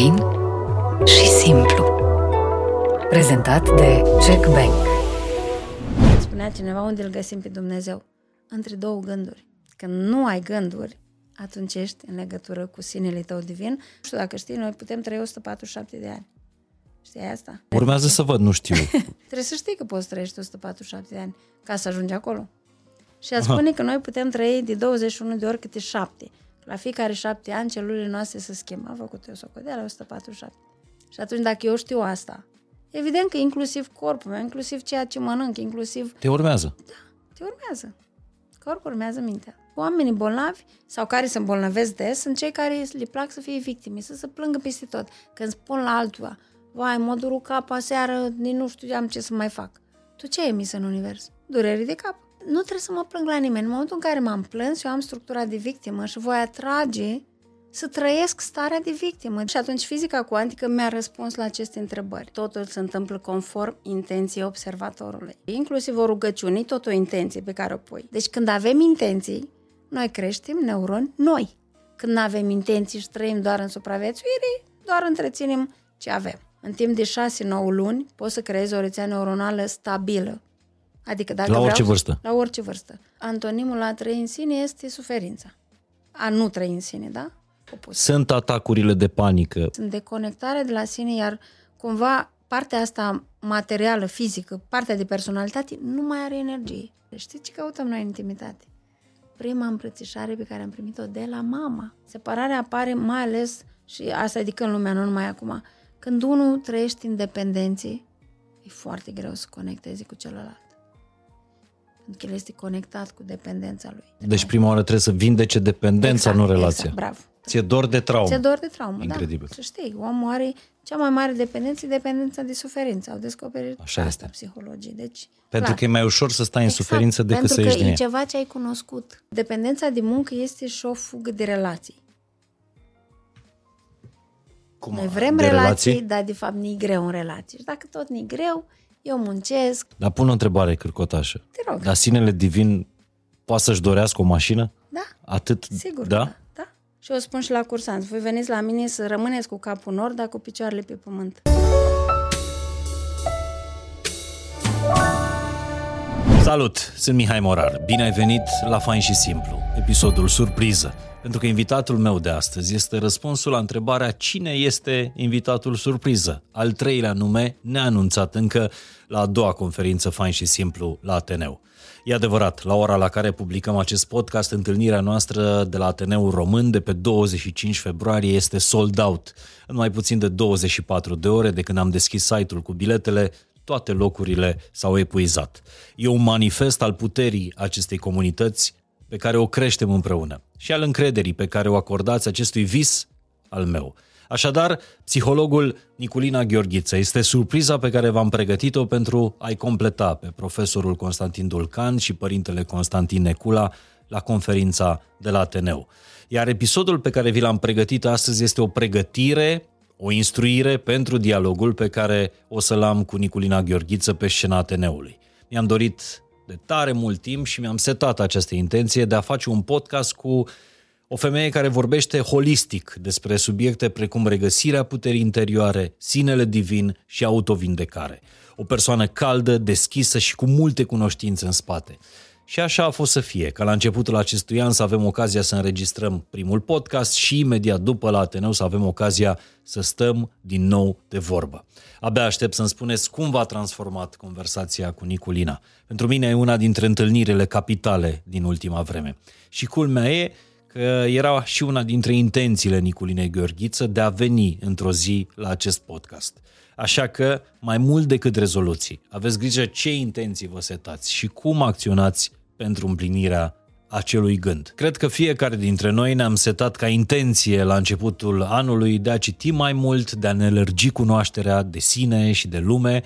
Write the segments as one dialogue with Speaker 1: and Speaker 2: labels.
Speaker 1: fain și simplu. Prezentat de Jack Bank.
Speaker 2: Spunea cineva unde îl găsim pe Dumnezeu? Între două gânduri. Când nu ai gânduri, atunci ești în legătură cu sinele tău divin. Nu știu dacă știi, noi putem trăi 147 de ani. Știi asta?
Speaker 3: Urmează să văd, nu știu.
Speaker 2: Trebuie să știi că poți trăiești 147 de ani ca să ajungi acolo. Și a spune că noi putem trăi de 21 de ori câte șapte. La fiecare șapte ani celulele noastre se schimbă. Am făcut eu socoteala 147. Și atunci dacă eu știu asta, evident că inclusiv corpul meu, inclusiv ceea ce mănânc, inclusiv
Speaker 3: Te urmează.
Speaker 2: te urmează. Corpul urmează mintea. Oamenii bolnavi sau care se îmbolnăvesc des sunt cei care le plac să fie victime, să se plângă peste tot. Când spun la altul, vai, mă duru cap aseară, nici nu știam ce să mai fac. Tu ce ai emis în univers? Dureri de cap. Nu trebuie să mă plâng la nimeni. În momentul în care m-am plâns, eu am structura de victimă și voi atrage să trăiesc starea de victimă. Și atunci fizica cuantică mi-a răspuns la aceste întrebări. Totul se întâmplă conform intenției observatorului. Inclusiv o rugăciune, e tot o intenție pe care o pui. Deci când avem intenții, noi creștem neuroni noi. Când nu avem intenții și trăim doar în supraviețuire, doar întreținem ce avem. În timp de 6-9 luni poți să creezi o rețea neuronală stabilă. Adică dacă
Speaker 3: La
Speaker 2: vreau
Speaker 3: orice
Speaker 2: să-
Speaker 3: vârstă.
Speaker 2: La orice vârstă. Antonimul la a trăi în sine este suferința. A nu trăi în sine, da? Opus.
Speaker 3: Sunt atacurile de panică.
Speaker 2: Sunt deconectare de la sine, iar cumva partea asta materială, fizică, partea de personalitate, nu mai are energie. Știți ce căutăm noi în intimitate? Prima îmbrățișare pe care am primit-o de la mama. Separarea apare mai ales, și asta adică în lumea, nu numai acum, când unul trăiește independenție, e foarte greu să conecteze cu celălalt. Pentru că el este conectat cu dependența lui.
Speaker 3: Deci prima oară trebuie să vindece dependența, nu relația.
Speaker 2: Exact, bravo.
Speaker 3: Ție dor de traumă.
Speaker 2: Ți-e dor de traumă,
Speaker 3: Incredibil.
Speaker 2: da. Să știi, omul are cea mai mare dependență, e dependența de suferință. Au descoperit
Speaker 3: Așa
Speaker 2: asta
Speaker 3: este.
Speaker 2: psihologii. Deci,
Speaker 3: Pentru
Speaker 2: clar.
Speaker 3: că e mai ușor să stai în
Speaker 2: Exact,
Speaker 3: suferință decât
Speaker 2: pentru
Speaker 3: să
Speaker 2: că
Speaker 3: ieși din
Speaker 2: e
Speaker 3: ea.
Speaker 2: ceva ce ai cunoscut. Dependența de muncă este și o fugă de relații.
Speaker 3: Cum,
Speaker 2: Noi vrem
Speaker 3: de
Speaker 2: relații, dar de fapt ni greu în relații. Și dacă tot ni greu, eu muncesc.
Speaker 3: Dar pun o întrebare cârcotașă.
Speaker 2: Te rog.
Speaker 3: Dar sinele divin poate să-și dorească o mașină?
Speaker 2: Da,
Speaker 3: Atât?
Speaker 2: sigur
Speaker 3: Da?
Speaker 2: că da. da. Și o spun și la cursanți. Voi veniți la mine să rămâneți cu capul în nord, dar cu picioarele pe pământ.
Speaker 3: Salut, sunt Mihai Morar. Bine ai venit la Fain și Simplu, episodul surpriză. Pentru că invitatul meu de astăzi este răspunsul la întrebarea cine este invitatul surpriză, al treilea nume neanunțat încă la a doua conferință Fain și Simplu la Ateneu. E adevărat, la ora la care publicăm acest podcast, întâlnirea noastră de la Ateneul Român de pe 25 februarie este sold out. În mai puțin de 24 de ore de când am deschis site-ul cu biletele, toate locurile s-au epuizat. E un manifest al puterii acestei comunități pe care o creștem împreună și al încrederii pe care o acordați acestui vis al meu. Așadar, psihologul Niculina Gheorghiță este surpriza pe care v-am pregătit-o pentru a-i completa pe profesorul Constantin Dulcan și părintele Constantin Necula la conferința de la Ateneu. Iar episodul pe care vi l-am pregătit astăzi este o pregătire o instruire pentru dialogul pe care o să-l am cu Niculina Gheorghiță pe scena Ateneului. Mi-am dorit de tare mult timp și mi-am setat această intenție de a face un podcast cu o femeie care vorbește holistic despre subiecte precum regăsirea puterii interioare, sinele divin și autovindecare. O persoană caldă, deschisă și cu multe cunoștințe în spate. Și așa a fost să fie, ca la începutul acestui an să avem ocazia să înregistrăm primul podcast și imediat după la Ateneu să avem ocazia să stăm din nou de vorbă. Abia aștept să-mi spuneți cum v-a transformat conversația cu Niculina. Pentru mine e una dintre întâlnirile capitale din ultima vreme. Și culmea e că era și una dintre intențiile Niculinei Gheorghiță de a veni într-o zi la acest podcast. Așa că, mai mult decât rezoluții, aveți grijă ce intenții vă setați și cum acționați pentru împlinirea acelui gând. Cred că fiecare dintre noi ne-am setat ca intenție la începutul anului de a citi mai mult, de a ne lărgi cunoașterea de sine și de lume,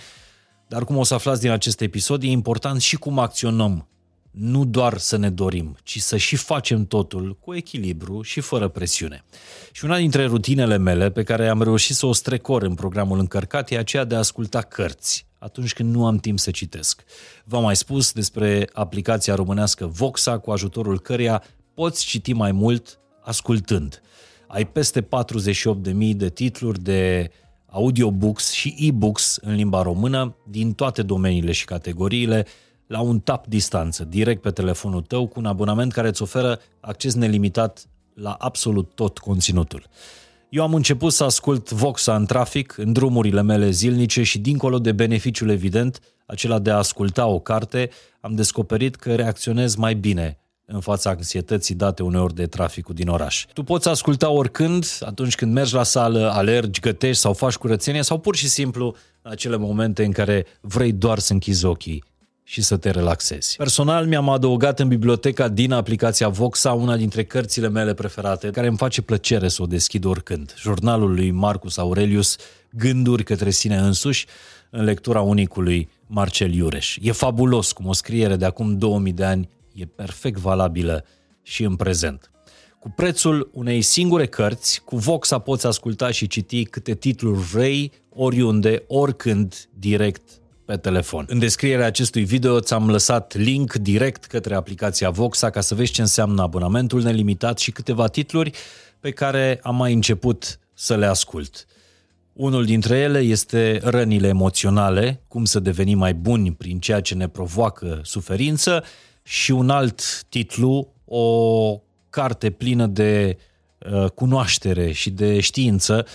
Speaker 3: dar cum o să aflați din acest episod, e important și cum acționăm nu doar să ne dorim, ci să și facem totul cu echilibru și fără presiune. Și una dintre rutinele mele pe care am reușit să o strecor în programul încărcat e aceea de a asculta cărți atunci când nu am timp să citesc. V-am mai spus despre aplicația românească Voxa, cu ajutorul căreia poți citi mai mult ascultând. ai peste 48.000 de titluri de audiobooks și e-books în limba română din toate domeniile și categoriile la un tap distanță, direct pe telefonul tău, cu un abonament care îți oferă acces nelimitat la absolut tot conținutul. Eu am început să ascult Voxa în trafic, în drumurile mele zilnice și dincolo de beneficiul evident, acela de a asculta o carte, am descoperit că reacționez mai bine în fața anxietății date uneori de traficul din oraș. Tu poți asculta oricând, atunci când mergi la sală, alergi, gătești sau faci curățenie sau pur și simplu în acele momente în care vrei doar să închizi ochii și să te relaxezi. Personal mi-am adăugat în biblioteca din aplicația Voxa una dintre cărțile mele preferate, care îmi face plăcere să o deschid oricând. Jurnalul lui Marcus Aurelius, Gânduri către sine însuși, în lectura unicului Marcel Iureș. E fabulos cum o scriere de acum 2000 de ani e perfect valabilă și în prezent. Cu prețul unei singure cărți, cu Voxa poți asculta și citi câte titluri vrei, oriunde, oricând, direct pe telefon. În descrierea acestui video ți-am lăsat link direct către aplicația Voxa ca să vezi ce înseamnă abonamentul nelimitat și câteva titluri pe care am mai început să le ascult. Unul dintre ele este rănile emoționale, cum să devenim mai buni prin ceea ce ne provoacă suferință și un alt titlu, o carte plină de uh, cunoaștere și de știință,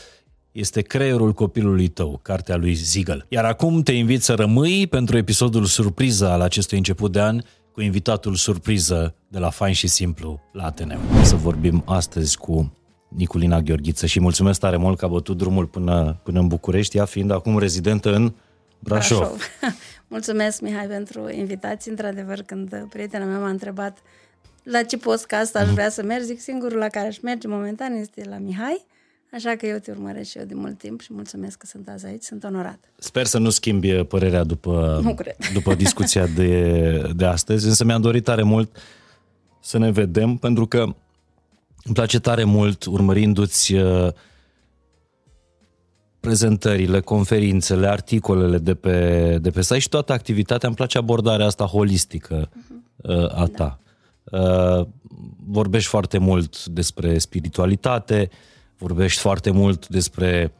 Speaker 3: este Creierul copilului tău, cartea lui Ziegel. Iar acum te invit să rămâi pentru episodul surpriză al acestui început de an cu invitatul surpriză de la Fain și Simplu la Ateneu. Să vorbim astăzi cu Niculina Gheorghiță și mulțumesc tare mult că a bătut drumul până, până în București, ea fiind acum rezidentă în Brașov. Brașov.
Speaker 2: mulțumesc, Mihai, pentru invitații. Într-adevăr, când prietena mea m-a întrebat la ce podcast aș vrea să merg, zic singurul la care aș merge momentan este la Mihai. Așa că eu te urmăresc și eu de mult timp și mulțumesc că sunt azi aici, sunt onorat.
Speaker 3: Sper să nu schimbi părerea după, nu cred. după discuția de, de astăzi, însă mi-am dorit tare mult să ne vedem, pentru că îmi place tare mult urmărindu-ți uh, prezentările, conferințele, articolele de pe, de pe site și toată activitatea. Îmi place abordarea asta holistică uh-huh. a ta. Da. Vorbești foarte mult despre spiritualitate, vorbești foarte mult despre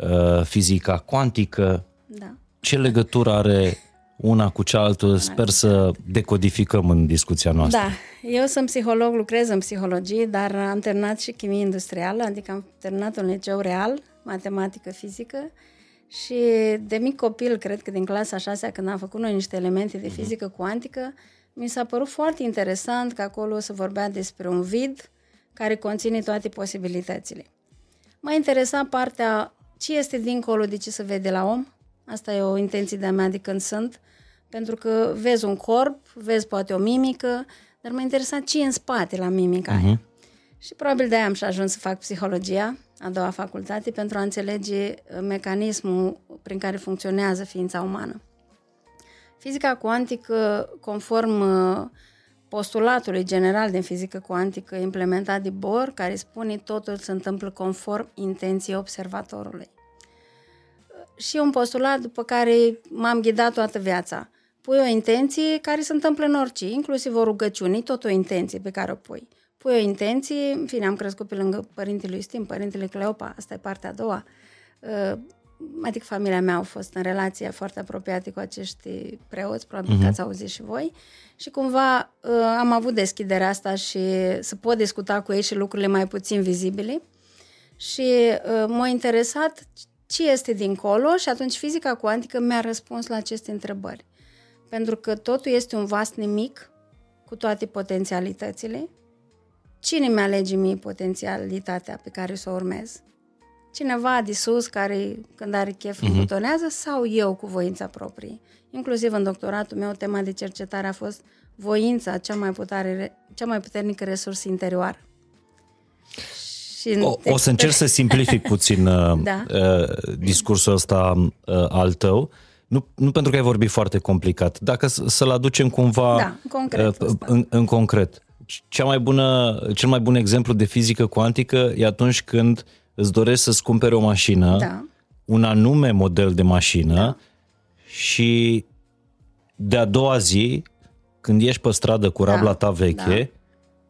Speaker 3: uh, fizica cuantică.
Speaker 2: Da.
Speaker 3: Ce legătură are una cu cealaltă? Sper să decodificăm în discuția noastră.
Speaker 2: Da, eu sunt psiholog, lucrez în psihologie, dar am terminat și chimie industrială, adică am terminat un liceu real, matematică, fizică și de mic copil, cred că din clasa 6 când am făcut noi niște elemente de mhm. fizică cuantică, mi s-a părut foarte interesant că acolo se vorbea despre un vid care conține toate posibilitățile. M-a interesat partea ce este dincolo de ce se vede la om. Asta e o intenție de-a mea de când sunt, pentru că vezi un corp, vezi poate o mimică, dar m-a interesat ce e în spate la mimica uh-huh. aia. Și probabil de-aia am și ajuns să fac psihologia, a doua facultate, pentru a înțelege uh, mecanismul prin care funcționează ființa umană. Fizica cuantică, conform uh, postulatului general din fizică cuantică implementat de Bohr, care spune totul se întâmplă conform intenției observatorului. Și un postulat după care m-am ghidat toată viața. Pui o intenție care se întâmplă în orice, inclusiv o rugăciune, tot o intenție pe care o pui. Pui o intenție, în fine, am crescut pe lângă părintele lui Stim, părintele Cleopa, asta e partea a doua. Uh, adică familia mea a fost în relație foarte apropiată cu acești preoți, probabil uh-huh. că ați auzit și voi. Și cumva uh, am avut deschiderea asta și să pot discuta cu ei și lucrurile mai puțin vizibile. Și uh, m-a interesat ce este dincolo și atunci fizica cuantică mi-a răspuns la aceste întrebări. Pentru că totul este un vas nimic cu toate potențialitățile. Cine mi-alege mie potențialitatea pe care să o urmez? Cineva de sus care când are chef uh-huh. butonează sau eu cu voința proprie? Inclusiv în doctoratul meu, tema de cercetare a fost voința, cea mai, putare, cea mai puternică resursă interioară.
Speaker 3: Și o, o să încerc să simplific puțin uh, da. uh, discursul ăsta uh, al tău. Nu, nu pentru că ai vorbit foarte complicat, dacă să-l aducem cumva
Speaker 2: da, în, concret, uh,
Speaker 3: în, în concret. Cea mai bună, cel mai bun exemplu de fizică cuantică e atunci când îți dorești să-ți cumpere o mașină, da. un anume model de mașină da. și de a doua zi, când ești pe stradă cu rabla da. ta veche, da.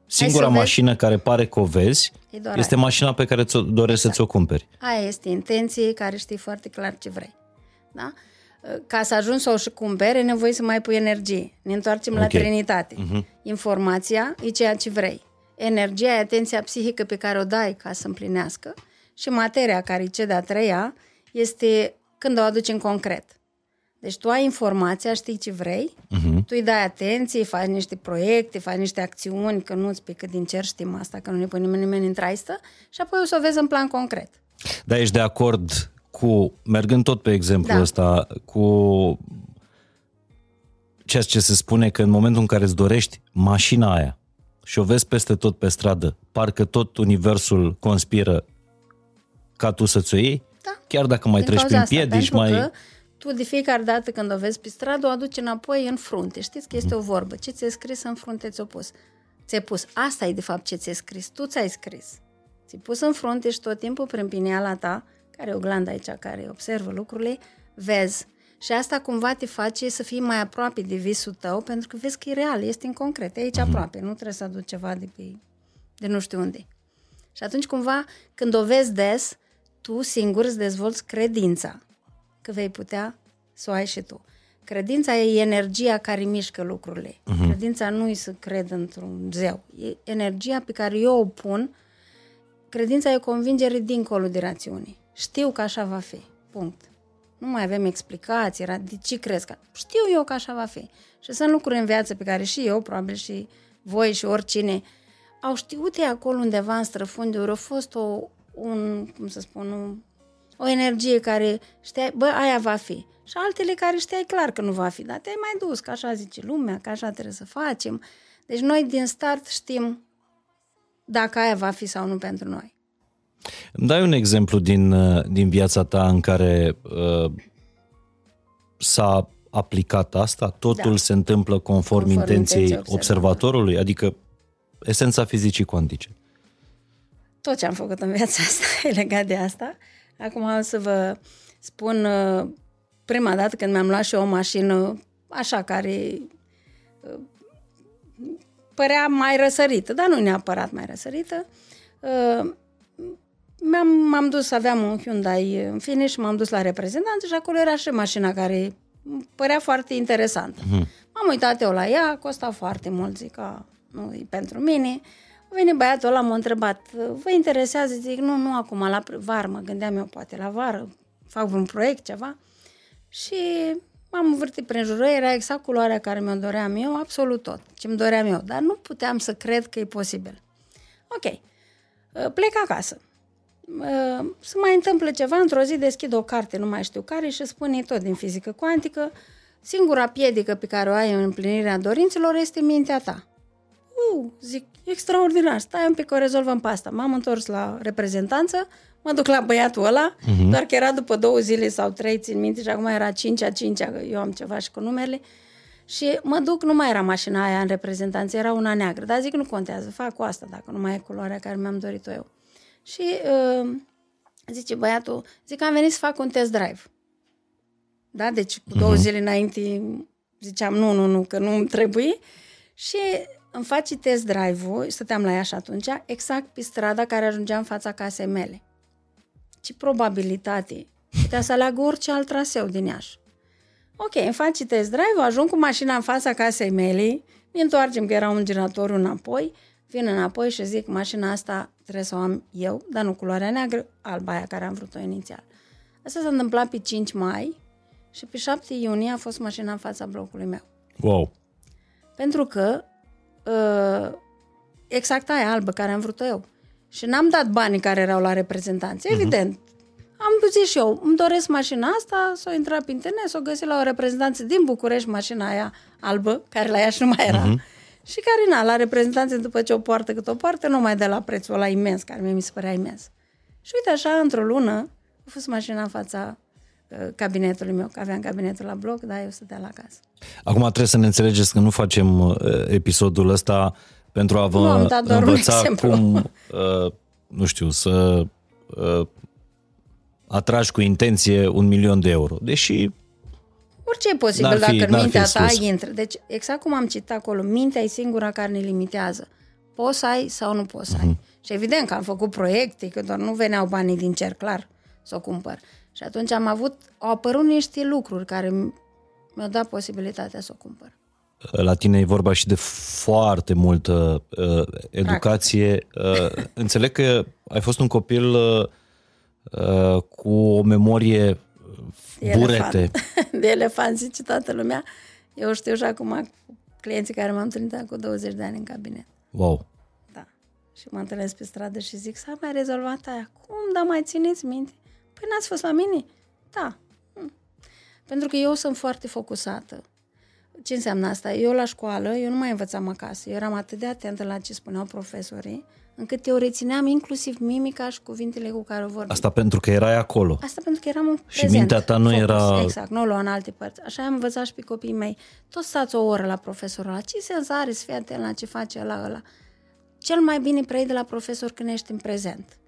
Speaker 3: Singura
Speaker 2: să vezi.
Speaker 3: mașină care pare că o vezi
Speaker 2: E doar
Speaker 3: este
Speaker 2: aia.
Speaker 3: mașina pe care ți-o dorești să ți-o cumperi.
Speaker 2: Aia este intenție care știi foarte clar ce vrei. Da? Ca să ajungi să o și cumperi, e nevoie să mai pui energie. Ne întoarcem la
Speaker 3: Ok.
Speaker 2: Trinitate. Informația e ceea ce vrei. Energia e atenția psihică pe care o dai ca să împlinească și materia care e cea de-a treia este când o aduci în concret. Deci tu ai informația, știi ce vrei, uh-huh. tu îi dai atenție, faci niște proiecte, faci niște acțiuni, că nu-ți pică din cer, știm asta, că nu ne pune nimeni, nimeni în traistă, și apoi o să o vezi în plan concret.
Speaker 3: Dar ești de acord cu, mergând tot pe exemplul
Speaker 2: Da.
Speaker 3: ăsta, cu ceea ce se spune că în momentul în care îți dorești mașina aia și o vezi peste tot pe stradă, parcă tot universul conspiră ca tu să-ți o iei,
Speaker 2: Da.
Speaker 3: chiar dacă mai
Speaker 2: Din
Speaker 3: treci
Speaker 2: cauza
Speaker 3: prin
Speaker 2: asta,
Speaker 3: piedici,
Speaker 2: pentru
Speaker 3: mai...
Speaker 2: că tu de fiecare dată când o vezi pe stradă, o aduci înapoi în frunte. Știți că este o vorbă. Ce ți-e scris în frunte ți-o pus. Ți-ai pus. Asta e de fapt ce ți-e scris. Tu ți-ai scris. Ți-ai pus în frunte și tot timpul prin pineala ta, care e o glandă aici care observă lucrurile, vezi. Și asta cumva te face să fii mai aproape de visul tău, pentru că vezi că e real, este în concret, e aici aproape, nu trebuie să aduci ceva de, pe, de nu știu unde. Și atunci cumva, când o vezi des, tu singur îți dezvolți credința că vei putea să o ai și tu. Credința e energia care mișcă lucrurile. Uh-huh. Credința nu e să cred într-un zeu. E energia pe care eu o pun. Credința e o convingere dincolo de rațiune. Știu că așa va fi. Punct. Nu mai avem explicații. ra- De ce crezi că... Știu eu că așa va fi. Și sunt lucruri în viață pe care și eu, probabil și voi și oricine, au știut ei acolo undeva în străfunduri. A fost o, un, cum să spun, un, o energie care știai, bă, aia va fi. Și altele care știai clar că nu va fi, dar te-ai mai dus, că așa zice lumea, că așa trebuie să facem. Deci noi din start știm dacă aia va fi sau nu pentru noi.
Speaker 3: Îmi dai un exemplu din, uh, din viața ta în care uh, s-a aplicat asta? Totul
Speaker 2: Da.
Speaker 3: se întâmplă conform,
Speaker 2: Conform
Speaker 3: intenției
Speaker 2: intenției
Speaker 3: observatorului? Adică esența fizicii cuantice.
Speaker 2: Tot ce am făcut în viața asta e legat de asta. Acum o să vă spun uh, prima dată când mi-am luat și eu o mașină așa care uh, părea mai răsărită, dar nu neapărat mai răsărită. Uh, mi-am, m-am dus, aveam un Hyundai în fine și m-am dus la reprezentanță și acolo era și mașina care îmi părea foarte interesantă. M-am uitat eu la ea, costa foarte mult, zic că nu e pentru mine. A venit băiatul ăla, m-a întrebat, vă interesează? Zic, nu, nu acum, la vară, mă gândeam eu, poate la vară, fac un proiect, ceva. Și m-am învârtit prin jură, era exact culoarea care mi-o doream eu, absolut tot, ce-mi doream eu, dar nu puteam să cred că e posibil. Ok, plec acasă. Uh, se mai întâmplă ceva, într-o zi deschid o carte, nu mai știu care, și spune tot din fizică cuantică, singura piedică pe care o ai în împlinirea dorințelor este mintea ta. Uh, zic, extraordinar, stai un pic că o rezolvăm pe asta. M-am întors la reprezentanță, mă duc la băiatul ăla, uh-huh. doar că era după două zile sau trei, țin minte, și acum era cincea, cincea, că eu am ceva și cu numerele. Și mă duc, nu mai era mașina aia în reprezentanță, era una neagră. Dar zic, nu contează, fac cu asta, dacă nu mai e culoarea care mi-am dorit-o eu. Și uh, zice băiatul, zic, am venit să fac un test drive. Da? Deci cu două zile înainte ziceam, nu, nu, nu, că nu îmi trebuie. Și îmi face test drive-ul, stăteam la ea și atunci, exact pe strada care ajungea în fața casei mele. Ce probabilitate. Putea să aleagă orice alt traseu din Iași. Ok, îmi face test drive, ajung cu mașina în fața casei mele, ne întoarcem că era un generator înapoi, vin înapoi și zic, mașina asta trebuie să o am eu, dar nu culoarea neagră, alba aia care am vrut-o inițial. Asta s-a întâmplat pe 5 mai și pe 7 iunie a fost mașina în fața blocului meu.
Speaker 3: Wow!
Speaker 2: Pentru că uh, exact aia albă care am vrut-o eu. Și n-am dat banii care erau la reprezentanți, uh-huh. evident. Am zis și eu, îmi doresc mașina asta, s-o intra pe internet, s-o găsi la o reprezentanță din București, mașina aia albă, care la ea și nu mai era. Uh-huh. Și care, na, la reprezentanțe, după ce o poartă cât o poartă, nu mai de la prețul ăla imens, care mie mi se părea imens. Și uite așa, într-o lună, a fost mașina în fața uh, cabinetului meu, că aveam cabinetul la bloc, dar eu stăteam la casă.
Speaker 3: Acum trebuie să ne înțelegeți că nu facem uh, episodul ăsta pentru a vă
Speaker 2: Nu, am dat doar un
Speaker 3: învăța
Speaker 2: exemplu.
Speaker 3: cum, uh, nu știu, să uh, atragi cu intenție un milion de euro. Deși
Speaker 2: Orice e posibil
Speaker 3: N-ar fi-
Speaker 2: dacă
Speaker 3: n-ar
Speaker 2: în
Speaker 3: fi
Speaker 2: mintea ta
Speaker 3: sus.
Speaker 2: intră. Deci, exact cum am citit acolo, mintea e singura care ne limitează. poți să ai sau nu poți să ai. Și evident că am făcut proiecte, că doar nu veneau banii din cer, clar, să o cumpăr. Și atunci am avut, au apărut niște lucruri care mi-au dat posibilitatea să o cumpăr.
Speaker 3: La tine e vorba și de foarte multă uh, educație. Uh, înțeleg că ai fost un copil uh, uh, cu o memorie
Speaker 2: De
Speaker 3: burete.
Speaker 2: elefant. De elefant, zice toată lumea. Eu știu și acum clienții care m-am întâlnit cu 20 de ani în cabinet.
Speaker 3: Wow.
Speaker 2: Da. Și mă întâlnesc pe stradă și zic, s-a mai rezolvat aia. Cum, dar mai țineți minte? Păi n-ați fost la mine? Da. Hm. Pentru că eu sunt foarte focusată. Ce înseamnă asta? Eu la școală, eu nu mai învățam acasă. Eu eram atât de atentă la ce spuneau profesorii, încât eu rețineam inclusiv mimica și cuvintele cu care o vorbeam.
Speaker 3: Asta pentru că erai acolo.
Speaker 2: Asta pentru că eram un
Speaker 3: Și
Speaker 2: prezent,
Speaker 3: mintea ta nu
Speaker 2: focus,
Speaker 3: era-
Speaker 2: Exact, nu o lua în alte părți. Așa am învățat și pe copiii mei. Toți stați o oră la profesorul ăla. Ce sens are să fii atent la ce face ăla ăla? Cel mai bine preiei de la profesor când ești în prezent.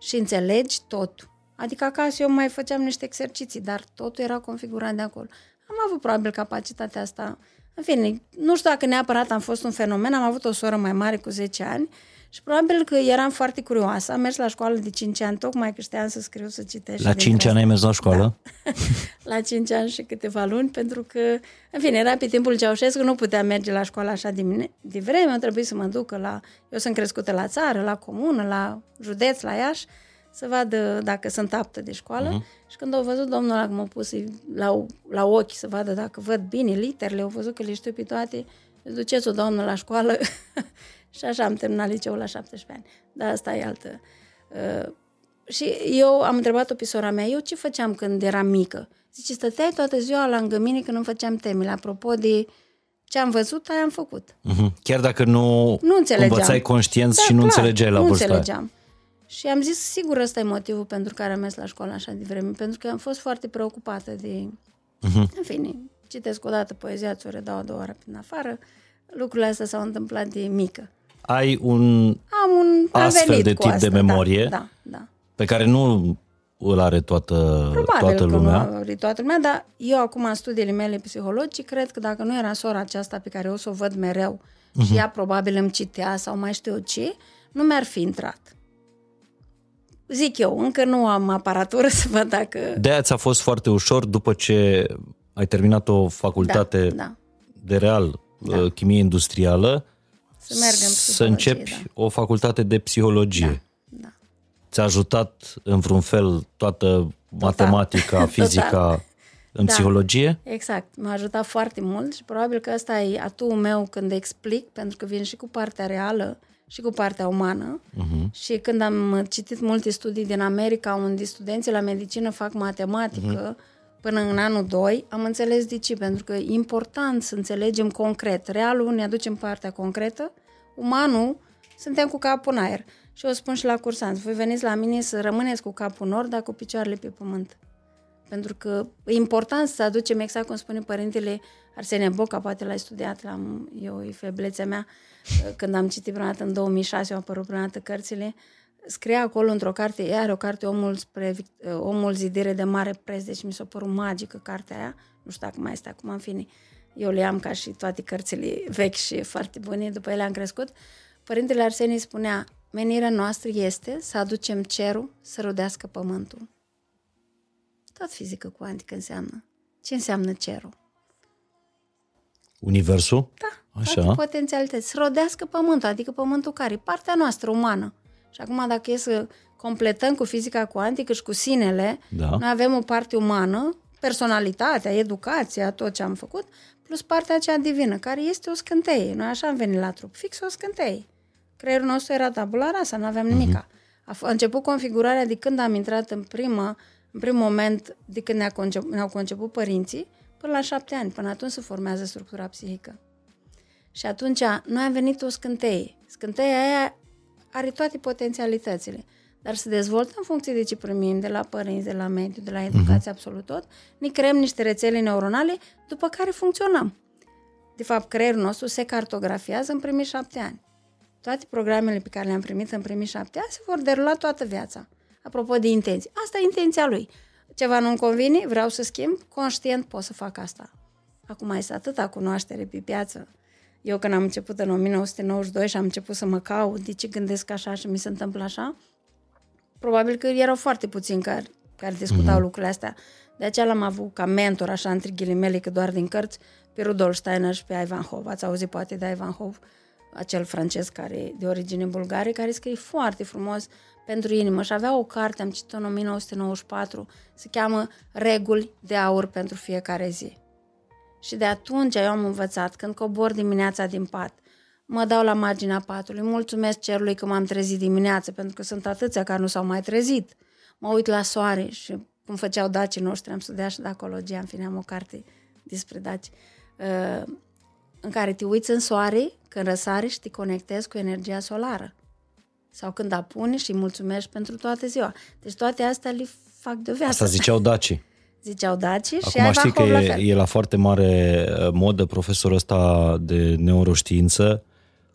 Speaker 2: Și înțelegi totul. Adică acasă eu mai făceam niște exerciții, dar totul era configurat de acolo. Am avut probabil capacitatea asta. În fine, nu știu dacă neapărat am fost un fenomen, am avut o soră mai mare cu 10 ani și probabil că eram foarte curioasă. Am mers la școală de 5 ani, tocmai că știam să scriu, să citesc.
Speaker 3: La
Speaker 2: și
Speaker 3: 5 ani ai mers la școală?
Speaker 2: la 5 ani și câteva luni, pentru că, în fine, era pe timpul Ceaușescu, nu puteam merge la școală așa de, mine, de vreme, trebuie să mă duc la... Eu sunt crescută la țară, la comună, la județ, la Iași, să vadă dacă sunt aptă de școală. Uh-huh. Și când au văzut domnul ăla că m-a pus la, la ochi să vadă dacă văd bine literele, au văzut că le știu pe toate, duceți-o, doamnă, la școală. și așa am terminat liceul la 17 ani. Dar asta e altă... Uh, și eu am întrebat-o pe sora mea, eu ce făceam când eram mică? Zice, stăteai toată ziua lângă mine când nu făceam temele. Apropo de ce am văzut, aia am făcut.
Speaker 3: Mhm. Chiar dacă nu,
Speaker 2: Nu înțelegeam.
Speaker 3: învățai conștient
Speaker 2: Da,
Speaker 3: și nu
Speaker 2: clar,
Speaker 3: înțelegeai la
Speaker 2: nu
Speaker 3: vârsta aia.
Speaker 2: Înțelegeam. Și am zis, sigur, ăsta e motivul pentru care am mers la școală așa de vreme, pentru că am fost foarte preocupată de...
Speaker 3: Mhm.
Speaker 2: În fine, citesc o dată poezia, ți-o redau a doua oară prin afară. Lucrurile astea s-au întâmplat de mică.
Speaker 3: Ai un
Speaker 2: Am un am
Speaker 3: Astfel
Speaker 2: venit
Speaker 3: de
Speaker 2: cu
Speaker 3: tip de
Speaker 2: asta,
Speaker 3: memorie?
Speaker 2: Da, da. da.
Speaker 3: pe care nu îl are toată,
Speaker 2: Probabil
Speaker 3: toată
Speaker 2: că
Speaker 3: lumea.
Speaker 2: nu are toată lumea, dar eu acum în studiile mele psihologice cred că dacă nu era sora aceasta pe care o să o văd mereu
Speaker 3: Mhm.
Speaker 2: și ea probabil îmi citea sau mai știu eu ce, nu mi-ar fi intrat. Zic eu, încă nu am aparatură să văd dacă...
Speaker 3: De aia ți-a fost foarte ușor după ce ai terminat o facultate
Speaker 2: Da, da.
Speaker 3: de real, da. chimie industrială,
Speaker 2: Să merg în
Speaker 3: să
Speaker 2: psihologie,
Speaker 3: începi
Speaker 2: da.
Speaker 3: o facultate de psihologie.
Speaker 2: Da.
Speaker 3: Ți-a ajutat în vreun fel toată matematica, fizica în
Speaker 2: Da.
Speaker 3: psihologie?
Speaker 2: Exact, m-a ajutat foarte mult și probabil că ăsta e atuul meu când explic, pentru că vin și cu partea reală și cu partea umană. Uh-huh. Și când am citit multe studii din America, unde studenții la medicină fac matematică uh-huh. până în anul 2, am înțeles de ce, pentru că e important să înțelegem concret. Realul ne aducem partea concretă, umanul suntem cu capul în aer. Și eu spun și la cursanți, voi veniți la mine să rămâneți cu capul în nord, dar cu picioarele pe pământ. Pentru că e important să aducem, exact cum spune părintele Arsenie Boca, poate l-ai studiat, l-am, eu e feblețea mea, când am citit prima dată în 2006, au apărut prima dată cărțile, scria acolo într-o carte, ea are o carte, Omul, spre, Vic- Omul zidire de mare preț, deci mi s-a părut magică cartea aia, nu știu dacă mai este acum, în fine, eu le am ca și toate cărțile vechi și foarte bune, după ele am crescut. Părintele Arsenie spunea, menirea noastră este să aducem cerul să rodească pământul. Tot fizică cuantică înseamnă. Ce înseamnă cerul?
Speaker 3: Universul?
Speaker 2: Da,
Speaker 3: Așa.
Speaker 2: toate potențialități. Să rodească pământul, adică pământul care? Partea noastră umană. Și acum dacă e să completăm cu fizica cuantică și cu sinele,
Speaker 3: Da.
Speaker 2: noi avem o parte umană, personalitatea, educația, tot ce am făcut, plus partea aceea divină, care este o scânteie. Noi așa am venit la trup, fix o scânteie. Creierul nostru era tabula rasa, nu aveam nimica. A, f- a început configurarea de când am intrat în prima, în primul moment, de când ne-a concep, ne-au conceput părinții, până la șapte ani. Până atunci se formează structura psihică. Și atunci noi am venit o scânteie. Scânteia aia are toate potențialitățile, dar se dezvoltă în funcție de ce primim de la părinți, de la mediu, de la educație, absolut tot. Ne creăm niște rețele neuronale, după care funcționăm. De fapt, creierul nostru se cartografiază în primii șapte ani. Toate programele pe care le-am primit în primii șapte ani se vor derula toată viața. Apropo de intenții. Asta e intenția lui. Ceva nu-mi convine, vreau să schimb, conștient pot să fac asta. Acum este atâta cunoaștere pe piață. eu când am început în 1992 și am început să mă caut de ce gândesc așa și mi se întâmplă așa, probabil că erau foarte puțini care, care discutau mm-hmm. lucrurile astea. De aceea l-am avut ca mentor, așa, între ghilimele, că doar din cărți, pe Rudolf Steiner și pe Ivan Hov. Ați auzit poate de Ivan Hov, acel francez care de origine bulgare, care scrie foarte frumos pentru inimă și avea o carte, am citit-o în 1994, se cheamă Reguli de aur pentru fiecare zi. Și de atunci eu am învățat, când cobor dimineața din pat, mă dau la marginea patului, mulțumesc cerului că m-am trezit dimineața, pentru că sunt atâția care nu s-au mai trezit. Mă uit la soare și cum făceau dacii noștri, am studiat și dacologie, în fine am o carte despre daci, uh, în care te uiți în soare, când răsare și te conectezi cu energia solară. Sau când apune și îi mulțumești pentru toată ziua. Deci toate astea le fac de o viață.
Speaker 3: Asta ziceau dacii.
Speaker 2: Ziceau dacii și
Speaker 3: Acum
Speaker 2: ai
Speaker 3: știi că
Speaker 2: la
Speaker 3: e,
Speaker 2: fel.
Speaker 3: e la foarte mare uh, modă profesorul ăsta de neuroștiință,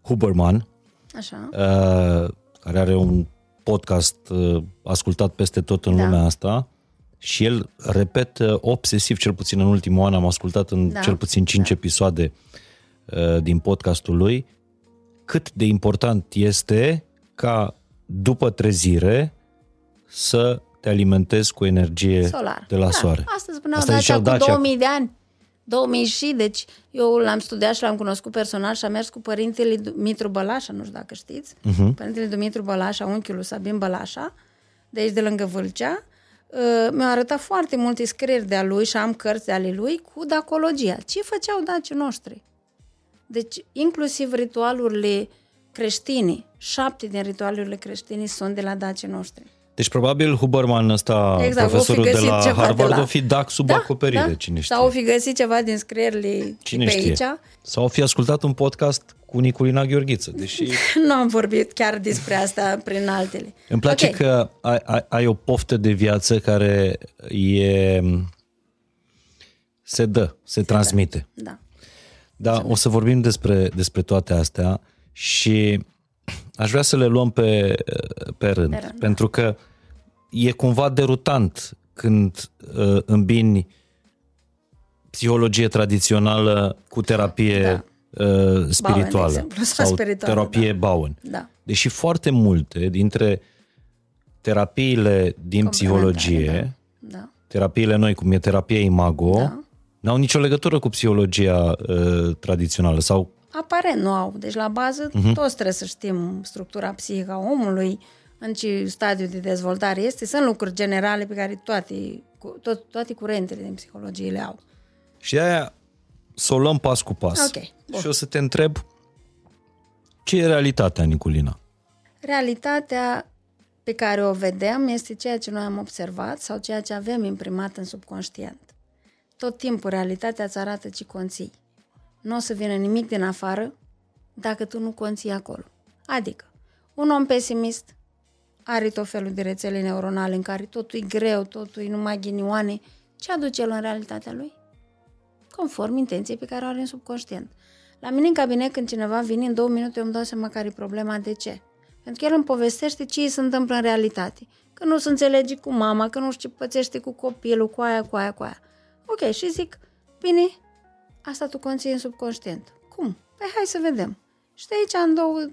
Speaker 3: Huberman,
Speaker 2: Așa.
Speaker 3: uh, care are un podcast uh, ascultat peste tot în
Speaker 2: Da.
Speaker 3: lumea asta și el repetă obsesiv, cel puțin în ultimul an am ascultat în
Speaker 2: Da.
Speaker 3: cel puțin 5 episoade uh, din podcastul lui, cât de important este ca după trezire să te alimentezi cu energie
Speaker 2: Solar.
Speaker 3: de la
Speaker 2: da,
Speaker 3: soare.
Speaker 2: Asta spuneau
Speaker 3: Asta
Speaker 2: Dacia
Speaker 3: ziceau
Speaker 2: cu
Speaker 3: Dacia.
Speaker 2: 2000 de ani. 2000 și, deci eu l-am studiat și l-am cunoscut personal și am mers cu părintele Dumitru Bălașa, nu știu dacă știți, uh-huh. părintele Dumitru Bălașa, unchiul lui Sabin Bălașa, de aici de lângă Vâlcea, uh, mi-a arătat foarte multe scrieri de-a lui și am cărți de ale lui cu dacologia. Ce făceau dacii noștri? Deci, inclusiv ritualurile creștine, șapte din ritualurile creștine sunt de la dacii noștri.
Speaker 3: Deci probabil Huberman ăsta,
Speaker 2: Exact,
Speaker 3: profesorul
Speaker 2: o fi
Speaker 3: de
Speaker 2: găsit
Speaker 3: la
Speaker 2: ceva
Speaker 3: Harvard,
Speaker 2: de la-
Speaker 3: o fi dac sub acoperire, cine știe.
Speaker 2: Sau o fi găsit ceva din scrierile
Speaker 3: Cine
Speaker 2: pe
Speaker 3: știe?
Speaker 2: aici.
Speaker 3: Sau o fi ascultat un podcast cu Niculina Gheorghiță, deși
Speaker 2: Nu am vorbit chiar despre asta prin altele.
Speaker 3: îmi place
Speaker 2: Ok.
Speaker 3: că ai, ai, ai o poftă de viață care e se dă, se transmite.
Speaker 2: Da.
Speaker 3: Da, o să vorbim despre, despre toate astea și aș vrea să le luăm pe, pe rând,
Speaker 2: Pe rând, da.
Speaker 3: pentru că e cumva derutant când uh, îmbini psihologie tradițională cu terapie uh, spirituală
Speaker 2: exemplu, sau
Speaker 3: sau
Speaker 2: spirituală,
Speaker 3: terapie Bowen.
Speaker 2: Da.
Speaker 3: Deși foarte multe dintre terapiile din psihologie,
Speaker 2: Da.
Speaker 3: terapiile noi, cum e terapia Imago,
Speaker 2: Da.
Speaker 3: n-au nicio legătură cu psihologia uh, tradițională sau
Speaker 2: Aparent nu au. Deci la bază
Speaker 3: Mhm.
Speaker 2: uh-huh. toți trebuie să știm structura psihică a omului, în ce stadiu de dezvoltare este. Sunt lucruri generale pe care toate, cu- tot, toate curentele din psihologie le au.
Speaker 3: Și de aia să o luăm pas cu pas.
Speaker 2: Ok, bun.
Speaker 3: Și o să te întreb ce e realitatea, Niculina?
Speaker 2: Realitatea pe care o vedem este ceea ce noi am observat sau ceea ce avem imprimat în subconștient. Tot timpul realitatea îți arată ce conții. Nu o să vină nimic din afară dacă tu nu conții acolo. Adică, un om pesimist are tot felul de rețele neuronale în care totul e greu, totul e numai ghinioane. Ce aduce el în realitatea lui? Conform intenției pe care o are în subconștient. La mine în cabinet, când cineva vine, în două minute eu îmi dau seama care e problema, de ce. Pentru că el îmi povestește ce îi se întâmplă în realitate. Că nu se înțelege cu mama, că nu știu ce pățește cu copilul, cu aia, cu aia, cu aia. Ok, și zic, bine, asta tu conții în subconștient. Cum? Păi hai să vedem. Și de aici în două,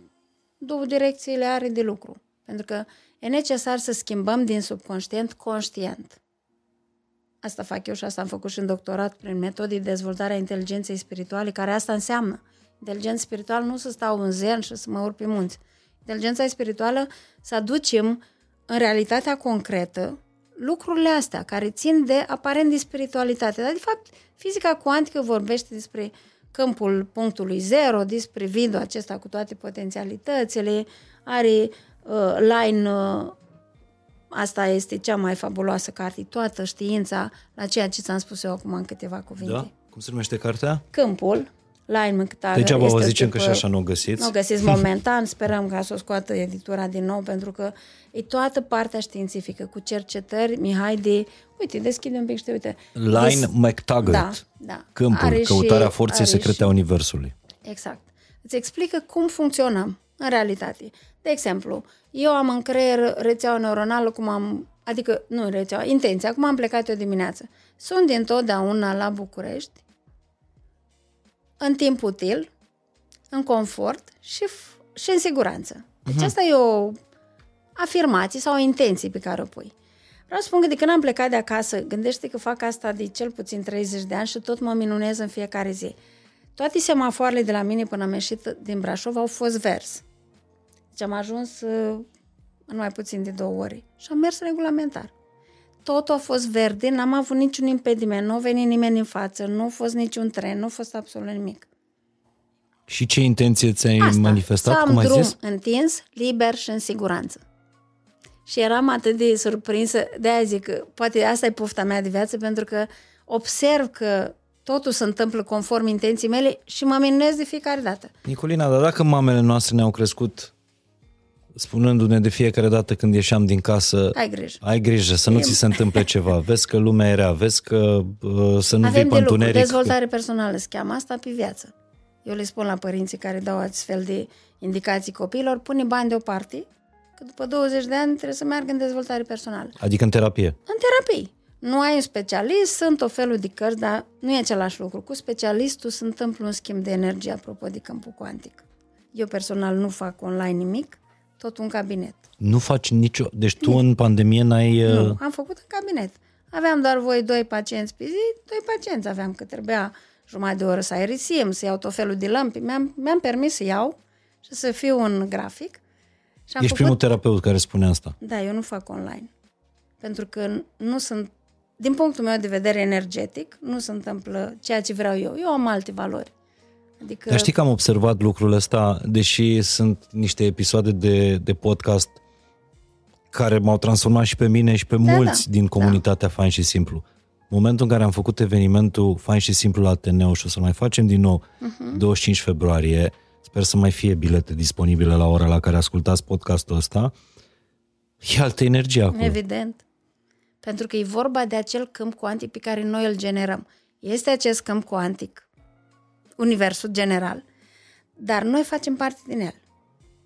Speaker 2: două direcțiile are de lucru. Pentru că e necesar să schimbăm din subconștient conștient. Asta fac eu și asta am făcut și în doctorat prin metode de dezvoltare a inteligenței spirituale, care asta înseamnă. Inteligența spirituală nu să stau în zen și să mă urc pe munți. Inteligența spirituală să aducem în realitatea concretă lucrurile astea care țin de aparent de spiritualitate. Dar, de fapt, fizica cuantică vorbește despre câmpul punctului zero, despre vidul acesta cu toate potențialitățile, are uh, line uh, Asta este cea mai fabuloasă carte, toată știința la ceea ce ți-am spus eu acum în câteva cuvinte.
Speaker 3: Da? Cum se numește cartea?
Speaker 2: Câmpul, Lyman Ctagă,
Speaker 3: Degeaba
Speaker 2: este
Speaker 3: vă
Speaker 2: o
Speaker 3: zicem că
Speaker 2: tipă-
Speaker 3: și așa nu o găsiți.
Speaker 2: Nu o găsiți momentan, sperăm ca să o scoată editura din nou, pentru că e toată partea științifică, cu cercetări, Mihai de... Uite, deschide un pic și te uite.
Speaker 3: Line
Speaker 2: Des-
Speaker 3: McTaggart.
Speaker 2: Da, da.
Speaker 3: Câmpul,
Speaker 2: Are și-
Speaker 3: căutarea forței
Speaker 2: are
Speaker 3: secrete
Speaker 2: și-
Speaker 3: a Universului.
Speaker 2: Exact. Îți explică cum funcționăm în realitate. De exemplu, eu am în creier rețeaua neuronală, cum am, adică, nu rețeaua, intenția, cum am plecat eu dimineață. Sunt dintotdeauna la București, în timp util, în confort și, f- și în siguranță. Deci uh-huh. asta e o afirmație sau o intenție pe care o pui. Vreau să spun că de când am plecat de acasă, gândește că fac asta de cel puțin 30 de ani și tot mă minunez în fiecare zi. Toate semafoarele de la mine până am ieșit din Brașov au fost vers. Deci am ajuns uh, în mai puțin de două ore și am mers regulamentar. Totul a fost verde, n-am avut niciun impediment, nu a venit nimeni în față, nu a fost niciun tren, nu a fost absolut nimic.
Speaker 3: Și ce intenție ți-ai
Speaker 2: Asta,
Speaker 3: manifestat,
Speaker 2: să am
Speaker 3: cum ai
Speaker 2: drum
Speaker 3: zis?
Speaker 2: întins, liber și în siguranță. Și eram atât de surprinsă, de aia zic că poate asta e pofta mea de viață, pentru că observ că totul se întâmplă conform intenției mele și mă minunez de fiecare dată.
Speaker 3: Nicolina, dar dacă mamele noastre ne-au crescut spunându-ne de fiecare dată când ieșeam din casă,
Speaker 2: Ai grijă.
Speaker 3: ai grijă să nu ți se întâmple ceva, vezi că lumea e rea, vezi că uh, să nu vii
Speaker 2: Avem
Speaker 3: pe
Speaker 2: de lucru,
Speaker 3: întuneric.
Speaker 2: dezvoltare personală se cheamă asta pe viață. Eu le spun la părinții care dau astfel de indicații copiilor, pune bani deoparte, că după 20 de ani trebuie să meargă în dezvoltare personală.
Speaker 3: Adică în terapie.
Speaker 2: În terapii. Nu ai un specialist, sunt o felul de cărți, dar nu e același lucru. Cu specialistul se întâmplă un schimb de energie, apropo de câmpul cuantic. Eu personal nu fac online nimic, tot un cabinet.
Speaker 3: Nu faci nicio... Deci tu în pandemie n-ai... uh,
Speaker 2: Nu, am făcut în cabinet. Aveam doar voi doi pacienți pe zi, doi pacienți aveam, că trebuia jumătate de oră să aerisim, să iau tot felul de lămpi. Mi-am, mi-am permis să iau și să fiu un grafic. Și am
Speaker 3: Ești
Speaker 2: făcut...
Speaker 3: primul terapeut care spune asta.
Speaker 2: Da, eu nu fac online. Pentru că nu sunt, din punctul meu de vedere energetic, nu se întâmplă ceea ce vreau eu. Eu am alte valori. Adică,
Speaker 3: Dar știi că am observat lucrul ăsta, deși sunt niște episoade de, de podcast care m-au transformat și pe mine și pe
Speaker 2: Da,
Speaker 3: mulți
Speaker 2: da,
Speaker 3: din comunitatea Fain și Simplu. Momentul în care am făcut evenimentul Fain și Simplu la Ateneu și o să mai facem din nou
Speaker 2: Mhm.
Speaker 3: uh-huh. 25 februarie, sper să mai fie bilete disponibile la ora la care ascultați podcastul ăsta, e altă energie acolo.
Speaker 2: Evident. Pentru că e vorba de acel câmp cuantic pe care noi îl generăm. Este acest câmp cuantic, universul general, dar noi facem parte din el.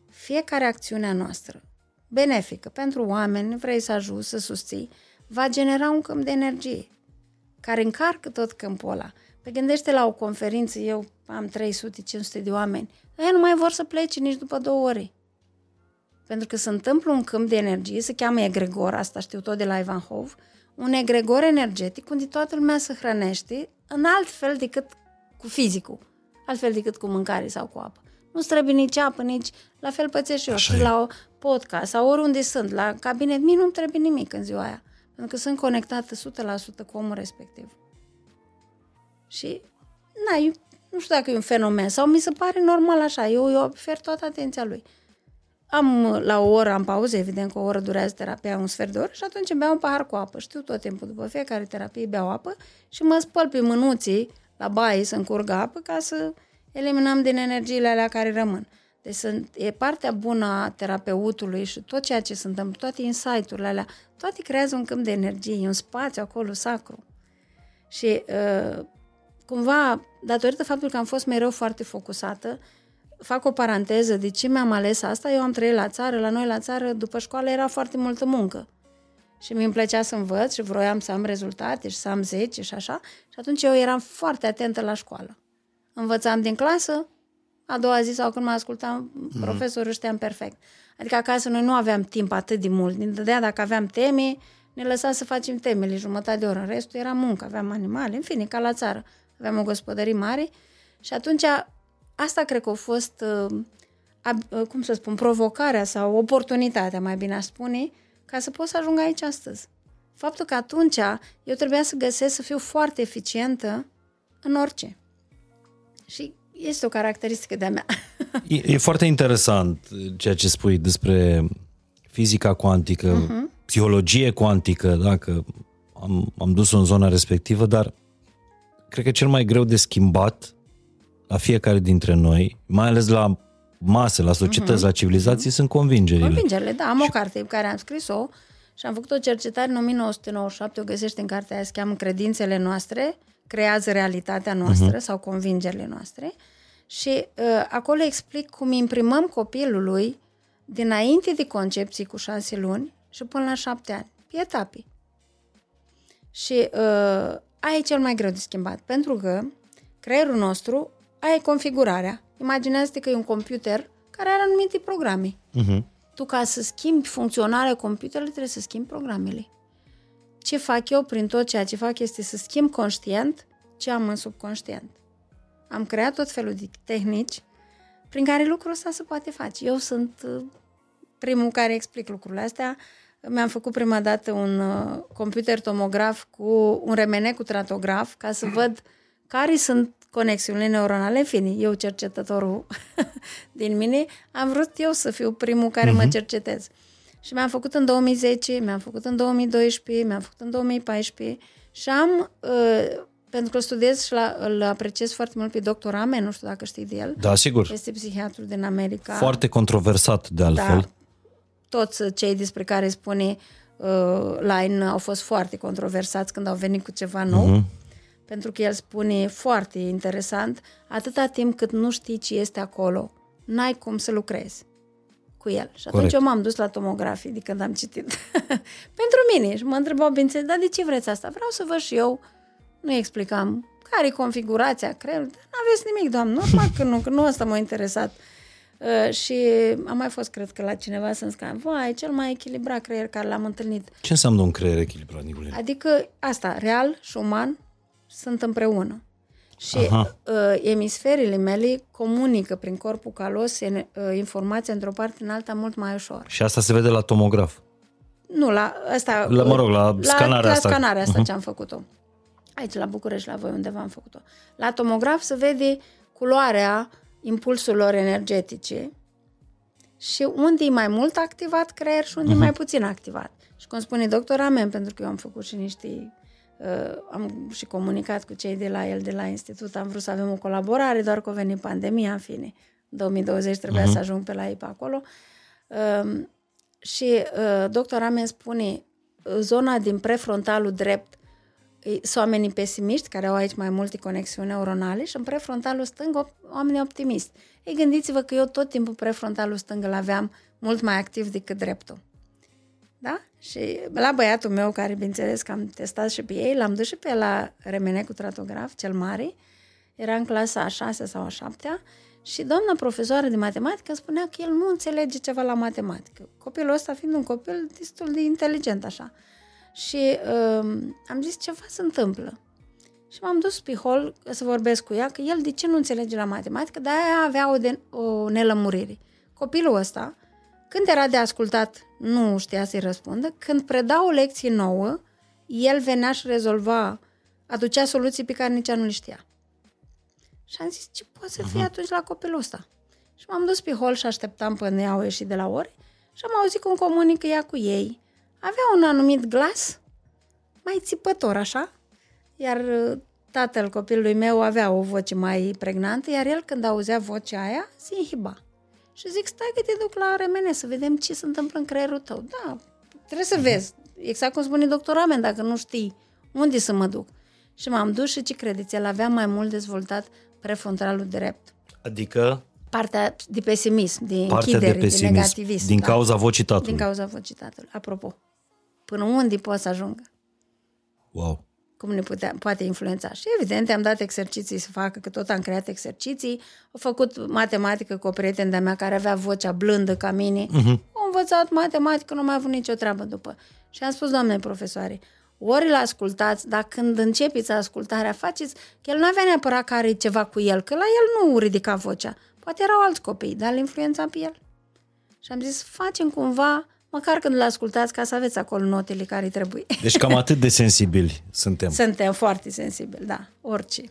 Speaker 2: Fiecare acțiune a noastră, benefică pentru oameni, vrei să ajuți, să susții, va genera un câmp de energie care încarcă tot câmpul ăla. Pe gândește la o conferință, eu am 300-500 de oameni, ei nu mai vor să plece nici după două ore. Pentru că se întâmplă un câmp de energie, se cheamă egregor, asta știu tot de la Ivan Hov, un egregor energetic unde toată lumea se hrănește în alt fel decât cu fizicul, altfel decât cu mâncare sau cu apă. Nu trebuie nici apă, nici... La fel pățesc și eu.
Speaker 3: Așa
Speaker 2: și
Speaker 3: e.
Speaker 2: la o podcast sau oriunde sunt, la cabinet, mie nu-mi trebuie nimic în ziua aia. Pentru că sunt conectată 100% cu omul respectiv. Și, na, eu nu știu dacă e un fenomen sau mi se pare normal așa. Eu, eu ofer toată atenția lui. Am la o oră, am pauză, evident că o oră durează terapia, un sfert de oră și atunci îmi beau un pahar cu apă. Știu tot timpul, după fiecare terapie beau apă și mă spăl pe mânuții la baie să încurgă apă ca să eliminăm din energiile alea care rămân. Deci sunt, e partea bună a terapeutului și tot ceea ce se întâmplă, toate insight-urile alea, toate creează un câmp de energie, e un spațiu acolo sacru. Și uh, cumva, datorită faptului că am fost mereu foarte focusată, fac o paranteză, de ce mi-am ales asta? Eu am trăit la țară, la noi la țară, după școală era foarte multă muncă. Și mi-mi plăcea să învăț și vroiam să am rezultate și să am 10 și așa. Și atunci eu eram foarte atentă la școală. Învățam din clasă, a doua zi sau când mă ascultam, mm. profesorul știam perfect. Adică acasă noi nu aveam timp atât de mult. Ne dădea dacă aveam teme, ne lăsa să facem temele jumătate de oră. În restul era muncă, aveam animale, în fine, ca la țară. Aveam o gospodărie mare și atunci asta cred că a fost, uh, ab- uh, cum să spun, provocarea sau oportunitatea, mai bine aș spune, ca să pot să ajung aici astăzi. Faptul că atunci eu trebuia să găsesc să fiu foarte eficientă în orice. Și este o caracteristică de-a mea.
Speaker 3: E, e foarte interesant ceea ce spui despre fizica cuantică, uh-huh. psihologie cuantică, dacă am, am dus-o în zona respectivă, dar cred că cel mai greu de schimbat la fiecare dintre noi, mai ales la mase, la societăți, uh-huh. la civilizații, uh-huh. sunt convingerile.
Speaker 2: Convingerile, da. Am o carte pe care am scris-o și am făcut o cercetare în 1997, o găsești în cartea aia, se cheamă Credințele noastre, creează realitatea noastră uh-huh. sau convingerile noastre și uh, acolo explic cum imprimăm copilului dinainte de concepție cu șase luni și până la șapte ani, pe etape. Și uh, aia e cel mai greu de schimbat, pentru că creierul nostru, aia e configurarea, Imaginează-te că e un computer care are anumite programe.
Speaker 3: Uh-huh.
Speaker 2: Tu, ca să schimbi funcționarea computerului, trebuie să schimbi programele. Ce fac eu prin tot ceea ce fac este să schimb conștient ce am în subconștient. Am creat tot felul de tehnici prin care lucrul ăsta se poate face. Eu sunt uh, primul care explic lucrurile astea. Mi-am făcut prima dată un uh, computer tomograf cu un remene cu tratograf ca să văd care sunt conexiunile neuronale. În fine, eu cercetătorul din mine, am vrut eu să fiu primul care uh-huh. mă cercetez. Și mi-am făcut în 2010, mi-am făcut în 2012, mi-am făcut în 2014 și am, uh, pentru că studiez și la, îl apreciez foarte mult pe doctor Amen, nu știu dacă știi de el.
Speaker 3: Da, sigur.
Speaker 2: Este psihiatru din America.
Speaker 3: Foarte controversat, de altfel.
Speaker 2: Da, toți cei despre care spune uh, Line au fost foarte controversați când au venit cu ceva nou. Uh-huh. Pentru că el spune foarte interesant, atâta timp cât nu știi ce este acolo, n-ai cum să lucrezi cu el. Și atunci
Speaker 3: Corect.
Speaker 2: eu m-am dus la tomografie de când am citit. Pentru mine. Și mă întrebau, bineînțeles, dar de ce vreți asta? Vreau să văd și eu. Nu explicam care e configurația creierului. Nu aveți nimic, doamnă. Normal că nu, că nu asta m-a interesat. Uh, și am mai fost, cred că, la cineva să-mi spună, vai, cel mai echilibrat creier care l-am întâlnit.
Speaker 3: Ce înseamnă un creier echilibrat, Niculina?
Speaker 2: Adică asta, real și uman sunt împreună. Și
Speaker 3: Aha.
Speaker 2: uh, emisferile mele comunică prin corpul calos uh, informația într-o parte în alta mult mai ușor.
Speaker 3: Și asta se vede la tomograf.
Speaker 2: Nu, la asta...
Speaker 3: La, mă rog, la scanarea
Speaker 2: la
Speaker 3: asta.
Speaker 2: scanarea asta
Speaker 3: Mhm.
Speaker 2: ce am făcut-o. Aici, la București, la voi, undeva am făcut-o. La tomograf se vede culoarea impulsurilor energetice și unde e mai mult activat creier și unde e mai puțin activat. Și cum spune doctor Amen, pentru că eu am făcut și niște... Uh, am și comunicat cu cei de la el, de la institut, am vrut să avem o colaborare, doar că a venit pandemia, în fine. În 2020 trebuia uh-huh. să ajung pe la ei pe acolo. Uh, și uh, doctor Amen spune, uh, zona din prefrontalul drept e- sunt oamenii pesimiști, care au aici mai multe conexiuni neuronale, și în prefrontalul stâng op- oamenii optimiști. Ei, gândiți-vă că eu tot timpul prefrontalul stâng îl aveam mult mai activ decât dreptul. Da? Și la băiatul meu, care, bineînțeles, că am testat și pe ei, l-am dus și pe la remene cu tratograf, cel mare, era în clasa a șasea sau a șaptea, și doamna profesoară de matematică spunea că el nu înțelege ceva la matematică. Copilul ăsta fiind un copil destul de inteligent așa. Și um, am zis ceva se întâmplă. Și m-am dus pe hol să vorbesc cu ea, că el de ce nu înțelege la matematică, dar aia avea o, de, o nelămurire. Copilul ăsta, când era de ascultat, nu știa să-i răspundă. Când preda o lecție nouă, el venea și rezolva, aducea soluții pe care nici ea nu le știa. Și am zis, ce poate să fie atunci la copilul ăsta? Și m-am dus pe hol și așteptam până ea au ieșit de la ore și am auzit cum comunică ea cu ei. Avea un anumit glas, mai țipător așa, iar uh, tatăl copilului meu avea o voce mai pregnantă, iar el când auzea vocea aia, se inhiba. Și zic, stai că te duc la remene să vedem ce se întâmplă în creierul tău. Da, trebuie să vezi. Exact cum spune doctor Amen, dacă nu știi unde să mă duc. Și m-am dus și ce credeți, el avea mai mult dezvoltat prefrontalul drept.
Speaker 3: Adică
Speaker 2: Partea de pesimism, de
Speaker 3: partea
Speaker 2: închidere,
Speaker 3: de
Speaker 2: de,
Speaker 3: pesimism,
Speaker 2: negativism.
Speaker 3: din
Speaker 2: da.
Speaker 3: cauza vocii tatălui.
Speaker 2: Din cauza vocii tatălui. Apropo, până unde poate să ajungă?
Speaker 3: Wow.
Speaker 2: Cum ne putea, poate influența. Și evident, am dat exerciții să facă, că tot am creat exerciții. Au făcut matematică cu o prietenă de-a mea care avea vocea blândă ca mine. Uh-huh. Au învățat matematică, nu mai a avut nicio treabă după. Și am spus, doamne profesoare, ori îl ascultați, dar când începeți ascultarea, faceți că el nu avea neapărat că are ceva cu el, că la el nu ridica vocea. Poate erau alți copii, dar îl influența pe el. Și am zis, facem cumva, măcar când îl ascultați, ca să aveți acolo notele care trebuie.
Speaker 3: Deci cam atât de sensibili suntem.
Speaker 2: Suntem foarte sensibili, da, orice.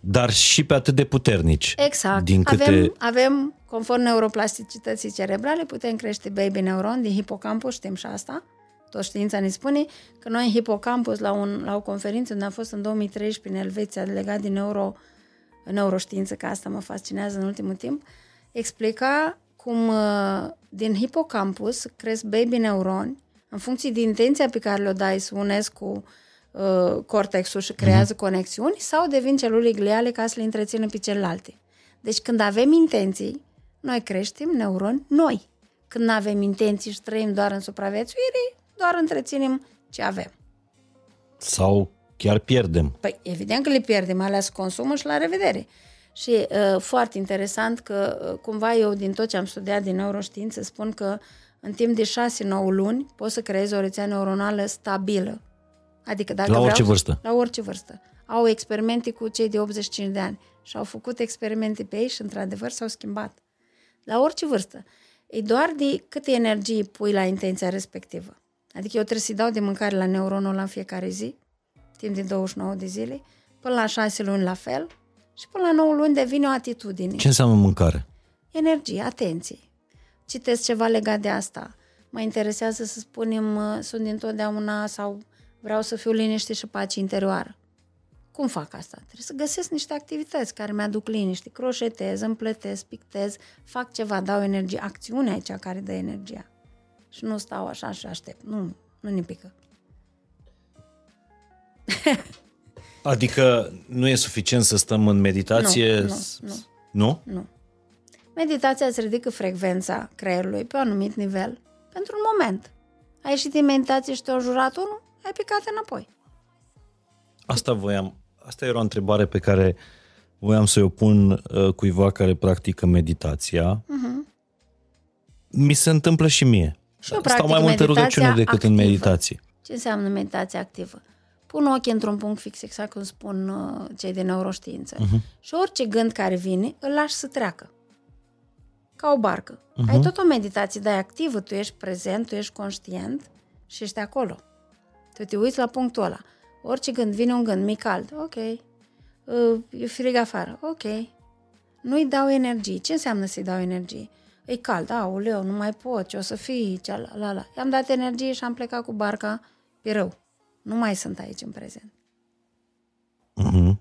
Speaker 3: Dar și pe atât de puternici.
Speaker 2: Exact.
Speaker 3: Din câte...
Speaker 2: Avem, avem, conform neuroplasticității cerebrale, putem crește baby neuron din hipocampus, știm și asta. Tot știința ne spune că noi în hipocampus, la, un, la o conferință unde am fost în 2013 în Elveția, legat din neuro, neuroștiință, că asta mă fascinează în ultimul timp, explica cum uh, din hipocampus cresc baby neuroni în funcție de intenția pe care le-o dai să unezi cu uh, cortexul și creează uh-huh. conexiuni sau devin celule gliale ca să le întrețină pe celelalte. Deci când avem intenții, noi creștem neuroni noi. Când nu avem intenții și trăim doar în supraviețuire, doar întreținem ce avem.
Speaker 3: Sau chiar pierdem.
Speaker 2: Păi, evident că le pierdem, mai ales consumul și la revedere. Și uh, foarte interesant că uh, cumva eu din tot ce am studiat din neuroștiință spun că în timp de 6-9 luni poți să creezi o rețea neuronală stabilă. Adică dacă
Speaker 3: La
Speaker 2: vreau
Speaker 3: orice
Speaker 2: să-
Speaker 3: vârstă.
Speaker 2: La orice vârstă. Au experimente cu cei de 85 de ani și au făcut experimente pe ei și într-adevăr s-au schimbat. La orice vârstă. E doar de câtă energie pui la intenția respectivă. Adică eu trebuie să-i dau de mâncare la neuronul la fiecare zi, timp de 29 de zile, până la 6 luni la fel și până la 9 luni devine o atitudine.
Speaker 3: Ce înseamnă mâncare?
Speaker 2: Energie, atenție. Citesc ceva legat de asta. Mă interesează să spunem, uh, sunt dintotdeauna sau vreau să fiu liniște și pace interioară. Cum fac asta? Trebuie să găsesc niște activități care mi-aduc liniște. Croșetez, împletez, pictez, fac ceva, dau energie. Acțiunea e cea care dă energia. Și nu stau așa și aștept. Nu, nu ne pică.
Speaker 3: Adică nu e suficient să stăm în meditație?
Speaker 2: Nu, nu,
Speaker 3: s-
Speaker 2: nu.
Speaker 3: Nu?
Speaker 2: Nu. Meditația îți ridică frecvența creierului pe un anumit nivel pentru un moment. Ai ieșit din meditație și te-a jurat unul, ai picat înapoi.
Speaker 3: Asta voiam. Asta era o întrebare pe care voiam să o pun uh, cuiva care practică meditația. Uh-huh. Mi se întâmplă și mie.
Speaker 2: Și eu
Speaker 3: Stau
Speaker 2: practic
Speaker 3: mai multe
Speaker 2: meditația
Speaker 3: rugăciuni decât în
Speaker 2: activă.
Speaker 3: meditație.
Speaker 2: Ce înseamnă meditație activă? Pun ochii într-un punct fix, exact cum spun uh, cei de neuroștiință. Uh-huh. Și orice gând care vine, îl lași să treacă. Ca o barcă. Uh-huh. Ai tot o meditație, dar e activă, tu ești prezent, tu ești conștient și ești acolo. Tu te uiți la punctul ăla. Orice gând, vine un gând, mi cald, ok. Uh, E frig afară, ok. Nu-i dau energie. Ce înseamnă să-i dau energie? E cald, aoleu, nu mai pot, ce o să fii, ce la, la, la. I-am dat energie și am plecat cu barca pe rău. Nu mai sunt aici în prezent.
Speaker 3: Uh-huh.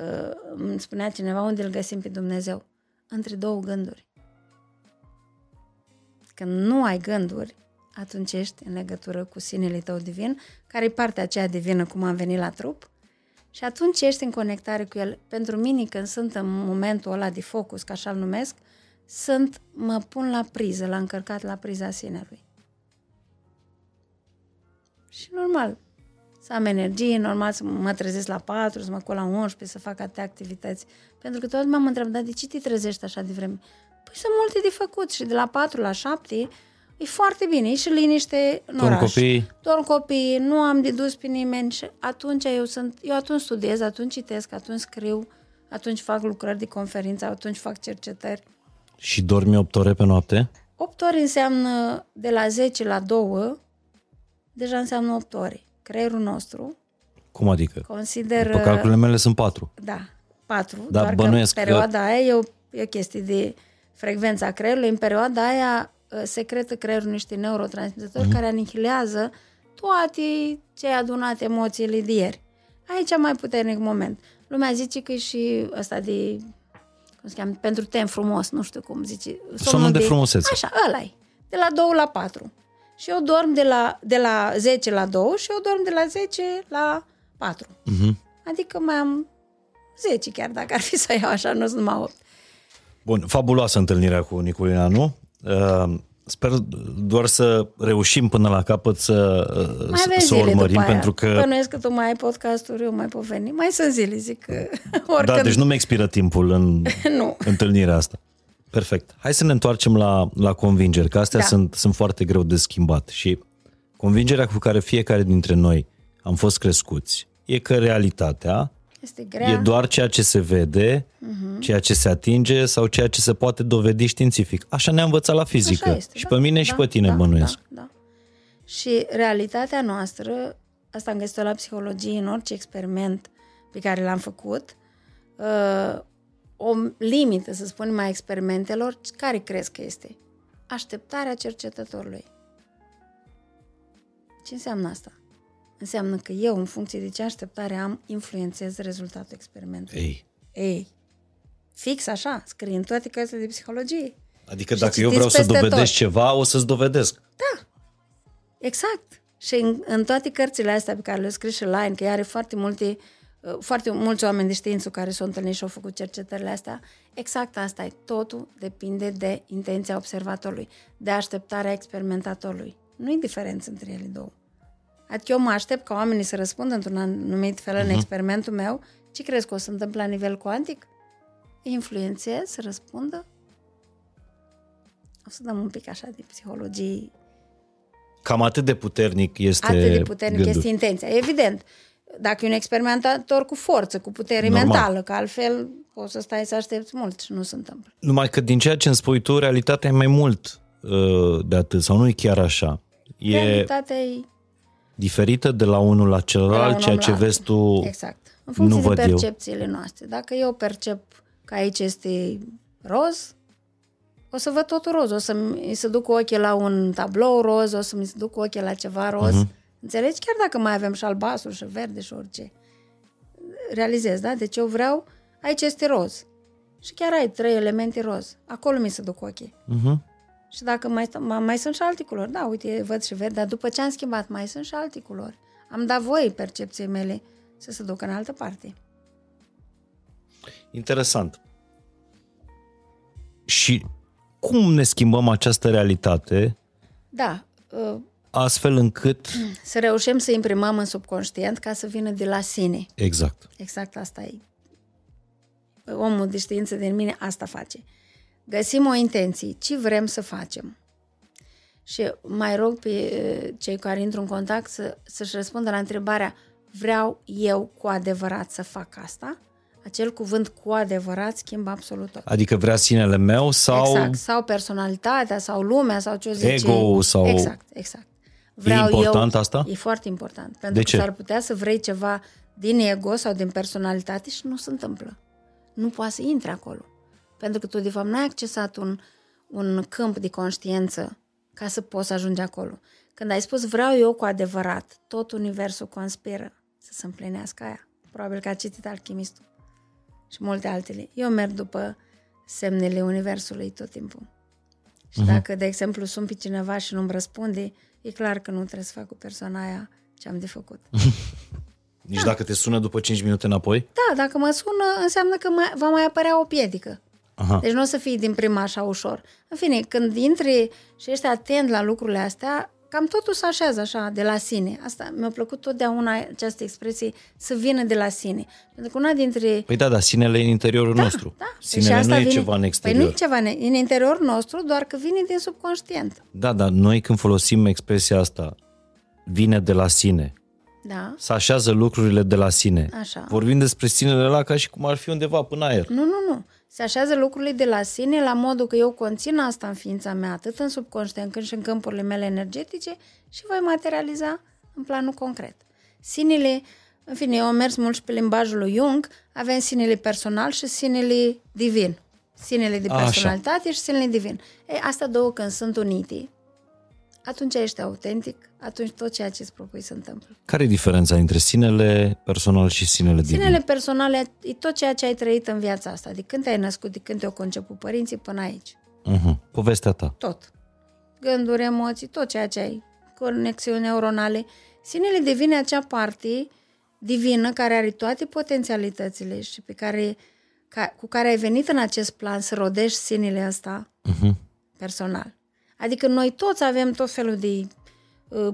Speaker 2: Uh, îmi spunea cineva unde îl găsim pe Dumnezeu. Între două gânduri. Când nu ai gânduri, atunci ești în legătură cu sinele tău divin, care e partea aceea divină cum am venit la trup, și atunci ești în conectare cu el. Pentru mine, când sunt în momentul ăla de focus, ca așa-l numesc, sunt, mă pun la priză, la încărcat la priza sinelui. Și normal, să am energie, normal să mă trezesc la 4, să mă col la 11, să fac atâtea activități. Pentru că toată lumea mă întreabă, dar de ce te trezești așa de vreme? Păi sunt multe de făcut și de la 4 la 7 e foarte bine, e și liniște în
Speaker 3: Dorm
Speaker 2: oraș.
Speaker 3: copiii?
Speaker 2: Dorm copiii, nu am de dus pe nimeni și atunci eu sunt, eu atunci studiez, atunci citesc, atunci scriu, atunci fac lucrări de conferință, atunci fac cercetări.
Speaker 3: Și dormi 8 ore pe noapte?
Speaker 2: 8 ore înseamnă de la 10 la 2, deja înseamnă 8 ore. Creierul nostru
Speaker 3: Cum adică?
Speaker 2: consider...
Speaker 3: După calculele mele sunt 4.
Speaker 2: Da, 4.
Speaker 3: Dar
Speaker 2: doar
Speaker 3: bănuiesc
Speaker 2: că
Speaker 3: că-
Speaker 2: perioada aia e o, e o chestie de frecvența creierului. În perioada aia uh, secretă creierul niște neurotransmițători
Speaker 3: Mhm.
Speaker 2: uh-huh. care anihilează toate ce ai adunat emoțiile de ieri. Aici e mai puternic moment. Lumea zice că e și ăsta de cum se cheamă, pentru tem frumos, nu știu cum zice.
Speaker 3: Somnul de frumusețe.
Speaker 2: Așa, ăla e. De la 2 la 4. Și eu dorm de la, de la 10 la 2 și eu dorm de la 10 la 4.
Speaker 3: Uh-huh.
Speaker 2: Adică mai am 10 chiar dacă ar fi să iau așa, nu sunt numai 8.
Speaker 3: Bun, fabuloasă întâlnirea cu Nicolina, nu? Uh, sper doar să reușim până la capăt să, uh,
Speaker 2: Mai
Speaker 3: să,
Speaker 2: avem
Speaker 3: să
Speaker 2: zile
Speaker 3: urmărim,
Speaker 2: după aia.
Speaker 3: pentru că...
Speaker 2: Bănuiesc că tu mai ai podcasturi, eu mai pot veni. Mai sunt zile, zic că oricând.
Speaker 3: Da, deci nu-mi expiră timpul în
Speaker 2: Nu.
Speaker 3: întâlnirea asta. Perfect. Hai să ne întoarcem la, la convingeri, că astea
Speaker 2: Da.
Speaker 3: sunt, sunt foarte greu de schimbat și convingerea cu care fiecare dintre noi am fost crescuți e că realitatea
Speaker 2: Este grea.
Speaker 3: e doar ceea ce se vede, uh-huh. ceea ce se atinge sau ceea ce se poate dovedi științific. Așa ne-a învățat la fizică.
Speaker 2: Așa este,
Speaker 3: și
Speaker 2: da,
Speaker 3: pe mine
Speaker 2: da,
Speaker 3: și pe tine,
Speaker 2: da,
Speaker 3: bănuiesc.
Speaker 2: Da, da. Și realitatea noastră, asta am găsit-o la psihologie, în orice experiment pe care l-am făcut, uh, o limită, să spunem, a experimentelor, care crezi că este? Așteptarea cercetătorului. Ce înseamnă asta? Înseamnă că eu, în funcție de ce așteptare am, influențez rezultatul experimentului.
Speaker 3: Ei.
Speaker 2: Ei, fix așa, scrie în toate cărțile de psihologie.
Speaker 3: Adică
Speaker 2: Și
Speaker 3: dacă eu
Speaker 2: citiți
Speaker 3: vreau să
Speaker 2: peste
Speaker 3: dovedesc
Speaker 2: tot.
Speaker 3: ceva, o să-ți dovedesc.
Speaker 2: Exact. Și în, în toate cărțile astea pe care le-a scris și Line, că ea are foarte multe, uh, foarte mulți oameni de știință cu care s-au întâlnit și au făcut cercetările astea, exact asta e. Totul depinde de intenția observatorului, de așteptarea experimentatorului. Nu e diferență între ele două. Adică eu mă aștept ca oamenii să răspundă într-un anumit fel
Speaker 3: Mhm.
Speaker 2: în experimentul meu Ce crezi că o să se întâmple la nivel cuantic? Influențez, să răspundă? O să dăm un pic așa de psihologie.
Speaker 3: Cam atât de puternic este
Speaker 2: Atât de puternic
Speaker 3: gândul.
Speaker 2: este intenția. Evident, dacă e un experimentator cu forță, cu putere
Speaker 3: Normal.
Speaker 2: mentală, că altfel poți să stai să aștepți mult și nu se întâmplă.
Speaker 3: Numai că din ceea ce îmi spui tu, realitatea e mai mult uh, de atât, sau nu e chiar așa. E
Speaker 2: Realitatea e
Speaker 3: diferită de la unul la
Speaker 2: de la
Speaker 3: celălalt,
Speaker 2: un
Speaker 3: ceea
Speaker 2: om
Speaker 3: ce
Speaker 2: la
Speaker 3: vezi
Speaker 2: altul.
Speaker 3: tu.
Speaker 2: Exact. În funcție
Speaker 3: nu
Speaker 2: de
Speaker 3: văd eu.
Speaker 2: percepțiile noastre. Dacă eu percep că aici este roz, o să văd totul roz. O să mi se duc ochii la un tablou roz, o să mi se duc ochii la ceva roz.
Speaker 3: Mhm.
Speaker 2: Uh-huh. Înțelegi? Chiar dacă mai avem și albastru și verde și orice. Realizez, da? Deci eu vreau, aici este roz. Și chiar ai trei elemente roz. Acolo mi se duc ochii.
Speaker 3: Uh-huh.
Speaker 2: Și dacă mai, sta- mai, mai sunt și alte culori, da, uite, văd și verde, dar după ce am schimbat, mai sunt și alte culori. Am dat voie percepției mele să se ducă în altă parte.
Speaker 3: Interesant. Și cum ne schimbăm această realitate
Speaker 2: Da, uh,
Speaker 3: astfel încât...
Speaker 2: să reușim să imprimăm în subconștient ca să vină de la sine.
Speaker 3: Exact.
Speaker 2: Exact asta e. Omul de știință din mine asta face. Găsim o intenție, ce vrem să facem. Și mai rog pe uh, cei care intru în contact să, să-și răspundă la întrebarea vreau eu cu adevărat să fac asta? Acel cuvânt cu adevărat schimbă absolut tot.
Speaker 3: Adică vrea sinele meu sau...
Speaker 2: Exact, sau personalitatea, sau lumea, sau ce o zice.
Speaker 3: Ego sau-
Speaker 2: Exact, exact.
Speaker 3: Important
Speaker 2: eu,
Speaker 3: asta?
Speaker 2: E foarte important. Pentru
Speaker 3: De
Speaker 2: că
Speaker 3: ce?
Speaker 2: s-ar putea să vrei ceva din ego sau din personalitate și nu se întâmplă. Nu poate să intri acolo. Pentru că tu, de fapt, n-ai accesat un, un câmp de conștiință ca să poți să ajungi acolo. Când ai spus vreau eu cu adevărat, tot universul conspiră să se împlinească aia. Probabil că a citit alchimistul și multe altele. Eu merg după semnele universului tot timpul. Și dacă, de exemplu, sunt pe cineva și nu-mi răspunde, e clar că nu trebuie să fac cu persoana aia ce am de făcut.
Speaker 3: Nici dacă te sună după 5 minute înapoi?
Speaker 2: Da, dacă mă sună, înseamnă că mai, va mai apărea o piedică.
Speaker 3: Aha.
Speaker 2: Deci nu o să fii din prima așa ușor. În fine, când intri și ești atent la lucrurile astea, cam totul se așează așa, de la sine. Asta mi-a plăcut totdeauna această expresie, să vină de la sine. Pentru că una dintre...
Speaker 3: Păi da, dar sinele e în interiorul nostru.
Speaker 2: Da, Păi
Speaker 3: Sinele
Speaker 2: și asta
Speaker 3: nu e
Speaker 2: vine,
Speaker 3: ceva în
Speaker 2: Păi
Speaker 3: exterior.
Speaker 2: nu e ceva în, în interior nostru, doar că vine din subconștient.
Speaker 3: Da, dar noi când folosim expresia asta, vine de la sine,
Speaker 2: Da?
Speaker 3: să așează lucrurile de la sine.
Speaker 2: Așa.
Speaker 3: Vorbim despre sinele ăla ca și cum ar fi undeva până aer.
Speaker 2: Nu, nu, nu. Se așează lucrurile de la sine la modul că eu conțin asta în ființa mea, atât în subconștient cât și în câmpurile mele energetice și voi materializa în planul concret. Sinele, în fine, eu am mers mult și pe limbajul lui Jung, avem sinele personal și sinele divin. Sinele de
Speaker 3: Așa.
Speaker 2: personalitate și sinele divin. Ei, astea două când sunt unite, atunci ești autentic, atunci tot ceea ce îți propui se întâmplă.
Speaker 3: Care e diferența între sinele personal și sinele divin?
Speaker 2: Sinele personale e tot ceea ce ai trăit în viața asta, de când te-ai născut, de când te-au conceput părinții până aici.
Speaker 3: Uh-huh. Povestea ta.
Speaker 2: Tot. Gânduri, emoții, tot ceea ce ai. Conexiuni neuronale. Sinele devine acea parte divină care are toate potențialitățile și pe care, ca, cu care ai venit în acest plan să rodești sinele ăsta
Speaker 3: Uh-huh.
Speaker 2: personal. Adică noi toți avem tot felul de uh,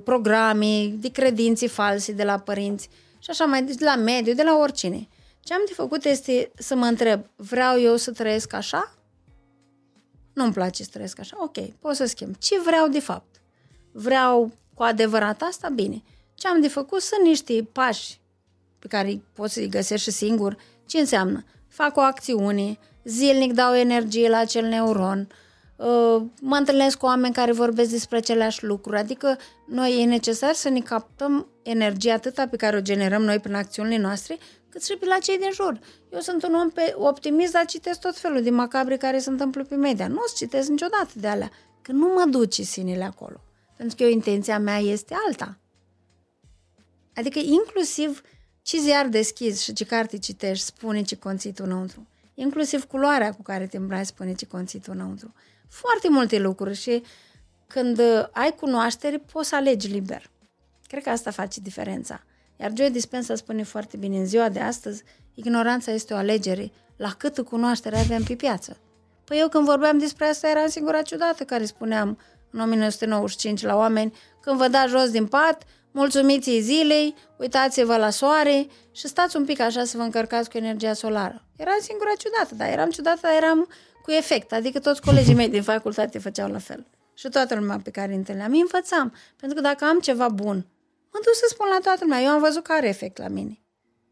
Speaker 2: programe, de credințe false de la părinți și așa mai de la mediu, de la oricine. Ce am de făcut este să mă întreb, vreau eu să trăiesc așa? Nu-mi place să trăiesc așa. Ok, pot să schimb. Ce vreau de fapt? Vreau cu adevărat asta? Bine. Ce am de făcut sunt niște pași pe care poți să-i găsești și singur. Ce înseamnă? Fac o acțiune, zilnic dau energie la acel neuron, uh, mă întâlnesc cu oameni care vorbesc despre aceleași lucruri. Adică noi e necesar să ne captăm energia atâta pe care o generăm noi prin acțiunile noastre, cât și pe la cei din jur. Eu sunt un om pe optimist, dar citesc tot felul de macabre care se întâmplă pe media. Nu o să citesc niciodată de alea, că nu mă duce sinele acolo. Pentru că eu, intenția mea este alta. Adică inclusiv ce ziar deschizi și ce carte citești spune ce conții tu înăuntru. Inclusiv culoarea cu care te îmbraci spune ce conții tu înăuntru. Foarte multe lucruri și când uh, ai cunoaștere poți să alegi liber. Cred că asta face diferența. Iar Joe Dispenza spune foarte bine, în ziua de astăzi, ignoranța este o alegere la câtă cunoaștere avem pe piață. Păi eu când vorbeam despre asta eram singura ciudată care spuneam în 1995 la oameni, când vă dați jos din pat, mulțumiți zilei, uitați-vă la soare și stați un pic așa să vă încărcați cu energia solară. Eram singura ciudată, dar eram ciudată, dar eram cu efect, adică toți colegii mei din facultate făceau la fel. Și toată lumea pe care îi întâlneam, îi învățam. Pentru că dacă am ceva bun, mă duc să spun la toată lumea, eu am văzut că are efect la mine.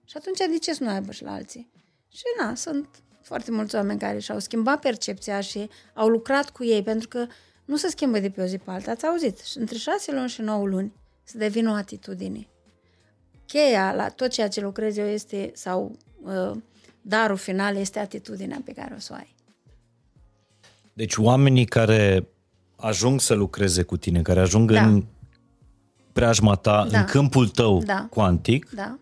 Speaker 2: Și atunci de ce să nu aibă și la alții? Și na, sunt foarte mulți oameni care și-au schimbat percepția și au lucrat cu ei, pentru că nu se schimbă de pe o zi pe alta. Ați auzit? Și între șase luni și nouă luni să devină o atitudine. Cheia la tot ceea ce lucrez eu este, sau uh, darul final este atitudinea pe care o să o ai.
Speaker 3: Deci oamenii care ajung să lucreze cu tine, care ajung
Speaker 2: Da.
Speaker 3: în preajma ta,
Speaker 2: Da.
Speaker 3: în câmpul tău
Speaker 2: Da.
Speaker 3: cuantic,
Speaker 2: Da?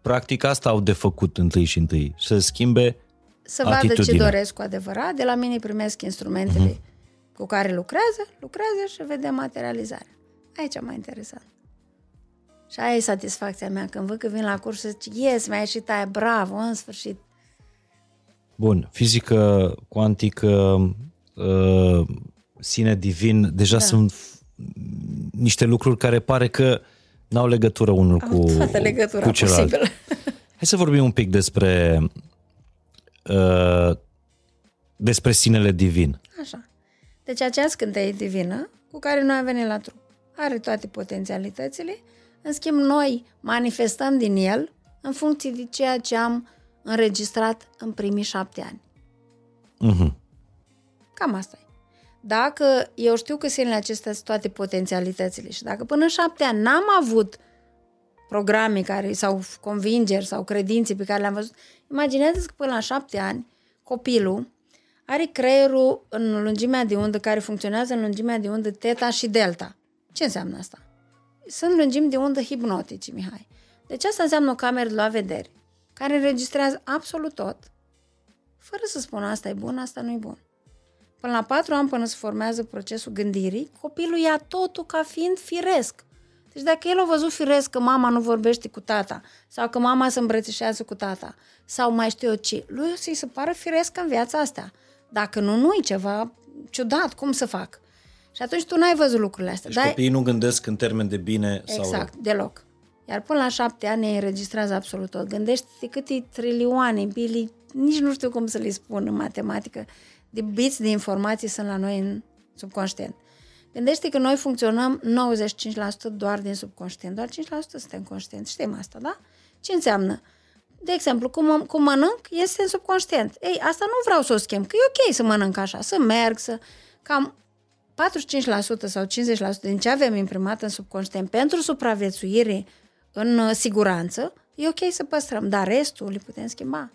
Speaker 3: practic asta au de făcut întâi și întâi, să schimbe
Speaker 2: Să vadă ce
Speaker 3: Atitudinea.
Speaker 2: doresc cu adevărat. De la mine primesc instrumentele uh-huh. cu care lucrează, lucrează și vedem materializarea. Aici e mai interesant. Și aia e satisfacția mea când văd că vin la curs și zic, yes, mi-a ieșit aia, bravo, în sfârșit.
Speaker 3: Bun, fizică cuantică, uh, sine divin, deja da. sunt f- niște lucruri care pare că n-au legătură unul
Speaker 2: Au
Speaker 3: cu,
Speaker 2: toată legătura
Speaker 3: cu celălalt.
Speaker 2: posibilă.
Speaker 3: Hai să vorbim un pic despre uh, despre sinele divin.
Speaker 2: Așa. Deci acea scânteie divină cu care noi am venit la trup are toate potențialitățile, în schimb noi manifestăm din el în funcție de ceea ce am înregistrat în primii șapte ani.
Speaker 3: Uh-huh.
Speaker 2: Cam asta e. Dacă eu știu că sinele acestea sunt toate potențialitățile și dacă până în șapte ani n-am avut programe care, sau convingeri sau credințe pe care le-am văzut, imaginează că până la șapte ani copilul are creierul în lungimea de undă care funcționează în lungimea de undă teta și delta. Ce înseamnă asta? Sunt lungimi de undă hipnotice, Mihai. Deci asta înseamnă o cameră de la vedere, care înregistrează absolut tot, fără să spună asta e bun, asta nu e bun. Până la patru ani, până se formează procesul gândirii, copilul ia totul ca fiind firesc. Deci dacă el a văzut firesc că mama nu vorbește cu tata, sau că mama se îmbrățișează cu tata, sau mai știu eu ce, lui o să-i se pară firesc în viața asta. Dacă nu, nu e ceva ciudat, cum să fac? Și atunci tu n-ai văzut lucrurile astea.
Speaker 3: Deci
Speaker 2: Dar-
Speaker 3: copiii nu gândesc în termen de bine sau rău.
Speaker 2: Exact, deloc. Iar până la șapte ani ei înregistrează absolut tot. Gândește-te câte trilioane, bili, nici nu știu cum să le spun în matematică, de biți de informații sunt la noi în subconștient. Gândește că noi funcționăm 95% doar din subconștient, doar 5% suntem conștienți. Știm asta, da? Ce înseamnă? De exemplu, cum, cum mănânc, este în subconștient. Ei, asta nu vreau să o schimb, că e ok să mănânc așa, să merg, să... Cam 45% sau 50% din ce avem imprimat în subconștient pentru supraviețuire în uh, siguranță, e ok să păstrăm, dar restul le putem schimba.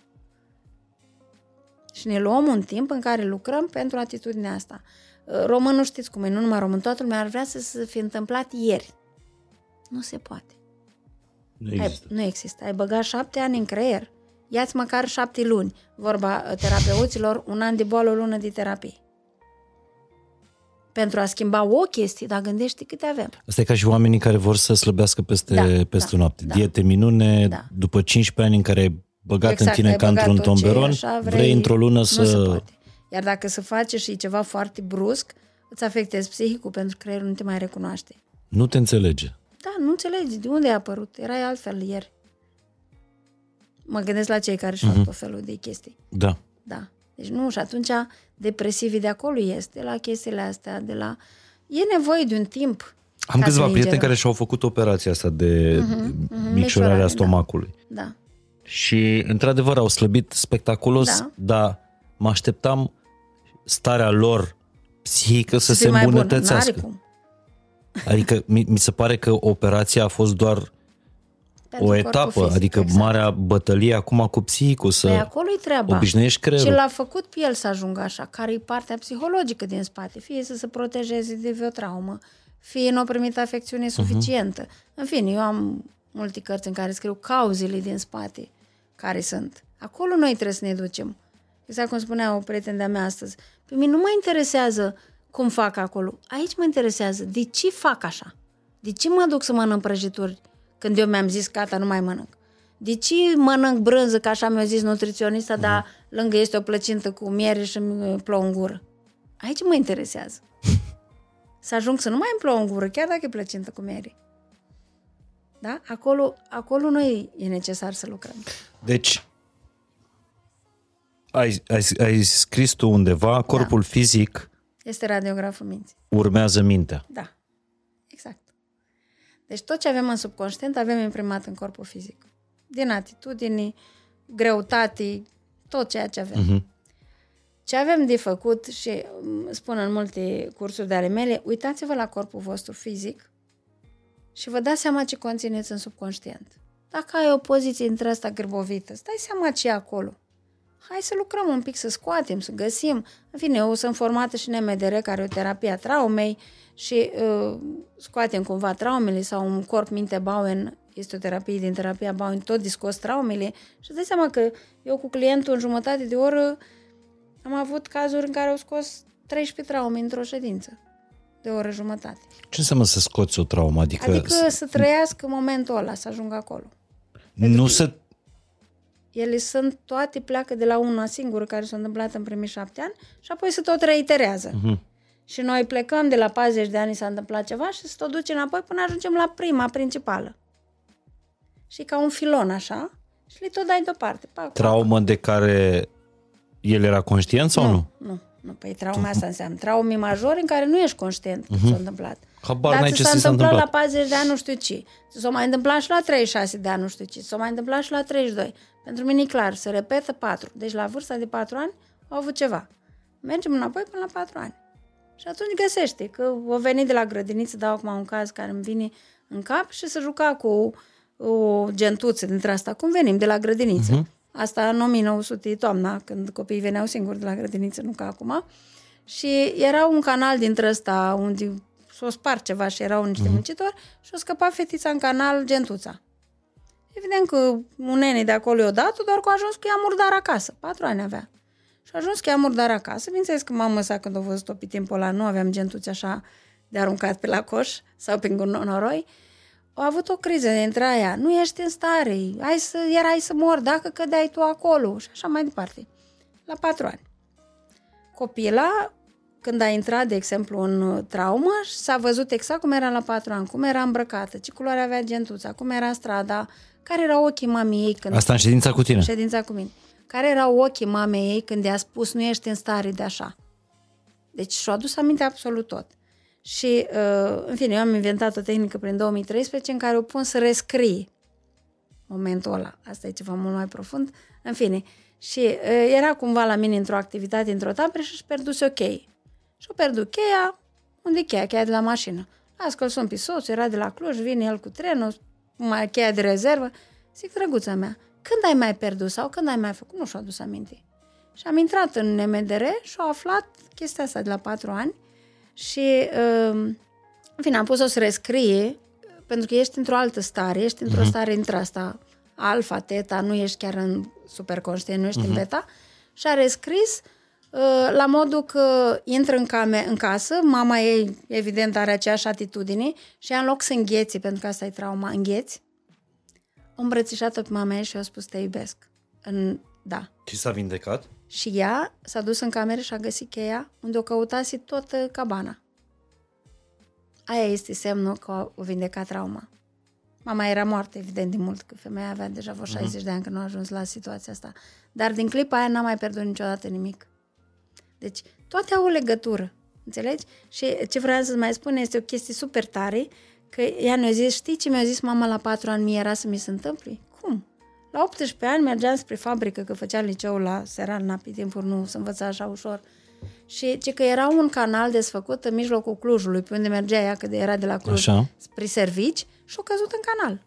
Speaker 2: Și ne luăm un timp în care lucrăm pentru atitudinea asta. Uh, Românul știți cum e, nu numai român, toată lumea ar vrea să se fi întâmplat ieri. Nu se poate.
Speaker 3: Nu
Speaker 2: Ai,
Speaker 3: există.
Speaker 2: nu există. Ai băgat șapte ani în creier. Ia-ți măcar șapte luni. Vorba uh, terapeuților, un an de boală, o lună de terapie. Pentru a schimba o chestie, dar gândește câte avem.
Speaker 3: Asta e ca și oamenii care vor să slăbească peste,
Speaker 2: Da,
Speaker 3: peste
Speaker 2: da,
Speaker 3: noapte.
Speaker 2: da.
Speaker 3: Diete minune,
Speaker 2: Da.
Speaker 3: după 15 ani în care ai băgat
Speaker 2: exact,
Speaker 3: în tine
Speaker 2: ai
Speaker 3: ca
Speaker 2: băgat
Speaker 3: într-un
Speaker 2: tot ce e
Speaker 3: tomberon,
Speaker 2: așa,
Speaker 3: vrei, într-o lună
Speaker 2: Nu se
Speaker 3: să...
Speaker 2: poate. Iar dacă se face și e ceva foarte brusc, îți afectezi psihicul pentru că creierul nu te mai recunoaște.
Speaker 3: Nu te înțelege.
Speaker 2: Da, nu înțelegi de unde ai apărut. Erai altfel ieri. Mă gândesc la cei care își fac tot felul de chestii.
Speaker 3: Da.
Speaker 2: Da. Deci nu, și atunci depresivii de acolo este, de la chestiile astea, de la... E nevoie de un timp.
Speaker 3: Am
Speaker 2: ca
Speaker 3: câțiva
Speaker 2: să ne
Speaker 3: prieteni
Speaker 2: ingerăm.
Speaker 3: care și-au făcut operația asta de
Speaker 2: micșorare,
Speaker 3: micșorarea
Speaker 2: da.
Speaker 3: stomacului.
Speaker 2: Da.
Speaker 3: Și, într-adevăr, au slăbit spectaculos,
Speaker 2: Da.
Speaker 3: dar mă așteptam starea lor psihică să,
Speaker 2: Să
Speaker 3: se
Speaker 2: fie mai bună.
Speaker 3: îmbunătățească.
Speaker 2: N-are cum.
Speaker 3: Adică mi, mi se pare că operația a fost doar
Speaker 2: Pentru
Speaker 3: o
Speaker 2: corpul
Speaker 3: etapă,
Speaker 2: fizic,
Speaker 3: adică
Speaker 2: exact.
Speaker 3: marea bătălie acum cu psihicul, să
Speaker 2: Păi acolo e treaba.
Speaker 3: obișnuiești creierul.
Speaker 2: Și l-a făcut pe el să ajungă așa, care e partea psihologică din spate, fie să se protejeze de vreo traumă, fie nu a primit afecțiune suficientă. În fine, eu am multe cărți în care scriu cauzele din spate care sunt. Acolo noi trebuie să ne ducem. Exact cum spunea o prietenă de-a mea astăzi. Pe mine nu mă interesează cum fac acolo. Aici mă interesează de ce fac așa. De ce mă duc să mănânc prăjituri când eu mi-am zis gata, nu mai mănânc? De ce mănânc brânză, că așa mi-a zis nutriționista, dar lângă este o plăcintă cu miere și îmi plouă în gură? Aici mă interesează. Să ajung să nu mai îmi plouă în gură, chiar dacă e plăcintă cu miere. Da? Acolo, acolo noi e necesar să lucrăm.
Speaker 3: Deci, ai, ai, ai scris tu undeva, corpul da. fizic
Speaker 2: Este radiograful minții.
Speaker 3: urmează mintea.
Speaker 2: Da. Exact. Deci tot ce avem în subconștient avem imprimat în corpul fizic. Din atitudini, greutate, tot ceea ce avem.
Speaker 3: Mhm.
Speaker 2: Ce avem de făcut și mm, spun în multe cursuri de ale mele, uitați-vă la corpul vostru fizic și vă dați seama ce conțineți în subconștient. Dacă ai o poziție între asta grăbovită, stai seama ce e acolo. Hai să lucrăm un pic, să scoatem, să găsim. În fine, eu sunt formată și în MDR, care e o terapie a traumei și uh, scoatem cumva traumele sau un corp minte Bowen este o terapie din terapia Bowen, tot discos traumele și îți dai seama că eu cu clientul în jumătate de oră am avut cazuri în care au scos 13 traume într-o ședință de o oră jumătate.
Speaker 3: Ce înseamnă să scoți o traumă? Adică,
Speaker 2: Adică să trăiască momentul ăla, să ajungă acolo.
Speaker 3: nu să...
Speaker 2: Ele sunt, toate pleacă de la una singură care s-a întâmplat în primii șapte ani și apoi se tot reiterează.
Speaker 3: Mhm.
Speaker 2: Și noi plecăm de la 40 de ani s-a întâmplat ceva și se tot duce înapoi până ajungem la prima principală. Și e ca un filon așa și le tot dai deoparte. Pac, pac.
Speaker 3: Traumă de care el era conștient sau nu?
Speaker 2: Nu, nu. Păi trauma asta înseamnă traume majore în care nu ești conștient că s-a întâmplat.
Speaker 3: Mhm. Habar
Speaker 2: Dar
Speaker 3: n-ai
Speaker 2: ți
Speaker 3: ce
Speaker 2: s-a
Speaker 3: ți s-a
Speaker 2: întâmplat la
Speaker 3: întâmplat.
Speaker 2: 40 de ani nu știu ce. Ți s-a mai întâmplat și la 36 de ani nu știu ce. S-a mai întâmplat și la 32. Pentru mine e clar, se repetă 4. Deci la vârsta de 4 ani au avut ceva. Mergem înapoi până la 4 ani. Și atunci găsește că o venit de la grădiniță, dau acum un caz care îmi vine în cap și să juca cu o gentuță dintre asta, cum venim de la grădiniță. Uh-huh. Asta în 1900, toamna, când copiii veneau singuri de la grădiniță, nu ca acum. Și era un canal dintre ăsta unde s-o spart ceva și erau niște uh-huh. muncitori și o scăpa fetița în canal gentuța. Evident că un nene de acolo i-o dat doar că a ajuns cu ea murdar acasă. Patru ani avea. Și a ajuns cu ea murdar acasă. Bineînțeles că mama sa, când a văzut-o pe timpul ăla, nu aveam gentuți așa de aruncat pe la coș sau pe noroi. A avut o criză dintre aia. Nu ești în stare. Hai să, erai să mor dacă cădeai tu acolo. Și așa mai departe. La patru ani. Copila, când a intrat, de exemplu, în uh, traumă, s-a văzut exact cum era la patru ani, cum era îmbrăcată, ce culoare avea gentuța, cum era strada, care erau ochii mamei ei când
Speaker 3: Asta în ședința cu tine.
Speaker 2: ședința cu mine. Care erau ochii mamei ei când i-a spus nu ești în stare de așa. Deci și-a adus aminte absolut tot. Și, uh, în fine, eu am inventat o tehnică prin 2013 în care o pun să rescrie momentul ăla. Asta e ceva mult mai profund. În fine, și uh, era cumva la mine într-o activitate, într-o tabără și își pierduse o cheie. Și-o pierdu cheia, unde e cheia? Cheia de la mașină. Las că sun pe soțul, era de la Cluj, vine el cu trenul, mai cheia de rezervă. Zic, drăguța mea, când ai mai pierdut sau când ai mai făcut? Nu și-a adus aminte. Și am intrat în MDR și au aflat chestia asta de la patru ani și, uh, în fine, am pus-o să rescrie, pentru că ești într-o altă stare, ești într-o stare între asta, alfa, teta, nu ești chiar în superconștient, nu ești în beta, și a rescris uh, la modul că intră în, came, în casă, mama ei, evident, are aceeași atitudine și ea, în loc să îngheți, pentru că asta e trauma, îngheți, o îmbrățișat-o pe mama ei și i-a spus, te iubesc. În, da.
Speaker 3: Și s-a vindecat?
Speaker 2: Și ea s-a dus în cameră și a găsit cheia unde o căutase toată cabana. Aia este semnul că o vindecat trauma. Mama era moartă, evident, de mult, că femeia avea deja vreo 60 de ani când nu a ajuns la situația asta. Dar din clipa aia n-a mai pierdut niciodată nimic. Deci, toate au o legătură, înțelegi? Și ce vreau să mai spun este o chestie super tare, că ea ne-a zis, știi ce mi-a zis mama la patru ani mie era să mi se întâmple? Cum? La 18 ani mergeam spre fabrică, că făcea liceul la Serana, pe timpuri nu se învăța așa ușor. Și ce că era un canal desfăcut în mijlocul Clujului, pe unde mergea ea, că de era de la Cluj
Speaker 3: Așa.
Speaker 2: spre servici, și a căzut în canal.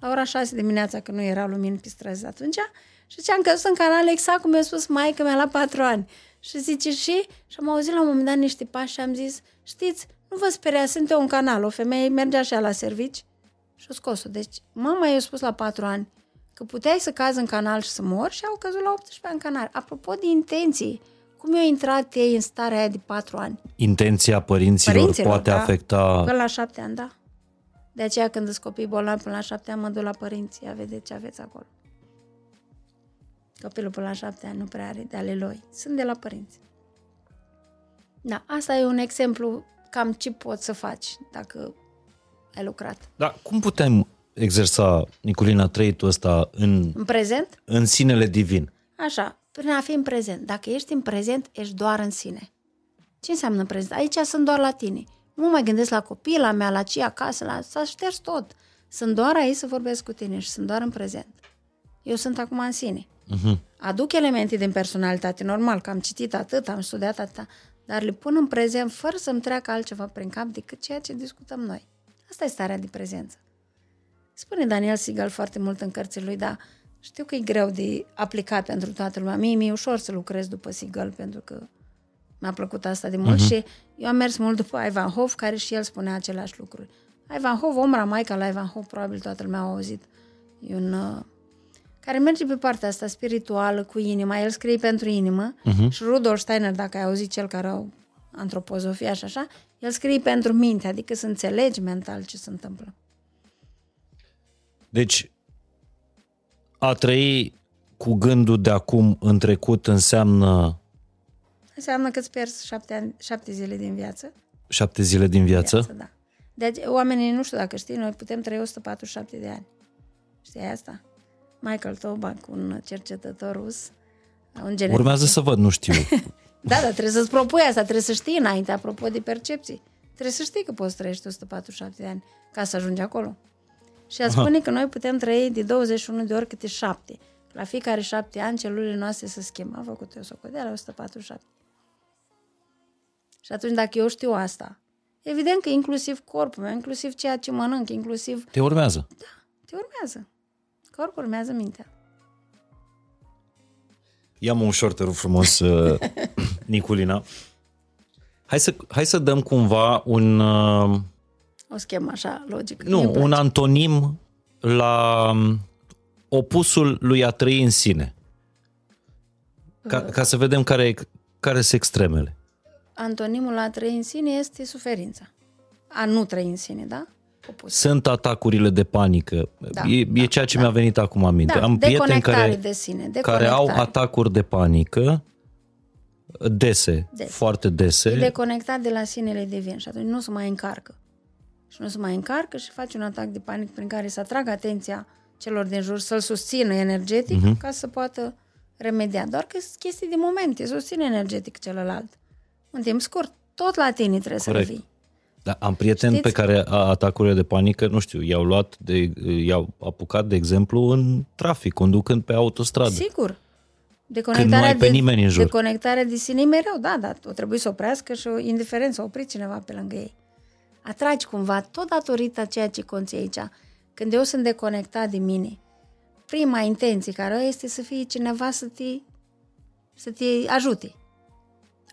Speaker 2: La ora 6 dimineața, că nu era lumină pe străzi atunci, și ce am căzut în canal exact cum mi-a spus maica mea la patru ani. Și zice și, și am auzit la un moment dat niște pași și am zis, știți, nu vă speria, sunt eu în canal, o femeie mergea și ea la servici și-o scos-o. Deci mama i-a spus la patru ani că puteai să cazi în canal și să mor și au căzut la 18 ani în canal. Apropo de intenții, cum i-au intrat ei în starea aia de patru ani?
Speaker 3: Intenția părinților,
Speaker 2: Părinților,
Speaker 3: poate
Speaker 2: da.
Speaker 3: afecta...
Speaker 2: Până la șapte ani, da. De aceea când sunt copii bolnavi până la șapte ani, mă duc la părinți. Ia vedeți ce aveți acolo. Copilul până la șapte ani nu prea are de ale lui. Sunt de la părinți. Da, asta e un exemplu cam ce poți să faci dacă ai lucrat.
Speaker 3: Dar cum putem exersa Niculina trăitul ăsta în,
Speaker 2: În prezent?
Speaker 3: în sinele divin?
Speaker 2: Așa, prin a fi în prezent. Dacă ești în prezent, ești doar în sine. Ce înseamnă prezent? Aici sunt doar la tine. Nu mai gândesc la copila mea, la ce acasă, la... s-a șters tot. Sunt doar aici să vorbesc cu tine și sunt doar în prezent. Eu sunt acum în sine.
Speaker 3: Uh-huh.
Speaker 2: Aduc elemente din personalitate, normal, că am citit atât, am studiat atât, dar le pun în prezent fără să-mi treacă altceva prin cap decât ceea ce discutăm noi. Asta e starea de prezență. Spune Daniel Sigal foarte mult în cărțile lui, dar știu că e greu de aplicat pentru toată lumea. Mie mi-e ușor să lucrez după Sigal, pentru că mi-a plăcut asta de mult uh-huh. și eu am mers mult după Ivan Hof, care și el spunea aceleași lucruri. Ivan Hof, omra maica la Ivan Hof, probabil toată lumea a auzit. E un... Uh, care merge pe partea asta spirituală cu inima. El scrie pentru inimă uh-huh. și Rudolf Steiner, dacă ai auzit cel care au antropozofia și așa, el scrie pentru minte, adică să înțelegi mental ce se întâmplă.
Speaker 3: Deci, a trăi cu gândul de acum în trecut înseamnă
Speaker 2: Înseamnă că îți pierzi șapte, ani, șapte zile din viață.
Speaker 3: șapte zile din viață.
Speaker 2: viață da. Deci, oamenii, nu știu dacă știi, noi putem trăi 147 de ani. Știi asta? Michael Tobac, un cercetător rus, un geneticist.
Speaker 3: Urmează să văd, nu știu.
Speaker 2: Da, dar trebuie să-ți propui asta, trebuie să știi înainte, apropo de percepții. Trebuie să știi că poți trăiești 147 de ani ca să ajungi acolo. Și a spune că noi putem trăi de 21 de ori câte șapte. La fiecare șapte ani celulele noastre se schimbă. Am făcut eu socoteala 147. Și atunci dacă eu știu asta, evident că inclusiv corpul meu, inclusiv ceea ce mănânc, inclusiv
Speaker 3: Te urmează.
Speaker 2: te urmează. Corpul urmează mintea.
Speaker 3: Ia-mă ușor, te rog frumos, uh, Niculina. Hai să, hai să dăm cumva un, uh,
Speaker 2: O schemă așa logică. Mie
Speaker 3: nu,
Speaker 2: îmi place.
Speaker 3: un antonim la um, opusul lui a trăi în sine. Ca, ca să vedem care, care sunt extremele.
Speaker 2: Antonimul la a trăi în sine este suferința. A nu trăi în sine, da? Opus.
Speaker 3: Sunt atacurile de panică.
Speaker 2: Da,
Speaker 3: e,
Speaker 2: da,
Speaker 3: e ceea ce mi-a venit acum aminte.
Speaker 2: Da,
Speaker 3: Am prieteni
Speaker 2: deconectare
Speaker 3: care,
Speaker 2: de sine,
Speaker 3: care au
Speaker 2: deconectare.
Speaker 3: atacuri de panică dese,
Speaker 2: Des.
Speaker 3: foarte dese.
Speaker 2: E deconectat de la sinele divin și atunci nu se mai încarcă. Și nu se mai încarcă și face un atac de panic prin care să atragă atenția celor din jur, să-l susțină energetic
Speaker 3: Mhm.
Speaker 2: uh-huh. ca să poată remedia. Doar că sunt chestii de moment, te susține energetic celălalt. În timp scurt, tot la tine trebuie
Speaker 3: Corect.
Speaker 2: să revii.
Speaker 3: Da, am prieteni
Speaker 2: Știți?
Speaker 3: pe care a- atacurile de panică, nu știu, i-au luat, de, i-au apucat, de exemplu, în trafic, conducând pe autostradă.
Speaker 2: Sigur.
Speaker 3: Când nu ai pe
Speaker 2: de,
Speaker 3: nimeni în jur.
Speaker 2: Deconectarea de sine e mereu, da, dar o trebuie să oprească și o indiferent să opri cineva pe lângă ei. Atragi cumva, tot datorită a ceea ce conții aici. Când eu sunt deconectat de mine, prima intenție care o este să fie cineva să te, să te ajute.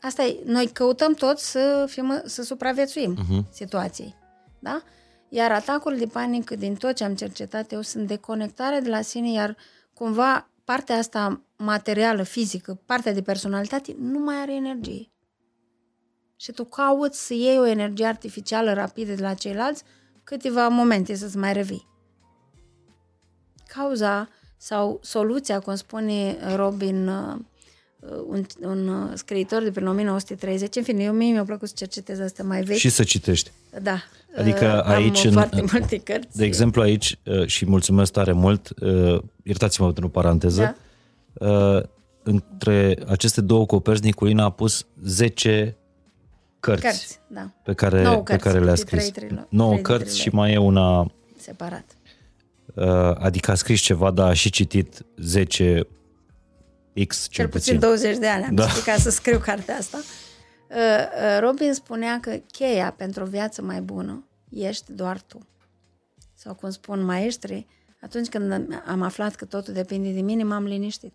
Speaker 2: Asta e, noi căutăm tot să, fim, să supraviețuim uh-huh. situației. Da? Iar atacul de panică, din tot ce am cercetat eu, sunt deconectare de la sine, iar cumva partea asta materială, fizică, partea de personalitate, nu mai are energie. Și tu cauți să iei o energie artificială rapidă de la ceilalți câteva momente să-ți mai revii. Cauza sau soluția, cum spune Robin, uh, un, un uh, scriitor de prin 1930, în fine, eu mie mi-a plăcut să cercetez asta mai vechi.
Speaker 3: Și să citești.
Speaker 2: Da.
Speaker 3: Adică
Speaker 2: Uh,
Speaker 3: aici,
Speaker 2: Am
Speaker 3: în-
Speaker 2: foarte multe cărți.
Speaker 3: De exemplu, aici, uh, și mulțumesc tare mult, uh, iertați-mă pentru paranteză, uh, între aceste două coperți, Niculina a pus 10 cărți,
Speaker 2: Cărți, da.
Speaker 3: pe care,
Speaker 2: Nouă
Speaker 3: pe
Speaker 2: cărți,
Speaker 3: care le-a
Speaker 2: câte
Speaker 3: scris.
Speaker 2: trei trilo-
Speaker 3: 9
Speaker 2: trei de
Speaker 3: cărți
Speaker 2: trilogii.
Speaker 3: și mai e una,
Speaker 2: Separat.
Speaker 3: uh, adică a scris ceva, dar a și citit 10 X cel,
Speaker 2: Cel puțin 20 de ani am
Speaker 3: Da.
Speaker 2: da. citit ca să scriu cartea asta. Uh, uh, Robin spunea că cheia pentru o viață mai bună ești doar tu. Sau cum spun maestrii, atunci când am aflat că totul depinde de mine, m-am liniștit.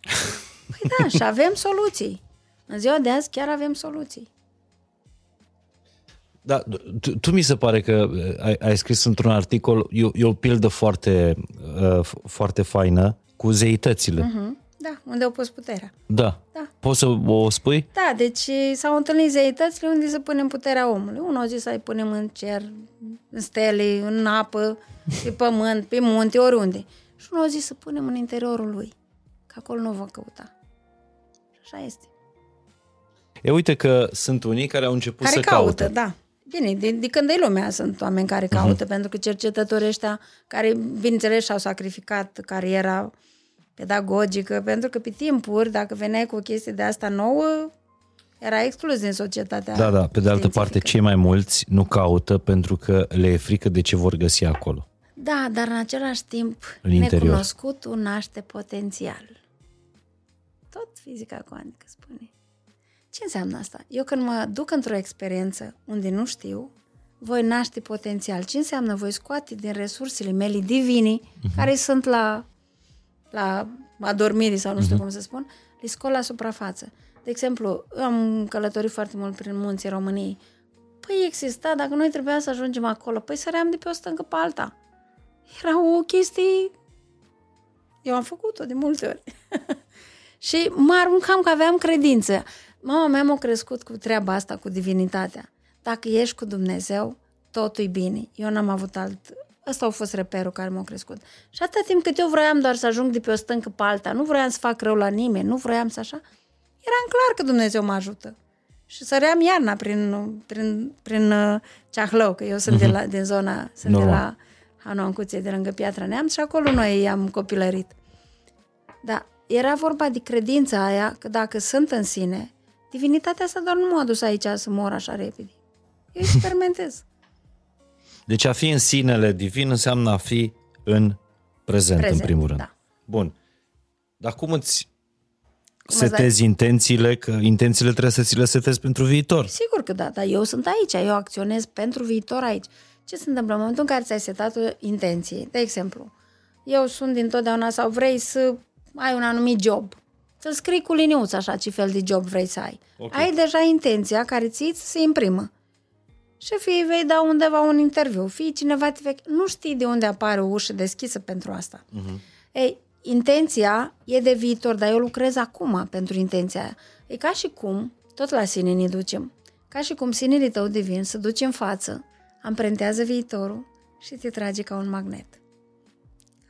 Speaker 2: Păi da, și avem soluții. În ziua de azi chiar avem soluții.
Speaker 3: Da, tu, tu mi se pare că uh, ai, ai scris într-un articol, e, o- e o pildă foarte, uh, f- foarte faină cu zeitățile.
Speaker 2: Mhm. Da, unde au pus puterea.
Speaker 3: Da.
Speaker 2: Da.
Speaker 3: Poți să o spui?
Speaker 2: Da, deci s-au întâlnit zeitățile unde să punem puterea omului. Unul a zis să-i punem în cer, în stele, în apă, pe pământ, pe munte, oriunde. Și unul a zis să punem în interiorul lui, că acolo nu o va căuta. Și așa este.
Speaker 3: E uite că sunt unii care au început
Speaker 2: Care
Speaker 3: să
Speaker 2: caută,
Speaker 3: caute.
Speaker 2: da. Bine, de, de când e lumea sunt oameni care caută, uh-huh. pentru că cercetătorii ăștia, care, bineînțeles, și-au sacrificat cariera pedagogică, pentru că pe timpuri, dacă veneai cu o chestie de asta nouă, era exclus din societatea
Speaker 3: Da, da, pe de altă parte, cei mai mulți nu caută pentru că le e frică de ce vor găsi acolo.
Speaker 2: Da, dar în același timp,
Speaker 3: În interior.
Speaker 2: necunoscutul naște potențial. Tot fizica cuantică spune. Ce înseamnă asta? Eu când mă duc într-o experiență unde nu știu, voi naște potențial. Ce înseamnă? Voi scoate din resursele mele divini, uh-huh. care sunt la, la adormire sau nu știu uh-huh. cum să spun, le scot la suprafață. De exemplu, am călătorit foarte mult prin munții României. Păi exista, dacă noi trebuia să ajungem acolo, păi săream de pe o stâncă pe alta. Era o chestie... Eu am făcut-o de multe ori. și mă aruncam că aveam credință. Mama mea m-a crescut cu treaba asta, cu divinitatea. Dacă ești cu Dumnezeu, totul e bine. Eu n-am avut alt... Ăsta a fost reperul care m-a crescut. Și atâta timp cât eu vroiam doar să ajung de pe o stâncă pe alta, nu vroiam să fac rău la nimeni, nu vroiam să așa, eram clar că Dumnezeu mă ajută. Și săream iarna prin, prin, prin uh, Ceahlău, că eu sunt uh-huh. de la, din zona, sunt
Speaker 3: Normal.
Speaker 2: de la Hanoancuție, de lângă Piatra Neamț și acolo noi am copilărit. Da, era vorba de credința aia că dacă sunt în sine, divinitatea asta doar nu m-a adus aici să mor așa repede. Eu experimentez.
Speaker 3: Deci a fi în sinele divin înseamnă a fi în prezent,
Speaker 2: Prezent,
Speaker 3: în primul rând.
Speaker 2: da.
Speaker 3: Bun. Dar cum îți
Speaker 2: Cum
Speaker 3: setezi intențiile? Că intențiile trebuie să ți le setezi pentru viitor.
Speaker 2: Sigur că da, dar eu sunt aici, eu acționez pentru viitor aici. Ce se întâmplă în momentul în care ți-ai setat o intenție? De exemplu, eu sunt dintotdeauna sau vrei să ai un anumit job, să scrii cu liniuță așa ce fel de job vrei să ai.
Speaker 3: Ok.
Speaker 2: Ai deja intenția care ți se imprimă. Și fie vei da undeva un interviu, fie cineva te vei... Nu știi de unde apare o ușă deschisă pentru asta. Uh-huh. Ei, intenția e de viitor, dar eu lucrez acum pentru intenția aia. E ca și cum, tot la sine ne ducem, ca și cum sinele tău divin se duce în față, amprentează viitorul și te trage ca un magnet.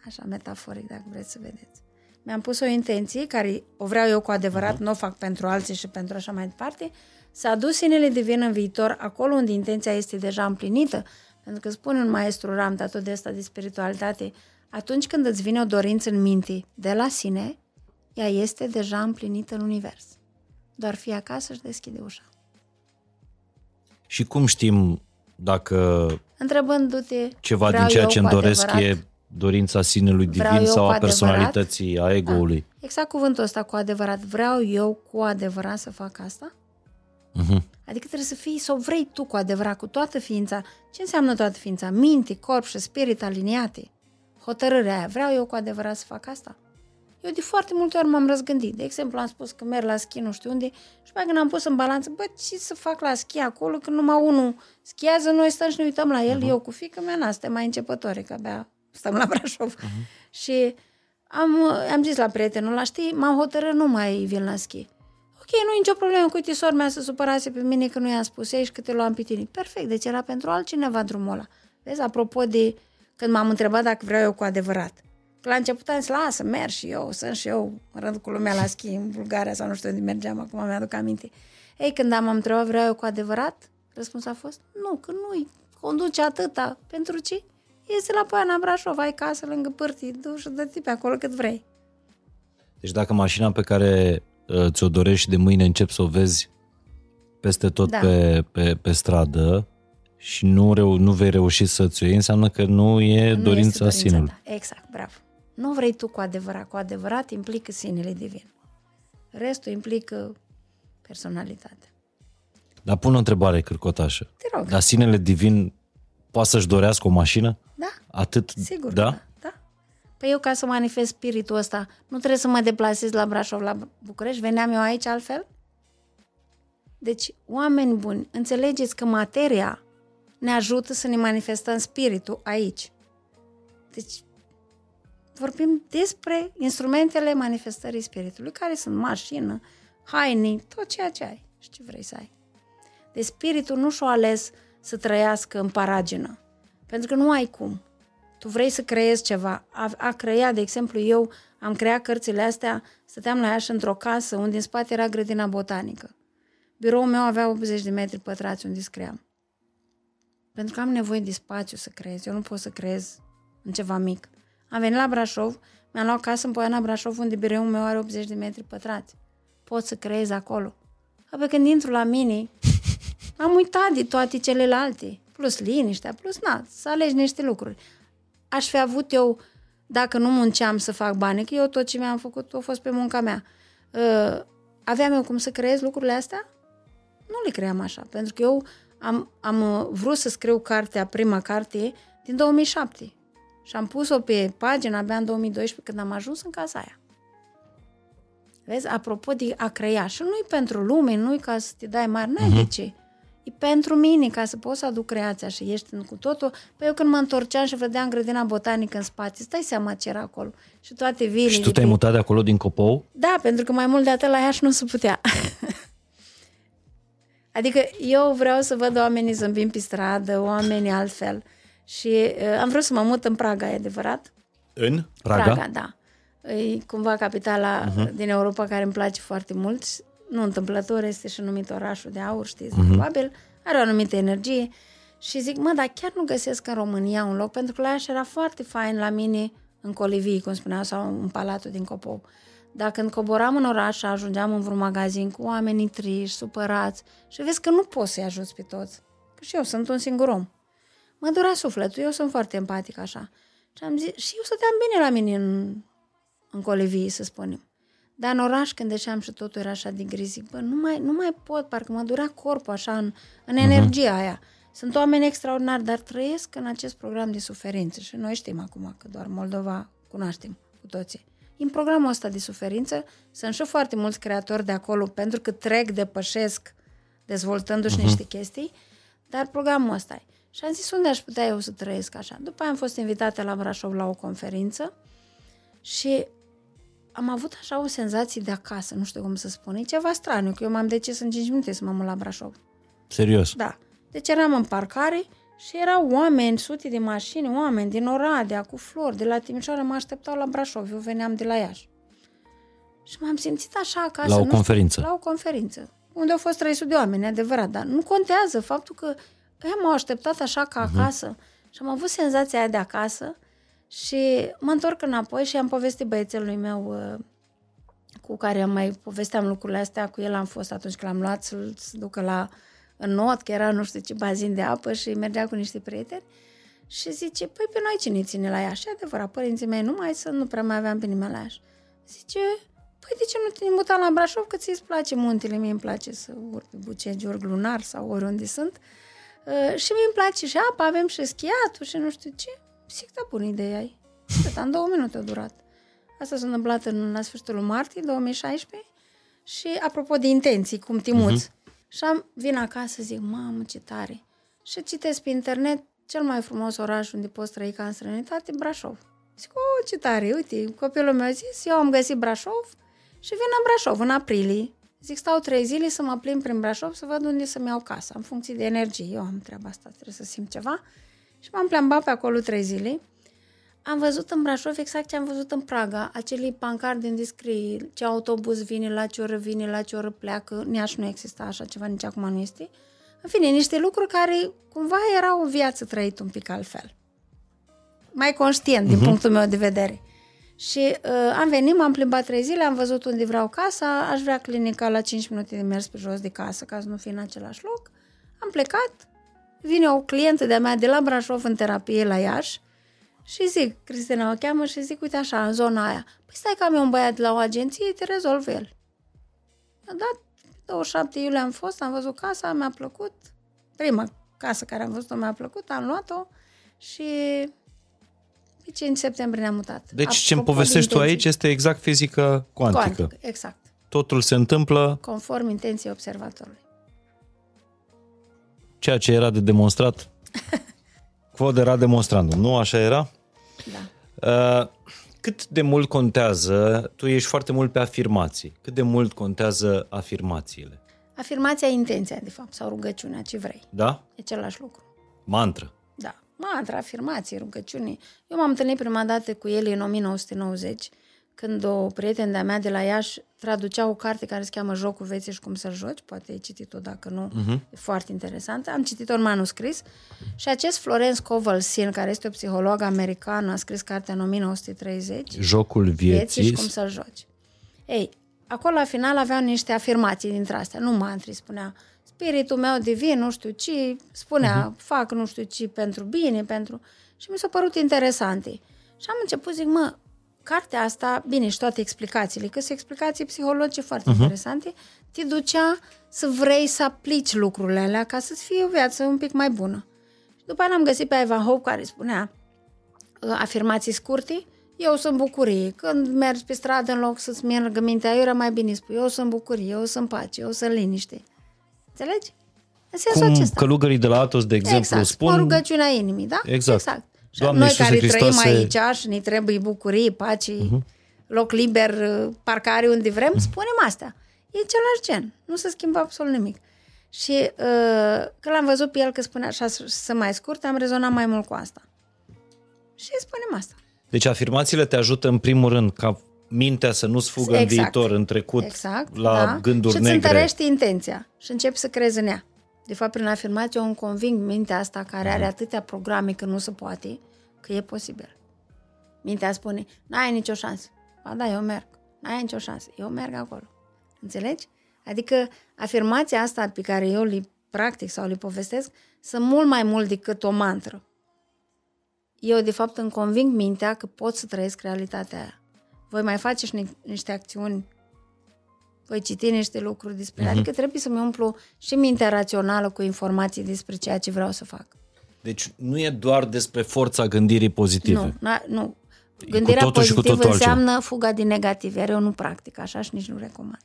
Speaker 2: Așa metaforic, dacă vreți să vedeți. Mi-am pus o intenție care o vreau eu cu adevărat, uh-huh. nu o fac pentru alții și pentru așa mai departe, să adus sinele divin în viitor acolo unde intenția este deja împlinită. Pentru că spune un maestru Ramta tot de asta de spiritualitate, atunci când îți vine o dorință în minte de la sine, ea este deja împlinită în univers. Doar fii acasă și deschide ușa.
Speaker 3: Și cum știm dacă
Speaker 2: Întrebându-te,
Speaker 3: ceva
Speaker 2: vreau
Speaker 3: din ceea
Speaker 2: eu
Speaker 3: ce
Speaker 2: cu
Speaker 3: îmi doresc
Speaker 2: adevărat?
Speaker 3: e dorința sinelui
Speaker 2: Vreau
Speaker 3: divin
Speaker 2: eu
Speaker 3: sau
Speaker 2: cu
Speaker 3: a
Speaker 2: adevărat?
Speaker 3: personalității, a ego-ului?
Speaker 2: Exact cuvântul ăsta cu adevărat. Vreau eu cu adevărat să fac asta?
Speaker 3: Uh-huh.
Speaker 2: Adică trebuie să fii, să o vrei tu cu adevărat, cu toată ființa. Ce înseamnă toată ființa? Minte, corp și spirit aliniate. Hotărârea aia. Vreau eu cu adevărat să fac asta? Eu de foarte multe ori m-am răzgândit. De exemplu, am spus că merg la schi nu știu unde și pe când am pus în balanță, bă, ce să fac la schi acolo când numai unul schiază, noi stăm și ne uităm la el, uh-huh. eu cu fică mea, na, suntem mai începători, că abia stăm la Brașov. Uh-huh. Și am, am zis la prietenul ăla, știi, m-am hotărât, nu mai vin la schi. Ok, nu e nicio problemă, cu uite, sora mea să supărase pe mine că nu i-am spus ei și că te luam pe tine. Perfect, deci era pentru altcineva drumul ăla. Vezi, apropo de când m-am întrebat dacă vreau eu cu adevărat. Că la început am zis, lasă, merg și eu, sunt și eu în rând cu lumea la schi în Bulgaria sau nu știu unde mergeam, acum mi-aduc aminte. Ei, când am întrebat vreau eu cu adevărat, răspunsul a fost, nu, că nu-i, conduce atâta. Pentru ce? Este la Poiana Brașov, ai casă lângă pârtii, du și dă pe acolo cât vrei.
Speaker 3: Deci dacă mașina pe care uh, ți-o dorești de mâine începi să o vezi peste tot
Speaker 2: Da.
Speaker 3: pe, pe, pe stradă și nu, reu, nu vei reuși să-ți o iei, înseamnă că nu e
Speaker 2: Nu
Speaker 3: dorința
Speaker 2: este
Speaker 3: sinului.
Speaker 2: ta. Exact, bravo. Nu vrei tu cu adevărat. Cu adevărat implică sinele divin. Restul implică personalitatea.
Speaker 3: Dar pun o întrebare cârcotașă.
Speaker 2: Te rog.
Speaker 3: Dar sinele divin poate să-și dorească o mașină?
Speaker 2: Da,
Speaker 3: Atât?
Speaker 2: sigur.
Speaker 3: Da?
Speaker 2: că Da? Da. Păi eu ca să manifest spiritul ăsta, nu trebuie să mă deplasez la Brașov, la București? Veneam eu aici altfel? Deci, oameni buni, înțelegeți că materia ne ajută să ne manifestăm spiritul aici. Deci, vorbim despre instrumentele manifestării spiritului, care sunt mașină, haine, tot ceea ce ai și ce vrei să ai. Deci spiritul nu și-o ales să trăiască în paragină, pentru că nu ai cum. Tu vrei să creezi ceva. A, a crea, de exemplu, eu am creat cărțile astea, stăteam la Iași într-o casă unde în spate era grădina botanică. Biroul meu avea 80 de metri pătrați unde scriam. pentru că am nevoie de spațiu să creez. Eu nu pot să creez în ceva mic. Am venit la Brașov, mi-am luat casă în Poiana Brașov, unde biroul meu are 80 de metri pătrați. Pot să creez acolo. Apoi când intru la mini, am uitat de toate celelalte, plus liniștea, plus na, să alegi niște lucruri. Aș fi avut eu, dacă nu munceam să fac bani, că eu tot ce mi-am făcut a fost pe munca mea. Uh, aveam eu cum să creez lucrurile astea? Nu le cream așa, pentru că eu am, am uh, vrut să scriu cartea, prima carte, din 2007. Și am pus-o pe pagina abia în 2012 când am ajuns în casa aia. Vezi? Apropo de a crea. Și nu-i pentru lume, nu-i ca să te dai mari, n-ai uh-huh. de ce. E pentru mine, ca să pot să aduc creația și ești cu totul. Păi eu când mă întorceam și vedeam grădina botanică în spate, stai seama ce era acolo. Și toate vilele.
Speaker 3: Și tu te-ai pe... mutat de acolo din Copou?
Speaker 2: Da, pentru că mai mult de atât la Iași nu se putea. adică eu vreau să văd oamenii zâmbind pe stradă, oamenii altfel. Și uh, am vrut să mă mut în Praga, e adevărat?
Speaker 3: În Praga?
Speaker 2: Praga, da. E cumva capitala uh-huh. din Europa care îmi place foarte mult. Nu întâmplător, este și numit orașul de aur, știți, uh-huh. probabil. Are o anumită energie. Și zic, mă, dar chiar nu găsesc în România un loc, pentru că la Iași era foarte fain la mine în Colivii, cum spuneau, sau în Palatul din Copou. Dar când coboram în oraș și ajungeam în vreun magazin cu oamenii triși, supărați, și vezi că nu poți să-i ajuți pe toți. Că și eu sunt un singur om. Mă dura sufletul, eu sunt foarte empatic așa. Și am zis, și eu stăteam bine la mine în, în colevii, să spunem. Dar în oraș, când deșeam și totul era așa de gri, zic, bă, nu mai, nu mai pot, parcă mă durea corpul așa în, în uh-huh. energia aia. Sunt oameni extraordinari, dar trăiesc în acest program de suferință și noi știm acum că doar Moldova cunoaștem cu toții. În programul ăsta de suferință sunt și foarte mulți creatori de acolo pentru că trec, depășesc, dezvoltându-și uh-huh. niște chestii, dar programul ăsta e. Și am zis, unde aș putea eu să trăiesc așa? După aia am fost invitată la Brașov la o conferință și am avut așa o senzație de acasă, nu știu cum să spun. E ceva straniu, că eu m-am decis în 5 minute să mă mut la Brașov.
Speaker 3: Serios?
Speaker 2: Da. Deci eram în parcare și erau oameni, sute de mașini, oameni din Oradea, cu flori, de la Timișoara, mă așteptau la Brașov, eu veneam de la Iași. Și m-am simțit așa acasă.
Speaker 3: La o conferință?
Speaker 2: Știu, la o conferință, unde au fost 300 de oameni, adevărat, dar nu contează faptul că Ăia m-au așteptat așa ca mhm. acasă uh-huh. și am avut senzația aia de acasă și mă întorc înapoi și am povestit băiețelului meu uh, cu care am mai povesteam lucrurile astea, cu el am fost atunci când l-am luat să-l să ducă la în not, că era nu știu ce bazin de apă și mergea cu niște prieteni și zice, păi pe noi cine ține la ea? Și adevărat, părinții mei nu mai sunt, nu prea mai aveam pe nimeni la ea. Zice, păi de ce nu te muta la Brașov, că ți-ți place muntele, mie îmi place să urc pe Bucegi, urc lunar sau oriunde sunt. Uh, Uh, și mi-mi place și apa, avem și schiatul și nu știu ce. Zic, da, bună idee ai. Atât, în două minute a durat. Asta s-a întâmplat în, la sfârșitul lui martie 2016 și apropo de intenții, cum timuți. Uh-huh. Și am, vin acasă, zic, mamă, ce tare. Și citesc pe internet cel mai frumos oraș unde poți trăi ca în străinătate, Brașov. Zic, oh, ce tare, uite, copilul meu a zis, eu am găsit Brașov și vin în Brașov în aprilie. Zic, stau trei zile să mă plimb prin Brașov să văd unde să-mi iau casa, în funcție de energie. Eu am treaba asta, trebuie să simt ceva. Și m-am plimbat pe acolo trei zile. Am văzut în Brașov exact ce am văzut în Praga, acele pancarde unde scrie ce autobuz vine, la ce oră vine, la ce oră pleacă. Nici nu exista așa ceva, nici acum nu este. În fine, niște lucruri care cumva erau o viață trăită un pic altfel. Mai conștient, din uh-huh. punctul meu de vedere. Și uh, am venit, m-am plimbat trei zile, am văzut unde vreau casa, aș vrea clinica la 5 minute de mers pe jos de casă, ca să nu fie în același loc. Am plecat, vine o clientă de-a mea de la Brașov în terapie la Iași și zic, Cristina o cheamă și zic, uite așa, în zona aia. Păi stai că am eu un băiat la o agenție, te rezolv el. A dat 27 iulie am fost, am văzut casa, mi-a plăcut. Prima casă care am văzut-o mi-a plăcut, am luat-o și 5 septembrie ne-am mutat.
Speaker 3: Deci ce îmi povestești tu aici este exact fizică cuantică. Cuantică,
Speaker 2: exact.
Speaker 3: Totul se întâmplă...
Speaker 2: Conform intenției observatorului.
Speaker 3: Ceea ce era de demonstrat, quod era demonstrandum, nu? Așa era?
Speaker 2: Da.
Speaker 3: Uh, cât de mult contează, tu ești foarte mult pe afirmații, cât de mult contează afirmațiile?
Speaker 2: Afirmația, intenția, de fapt, sau rugăciunea, ce vrei.
Speaker 3: Da?
Speaker 2: E același lucru.
Speaker 3: Mantră
Speaker 2: mantra, afirmații, rugăciuni. Eu m-am întâlnit prima dată cu el în 1990, când o prietenă de-a mea de la Iași traducea o carte care se cheamă Jocul veții și cum să joci, poate ai citit-o dacă nu, uh-huh. e foarte interesantă. Am citit-o în manuscris și acest Florence Covalsin, care este o psiholog americană, a scris cartea în 1930,
Speaker 3: Jocul
Speaker 2: vieții
Speaker 3: vieții.
Speaker 2: și cum să joci. Ei, acolo la final aveau niște afirmații dintre astea, nu mantri, spunea spiritul meu divin, nu știu ce, spunea, uh-huh. fac nu știu ce pentru bine, pentru... Și mi s-a părut interesante. Și am început, zic, mă, cartea asta, bine, și toate explicațiile, că sunt explicații psihologice foarte uh-huh. interesante, te ducea să vrei să aplici lucrurile alea ca să-ți fie o viață un pic mai bună. Și după aia am găsit pe Ivan Hope care spunea uh, afirmații scurte, eu sunt bucurie. Când mergi pe stradă, în loc să-ți meargă mintea, eu era mai bine spui, eu sunt bucurie, eu sunt pace, eu sunt liniște. Înțelegi? În sensul
Speaker 3: Cum
Speaker 2: acesta.
Speaker 3: călugării de la Atos, de exemplu,
Speaker 2: exact,
Speaker 3: spun...
Speaker 2: o rugăciunea inimii, da?
Speaker 3: Exact.
Speaker 2: exact. Și
Speaker 3: Doamne
Speaker 2: noi
Speaker 3: Iisuse
Speaker 2: care
Speaker 3: Hristoase-
Speaker 2: trăim aici și ne trebuie bucurie, pace, uh-huh. loc liber, parcare unde vrem, uh-huh. spunem astea. E același gen. Nu se schimbă absolut nimic. Și uh, când l-am văzut pe el că spune așa să- să mai scurt, am rezonat mai mult cu asta. Și spunem asta.
Speaker 3: Deci afirmațiile te ajută în primul rând ca mintea să nu-ți fugă în
Speaker 2: Exact.
Speaker 3: viitor, în trecut,
Speaker 2: Exact,
Speaker 3: la
Speaker 2: da.
Speaker 3: gânduri
Speaker 2: și îți
Speaker 3: negre.
Speaker 2: întărești intenția și începi să crezi în ea. De fapt, prin afirmație, eu îmi conving mintea asta care
Speaker 3: Mhm.
Speaker 2: are atâtea programe că nu se poate, că e posibil. Mintea spune, n-ai nicio șansă. Ba da, eu merg. N-ai nicio șansă. Eu merg acolo. Înțelegi? Adică afirmația asta pe care eu le practic sau le povestesc sunt mult mai mult decât o mantră. Eu, de fapt, îmi conving mintea că pot să trăiesc realitatea aia. Voi mai face și ni- niște acțiuni voi citi niște lucruri despre uh-huh. Adică trebuie să-mi umplu și mintea rațională cu informații despre ceea ce vreau să fac.
Speaker 3: Deci nu e doar despre forța gândirii pozitive.
Speaker 2: Nu, na, nu. Gândirea
Speaker 3: totul și cu
Speaker 2: pozitivă
Speaker 3: totul altceva.
Speaker 2: înseamnă fuga din negativ, iar eu nu practic așa și nici nu recomand.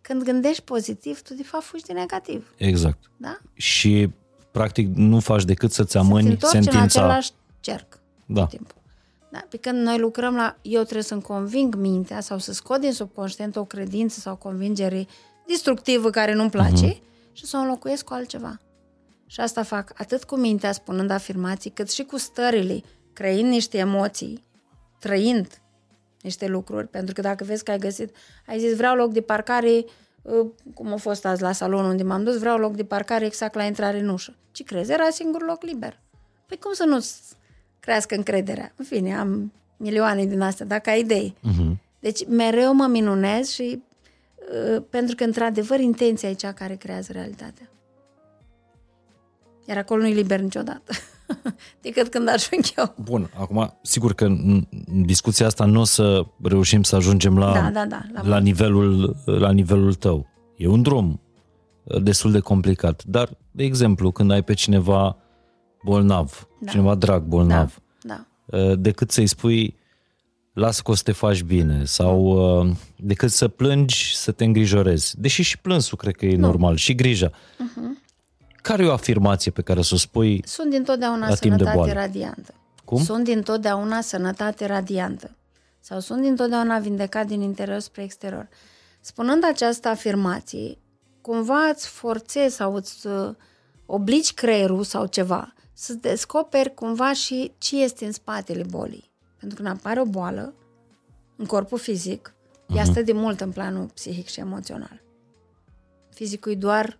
Speaker 2: Când gândești pozitiv, tu de fapt fugi din negativ,
Speaker 3: Exact.
Speaker 2: da?
Speaker 3: Și practic nu faci decât să-ți
Speaker 2: Să te
Speaker 3: amâni
Speaker 2: întorci în
Speaker 3: sentința.
Speaker 2: același cerc.
Speaker 3: Da.
Speaker 2: tot timpul. Da? Pe când noi lucrăm la, eu trebuie să-mi conving mintea sau să scot din subconștient o credință sau o convingere destructivă care nu-mi place uh-huh. și să o înlocuiesc cu altceva. Și asta fac atât cu mintea spunând afirmații, cât și cu stările, creând niște emoții, trăind niște lucruri, pentru că dacă vezi că ai găsit, ai zis vreau loc de parcare, uh, cum a fost azi la salon unde m-am dus, vreau loc de parcare exact la intrare în ușă. Ce crezi? Era singur loc liber. Păi cum să nu-ți crească încrederea? În fine, am milioane din astea, dacă ai idei. Uh-huh. Deci mereu mă minunez și uh, pentru că într-adevăr intenția e cea care creează realitatea. Iar acolo nu e liber niciodată. Decât când ajung eu.
Speaker 3: Bun, acum, sigur că în în discuția asta nu o să reușim să ajungem la,
Speaker 2: Da, da, da, la-
Speaker 3: la, nivelul, la nivelul tău. E un drum uh, destul de complicat. Dar, de exemplu, când ai pe cineva bolnav,
Speaker 2: Da.
Speaker 3: cineva drag bolnav,
Speaker 2: Da.
Speaker 3: uh, decât să-i spui lasă că o să te faci bine sau uh, decât să plângi, să te îngrijorezi. Deși și plânsul cred că e normal și grija.
Speaker 2: Mhm.
Speaker 3: Care e o afirmație pe care să o spui
Speaker 2: Sunt dintotdeauna
Speaker 3: La timp de
Speaker 2: sănătate
Speaker 3: boală.
Speaker 2: radiantă.
Speaker 3: Cum?
Speaker 2: Sunt dintotdeauna sănătate radiantă. Sau sunt dintotdeauna vindecat din interior spre exterior. Spunând această afirmație, cumva îți forțezi sau îți uh, obligi creierul sau ceva să descoperi cumva și ce este în spatele bolii. Pentru că când apare o boală în corpul fizic, ea stă de mult în planul psihic și emoțional. Fizicul e doar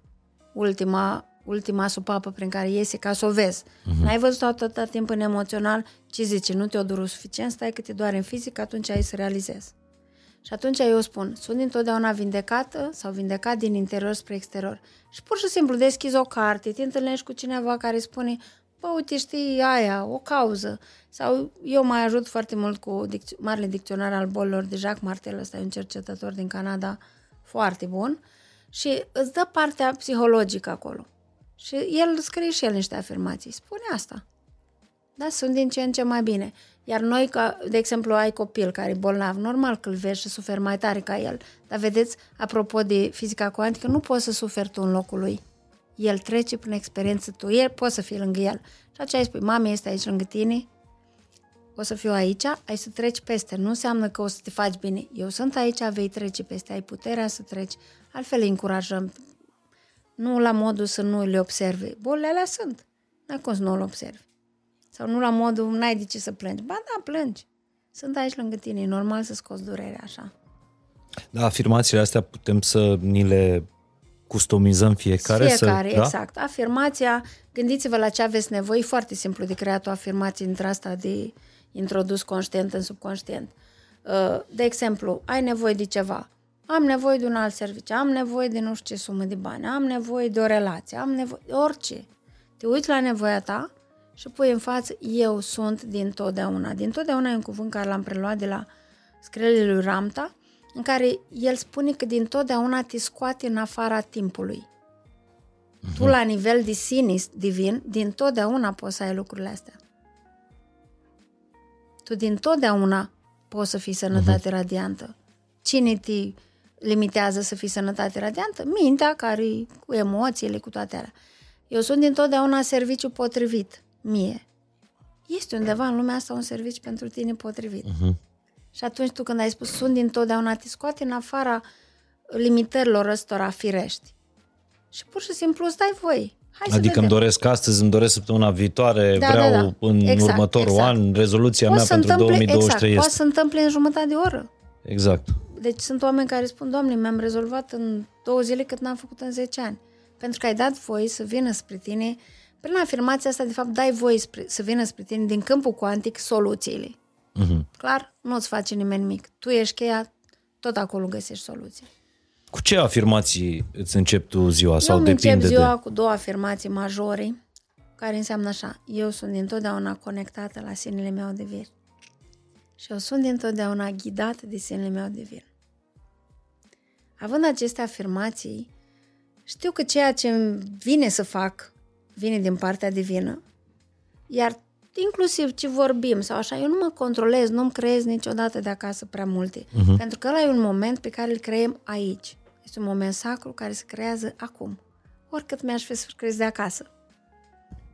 Speaker 2: ultima, ultima supapă prin care iese ca să o vezi. Uh-huh. N-ai văzut atâta timp în emoțional, ce zice, nu te-o durut suficient, stai că te doare în fizic, atunci ai să realizezi. Și atunci eu spun, sunt întotdeauna vindecată sau vindecat din interior spre exterior. Și pur și simplu deschizi o carte, te întâlnești cu cineva care spune, bă, uite, știi, aia, o cauză. Sau eu mai ajut foarte mult cu dic- marele dicționar al bolilor de Jacques Martel, ăsta e un cercetător din Canada foarte bun, și îți dă partea psihologică acolo. Și el scrie și el niște afirmații. Spune asta. Da, sunt din ce în ce mai bine. Iar noi, ca, de exemplu, ai copil care e bolnav, normal că îl vezi și suferi mai tare ca el. Dar vedeți, apropo de fizica cuantică, nu poți să suferi tu în locul lui. El trece prin experiență tu, el poți să fii lângă el. Și atunci ai spui, mami este aici lângă tine, o să fiu aici, ai să treci peste. Nu înseamnă că o să te faci bine. Eu sunt aici, vei trece peste, ai puterea să treci. Altfel îi încurajăm. Nu la modul să nu le observe. Bolile alea sunt. N-ai cum să nu le observi. Sau nu la modul, n-ai de ce să plângi. Ba da, plângi. Sunt aici lângă tine, e normal să scoți durerea așa.
Speaker 3: Da, afirmațiile astea putem să ni le customizăm fiecare.
Speaker 2: Fiecare,
Speaker 3: să, da?
Speaker 2: exact. Afirmația, gândiți-vă la ce aveți nevoie, e foarte simplu de creat o afirmație între asta de introdus conștient în subconștient. Uh, De exemplu, ai nevoie de ceva. Am nevoie de un alt serviciu, am nevoie de nu știu ce sumă de bani, am nevoie de o relație, am nevoie de orice. Te uiți la nevoia ta și pui în față, eu sunt din totdeauna. Din totdeauna e un cuvânt care l-am preluat de la scrierile lui Ramta, în care el spune că din totdeauna te scoate în afara timpului. Tu, la nivel de sine divin, din totdeauna poți să ai lucrurile astea. Tu din totdeauna poți să fii sănătate radiantă. Cine te limitează să fii sănătate radiantă? Mintea care cu emoțiile, cu toate alea. Eu sunt din totdeauna serviciu potrivit mie. Este undeva în lumea asta un serviciu pentru tine potrivit. Uh-huh. Și atunci tu când ai spus sunt din totdeauna, te scoate în afara limitărilor ăstora firești. Și pur și simplu îți dai voi. Hai să
Speaker 3: Adică îmi
Speaker 2: vedem.
Speaker 3: doresc astăzi, îmi doresc săptămâna viitoare,
Speaker 2: Da,
Speaker 3: vreau
Speaker 2: da, da.
Speaker 3: în
Speaker 2: Exact,
Speaker 3: următorul
Speaker 2: exact.
Speaker 3: an, rezoluția mea
Speaker 2: Poate să
Speaker 3: pentru
Speaker 2: întâmple,
Speaker 3: 2023
Speaker 2: exact, poate
Speaker 3: este.
Speaker 2: să întâmple în jumătate de oră.
Speaker 3: Exact.
Speaker 2: Deci sunt oameni care spun, Doamne, mi-am rezolvat în două zile cât n-am făcut în 10 ani. Pentru că ai dat voie să vină spre tine, prin afirmația asta, de fapt, dai voie spre, să vină spre tine din câmpul cuantic soluțiile.
Speaker 3: Mhm.
Speaker 2: Clar? Nu-ți face nimeni nimic. Tu ești cheia, tot acolo găsești soluția.
Speaker 3: Cu ce afirmații îți începi tu ziua sau
Speaker 2: Eu îmi încep
Speaker 3: depinde
Speaker 2: ziua
Speaker 3: de...
Speaker 2: cu două afirmații majore, care înseamnă așa, eu sunt dintotdeauna conectată la sinele meu de vir. Și eu sunt dintotdeauna ghidată de sinele meu de vir. Având aceste afirmații, știu că ceea ce îmi vine să fac vine din partea divină, iar inclusiv ce vorbim sau așa, eu nu mă controlez, nu-mi creez niciodată de acasă prea multe, uh-huh. pentru că ăla e un moment pe care îl creăm aici. Este un moment sacru care se creează acum. Oricât mi-aș fi să creez de acasă.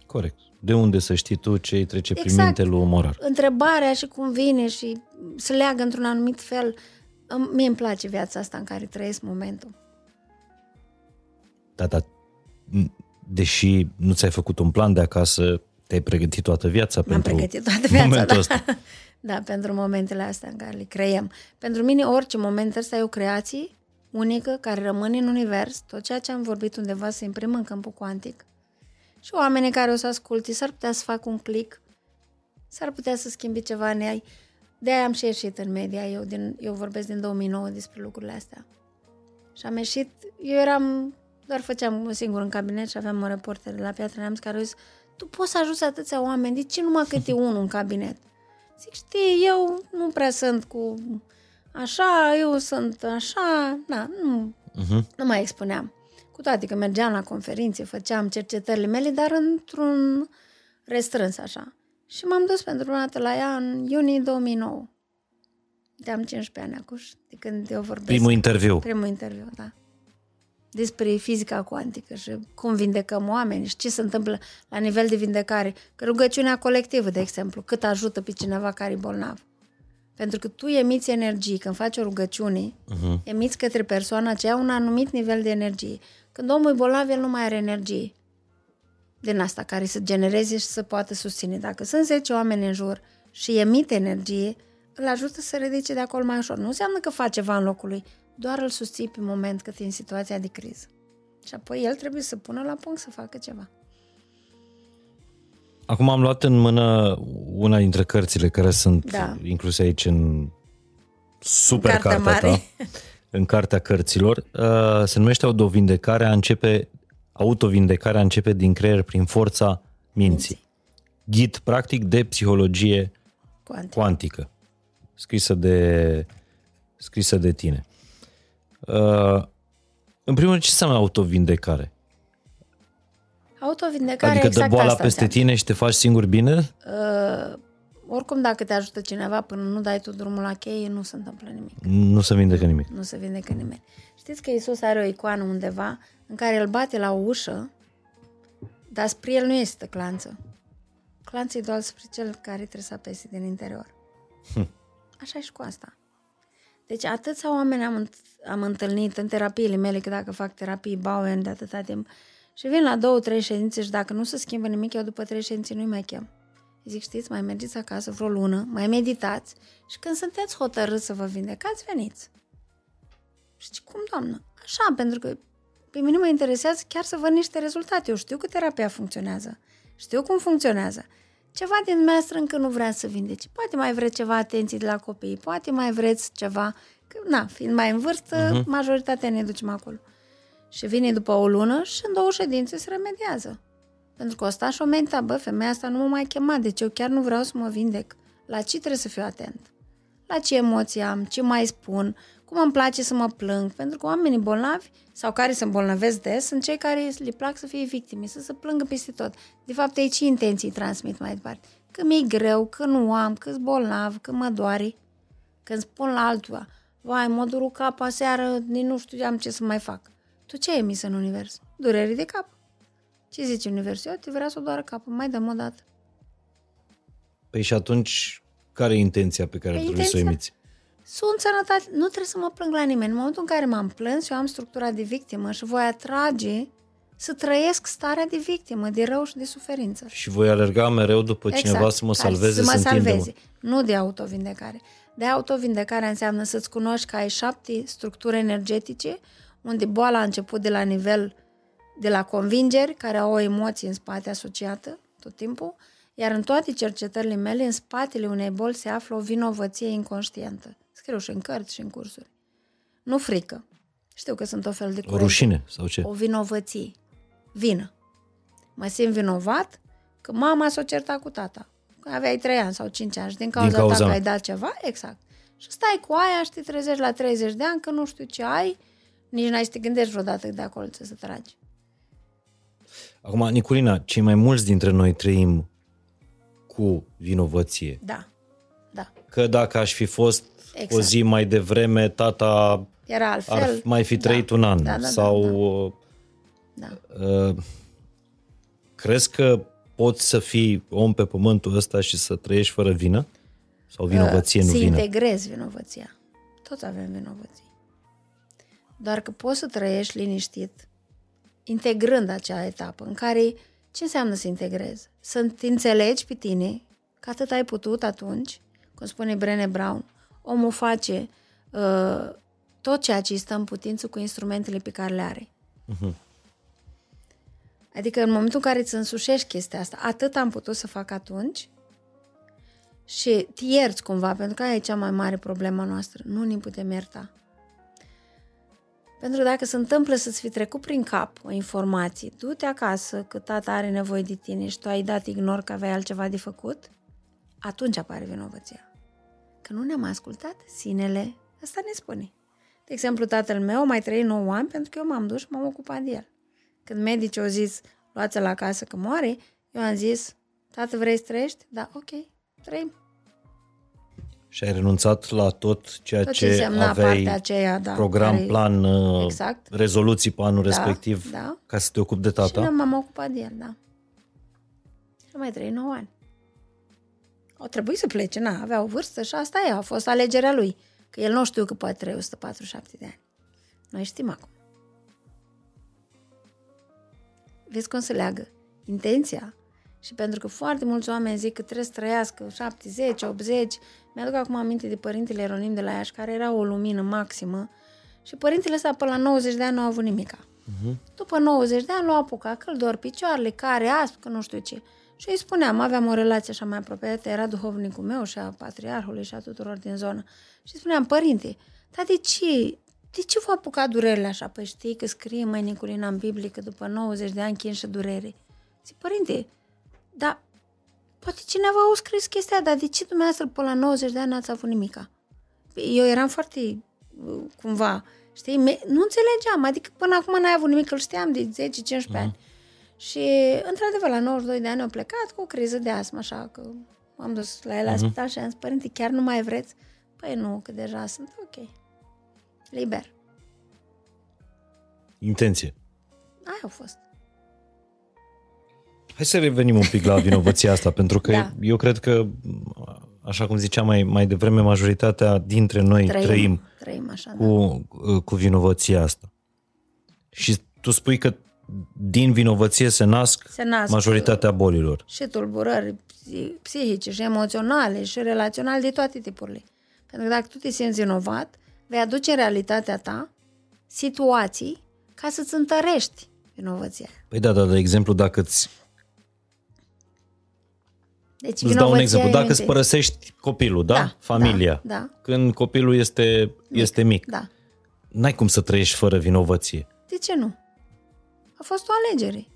Speaker 3: Corect. De unde să știi tu ce îi trece prin
Speaker 2: Exact.
Speaker 3: minte lui Morar?
Speaker 2: Întrebarea și cum vine și se leagă într-un anumit fel. Îmi- Mie îmi place viața asta în care trăiesc momentul.
Speaker 3: Da, da. m- Deși nu ți-ai făcut un plan de acasă, te-ai pregătit toată viața
Speaker 2: M-am
Speaker 3: pentru
Speaker 2: pregătit toată viața.
Speaker 3: momentul
Speaker 2: da.
Speaker 3: ăsta.
Speaker 2: da, pentru momentele astea în care le creăm. Pentru mine orice moment ăsta e o creație unică care rămâne în univers. Tot ceea ce am vorbit undeva se imprimă în câmpul cuantic. Și oamenii care o să asculte s-ar putea să facă un click, s-ar putea să schimbe ceva în ei. De-aia am și ieșit în media. Eu, din, eu vorbesc din 2009 despre lucrurile astea. Și am ieșit, eu eram, doar făceam singur în cabinet și aveam o reporter de la Piatra Neamț care a zis, tu poți să ajuți atâția oameni, de ce numai câte unul în cabinet? Zic, știi, eu nu prea sunt cu așa, eu sunt așa, na, nu,
Speaker 3: Uh-huh.
Speaker 2: nu mai expuneam. Cu toate că mergeam la conferințe, făceam cercetările mele, dar într-un restrâns așa. Și m-am dus pentru prima dată la ea în iunie 2009. De am 15 ani acum, de când eu vorbesc.
Speaker 3: Primul interviu.
Speaker 2: Primul interviu, da. Despre fizica cuantică și cum vindecăm oameni și ce se întâmplă la nivel de vindecare. Că rugăciunea colectivă, de exemplu, cât ajută pe cineva care e bolnav. Pentru că tu emiți energie. Când faci o rugăciune, uh-huh. emiți către persoana aceea un anumit nivel de energie. Când omul e bolnav, el nu mai are energie din asta care să genereze și să poată susține. Dacă sunt 10 oameni în jur și emite energie, îl ajută să ridice de acolo mai ușor. Nu înseamnă că face ceva în locul lui, doar îl susții pe moment cât e în situația de criză. Și apoi el trebuie să pună la punct să facă ceva.
Speaker 3: Acum am luat în mână una dintre cărțile care sunt
Speaker 2: Da.
Speaker 3: incluse aici în super
Speaker 2: În cartea
Speaker 3: cartea
Speaker 2: mare.
Speaker 3: ta, în cartea cărților. Uh, se numește Autovindecarea, începe, autovindecarea începe din creier prin forța minții. Ghid practic de psihologie
Speaker 2: Cuantic.
Speaker 3: cuantică, scrisă de, scrisă de tine. Uh, în primul rând, ce înseamnă autovindecare?
Speaker 2: Autovindecarea
Speaker 3: Adică
Speaker 2: exact
Speaker 3: dă boala
Speaker 2: asta
Speaker 3: peste
Speaker 2: înseamnă.
Speaker 3: tine și te faci singur bine?
Speaker 2: Uh, oricum, dacă te ajută cineva până nu dai tu drumul la cheie, nu se întâmplă nimic.
Speaker 3: Nu se vindecă nimic.
Speaker 2: Nu se vindecă nimeni. Știți că Isus are o icoană undeva în care îl bate la o ușă, dar spre el nu este clanță. Clanță e doar spre cel care trebuie să apese din interior. Așa e și cu asta. Deci atâția oameni am, înt- am întâlnit în terapiile mele, că dacă fac terapii Bowen de atâta timp, și vin la două, trei ședințe și dacă nu se schimbă nimic, eu după trei ședințe nu-i mai chem. Îi zic, știți, mai mergeți acasă vreo lună, mai meditați Și când sunteți hotărâți să vă vindecați, veniți. Și zic, cum, doamnă? Așa, pentru că pe mine mă interesează chiar să văd niște rezultate. Eu știu că terapia funcționează. Știu cum funcționează. Ceva din dumneavoastră încă nu vrea să vindece. Poate mai vreți ceva atenție de la copii, poate mai vreți ceva... Că, na, fiind mai în vârstă, uh-huh. majoritatea ne ducem acolo. Și vine după o lună și în două ședințe se remediază. Pentru că o sta și o menta, bă, femeia asta nu mă mai chema, deci eu chiar nu vreau să mă vindec. La ce trebuie să fiu atent? La ce emoții am, ce mai spun, cum îmi place să mă plâng, pentru că oamenii bolnavi sau care se îmbolnăvesc des sunt cei care le plac să fie victime, să se plângă peste tot. De fapt, ei ce intenții transmit mai departe? Că mi-e greu, că nu am, că sunt bolnav, că mă doare. Când spun la altul, vai, mă duru cap aseară, nici nu știu ce să mai fac. Tu ce ai emis în univers? Dureri de cap. Ce zice universul? Eu te vrea să o doară capul, mai dăm o dată.
Speaker 3: Păi și atunci, care e intenția pe care păi trebuie intenția? să o emiți?
Speaker 2: Sunt sănătate, nu trebuie să mă plâng la nimeni. În momentul în care m-am plâns, eu am structura de victimă și voi atrage să trăiesc starea de victimă, de rău și de suferință.
Speaker 3: Și voi alerga mereu după exact, cineva să mă salveze,
Speaker 2: să mă salveze. Nu de autovindecare. De autovindecare înseamnă să-ți cunoști că ai șapte structuri energetice, unde boala a început de la nivel de la convingeri, care au o emoție în spate asociată tot timpul, iar în toate cercetările mele, în spatele unei boli se află o vinovăție inconștientă. Scriu și în cărți și în cursuri. Nu frică. Știu că sunt o fel de
Speaker 3: curente. O rușine sau ce?
Speaker 2: O vinovăție. Vină. Mă simt vinovat că mama s-a certat cu tata. Că aveai 3 ani sau 5 ani și din cauza, din cauza ta că ai dat ceva, exact. Și stai cu aia și te trezești la 30 de ani că nu știu ce ai, nici n-ai să te gândești vreodată de acolo să se tragi.
Speaker 3: Acum, Niculina, cei mai mulți dintre noi trăim cu vinovăție.
Speaker 2: Da, da.
Speaker 3: Că dacă aș fi fost exact. o zi mai devreme, tata
Speaker 2: Era altfel. ar
Speaker 3: mai fi trăit da. un an. Da, da, sau
Speaker 2: da, da. Uh,
Speaker 3: crezi că poți să fii om pe pământul ăsta și să trăiești fără vină? Sau vinovăție uh, nu vină?
Speaker 2: Să integrezi vinovăția. Toți avem vinovății. Doar că poți să trăiești liniștit, integrând acea etapă în care ce înseamnă să integrezi? Să te înțelegi pe tine, că atât ai putut atunci, cum spune Brené Brown, omul face uh, tot ceea ce îi stă în putință cu instrumentele pe care le are. Uh-huh. Adică în momentul în care îți însușești chestia asta, atât am putut să fac atunci și te ierți cumva, pentru că aia e cea mai mare problema noastră. Nu ne putem ierta. Pentru că dacă se întâmplă să-ți fi trecut prin cap o informație, du-te acasă că tata are nevoie de tine și tu ai dat ignor că aveai altceva de făcut, atunci apare vinovăția. Că nu ne-am ascultat sinele, asta ne spune. De exemplu, tatăl meu mai trăit 9 ani pentru că eu m-am dus și m-am ocupat de el. Când medicii au zis, luați la casă că moare, eu am zis, tată, vrei să trăiești? Da, ok, trăim.
Speaker 3: Și ai renunțat la tot ceea tot ce, ce aveai,
Speaker 2: aceea, da,
Speaker 3: program, care... plan, uh, exact. rezoluții pe anul da, respectiv, da. ca să te ocupi de tata?
Speaker 2: Și m-am ocupat de el, da. Și mai trei 9 ani. Au trebuit să plece, na, avea o vârstă și asta e, a fost alegerea lui. Că el nu știu că poate trăi 147 de ani. Noi știm acum. Vezi cum se leagă? Intenția. Și pentru că foarte mulți oameni zic că trebuie să trăiască 70, 80, mi-aduc acum aminte de părintele Eronim de la Iași, care era o lumină maximă și părintele ăsta până la 90 de ani nu a avut nimica. Uh-huh. După 90 de ani l-a apucat, că îl dor picioarele, care, asp, că nu știu ce. Și îi spuneam, aveam o relație așa mai apropiată, era duhovnicul meu și a patriarhului și a tuturor din zonă. Și spuneam, părinte, dar de ce, de ce v-a apucat durerile așa? Păi știi că scrie mai Niculina în Biblie că după 90 de ani chin și durere. Zic, părinte, dar poate cineva a scris chestia, dar de ce dumneavoastră până la 90 de ani n-ați avut nimica? Eu eram foarte, uh, cumva, știi, nu înțelegeam, adică până acum n-ai avut nimic, îl știam de 10-15 mm. ani. Și, într-adevăr, la 92 de ani au plecat cu o criză de asmă, așa că am dus la el la mm-hmm. spital și am zis, părinte, chiar nu mai vreți? Păi nu, că deja sunt ok. Liber.
Speaker 3: Intenție.
Speaker 2: Aia a fost.
Speaker 3: Hai să revenim un pic la vinovăția asta, pentru că da. eu cred că, așa cum ziceam mai, mai devreme, majoritatea dintre noi trăim, trăim,
Speaker 2: trăim așa,
Speaker 3: cu, da. cu vinovăția asta. Și tu spui că din vinovăție se nasc, se nasc majoritatea bolilor.
Speaker 2: Și tulburări psihice, și emoționale, și relaționale de toate tipurile. Pentru că dacă tu te simți vinovat, vei aduce în realitatea ta situații ca să-ți întărești vinovăția.
Speaker 3: Păi da, da, de exemplu, dacă îți
Speaker 2: Deci
Speaker 3: Îți dau un
Speaker 2: vinovăția
Speaker 3: exemplu.
Speaker 2: e
Speaker 3: Dacă îți
Speaker 2: întâi.
Speaker 3: părăsești copilul, da?
Speaker 2: Da,
Speaker 3: Familia.
Speaker 2: da, da.
Speaker 3: Când copilul este mic. este mic.
Speaker 2: Da.
Speaker 3: N-ai cum să trăiești fără vinovăție.
Speaker 2: De ce nu? A fost o alegere.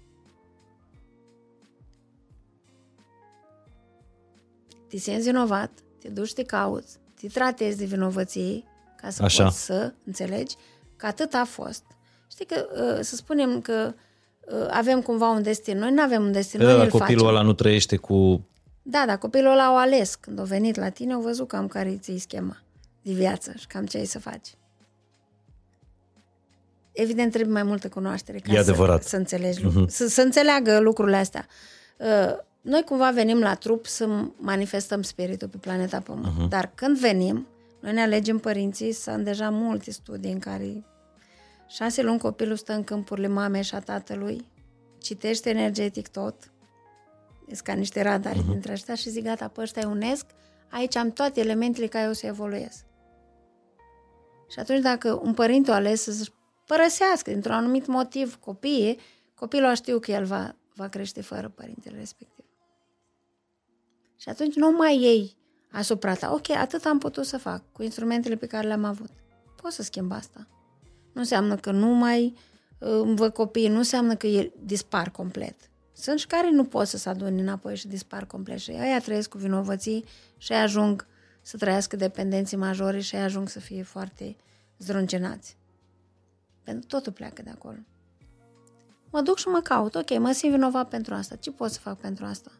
Speaker 2: Te simți vinovat, te duci, te cauți, te tratezi de vinovăție ca să
Speaker 3: Așa.
Speaker 2: poți să înțelegi că atât a fost. Știi că, uh, să spunem că uh, avem cumva un destin. Noi nu avem un destin,
Speaker 3: Păi
Speaker 2: noi
Speaker 3: da,
Speaker 2: îl
Speaker 3: dar copilul
Speaker 2: facem.
Speaker 3: ăla nu trăiește cu...
Speaker 2: Da, dar copilul ăla au ales. Când au venit la tine, au văzut cam care ți-i schema de viață și cam ce ai să faci. Evident, trebuie mai multă cunoaștere ca
Speaker 3: E adevărat.
Speaker 2: Să, să înțelegi uh-huh. să, să înțeleagă lucrurile astea. Uh, Noi cumva venim la trup să manifestăm spiritul pe planeta Pământ. Uh-huh. Dar când venim, noi ne alegem părinții, sunt deja multe studii în care șase luni copilul stă în câmpurile mamei și a tatălui, citește energetic tot, sunt ca niște radari uh-huh. dintre ăștia și zic, gata, pe ăștia îi unesc, aici am toate elementele care eu să evoluez. Și atunci dacă un părinte o ales să-și părăsească dintr-un anumit motiv copiii, copilul a știu că el va, va crește fără părintele respectiv. Și atunci nu mai iei asupra ta. Ok, atât am putut să fac cu instrumentele pe care le-am avut. Pot să schimb asta. Nu înseamnă că nu mai uh, îmi văd copiii, nu înseamnă că ei dispar complet. Sunt și care nu pot să se adune înapoi și dispar complet și aia trăiesc cu vinovății și aia ajung să trăiască dependenții majore și aia ajung să fie foarte zdruncenați. Pentru totul pleacă de acolo. Mă duc și mă caut. Ok, mă simt vinovat pentru asta. Ce pot să fac pentru asta?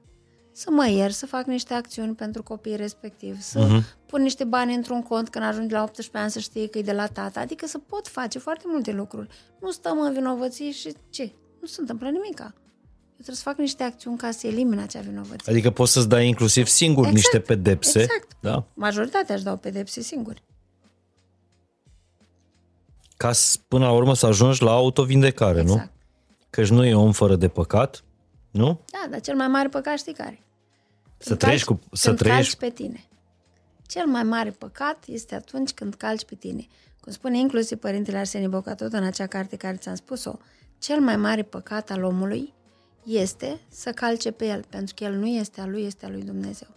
Speaker 2: Să mă ier, să fac niște acțiuni pentru copiii respectiv, să uh-huh. pun niște bani într-un cont când ajungi la 18 ani să știi că e de la tata. Adică să pot face foarte multe lucruri. Nu stăm în vinovăție și ce? Nu se întâmplă nimica. Eu trebuie să fac niște acțiuni ca să elimin acea vinovăție.
Speaker 3: Adică poți să-ți dai inclusiv singur
Speaker 2: Exact,
Speaker 3: niște pedepse.
Speaker 2: exact.
Speaker 3: Da?
Speaker 2: Majoritatea își dau pedepse singuri.
Speaker 3: Ca să, până la urmă să ajungi la autovindecare, nu?
Speaker 2: Exact.
Speaker 3: Căci nu e om fără de păcat, nu?
Speaker 2: Da, dar cel mai mare păcat știi care?
Speaker 3: Să
Speaker 2: Când
Speaker 3: trăiești
Speaker 2: calci-
Speaker 3: cu... Să
Speaker 2: când
Speaker 3: trăiești...
Speaker 2: calci pe tine. Cel mai mare păcat este atunci când calci pe tine. Cum spune inclusiv Părintele Arsenie Boca tot în acea carte care ți-am spus-o, cel mai mare păcat al omului este să calce pe el, pentru că el nu este al lui, este al lui Dumnezeu.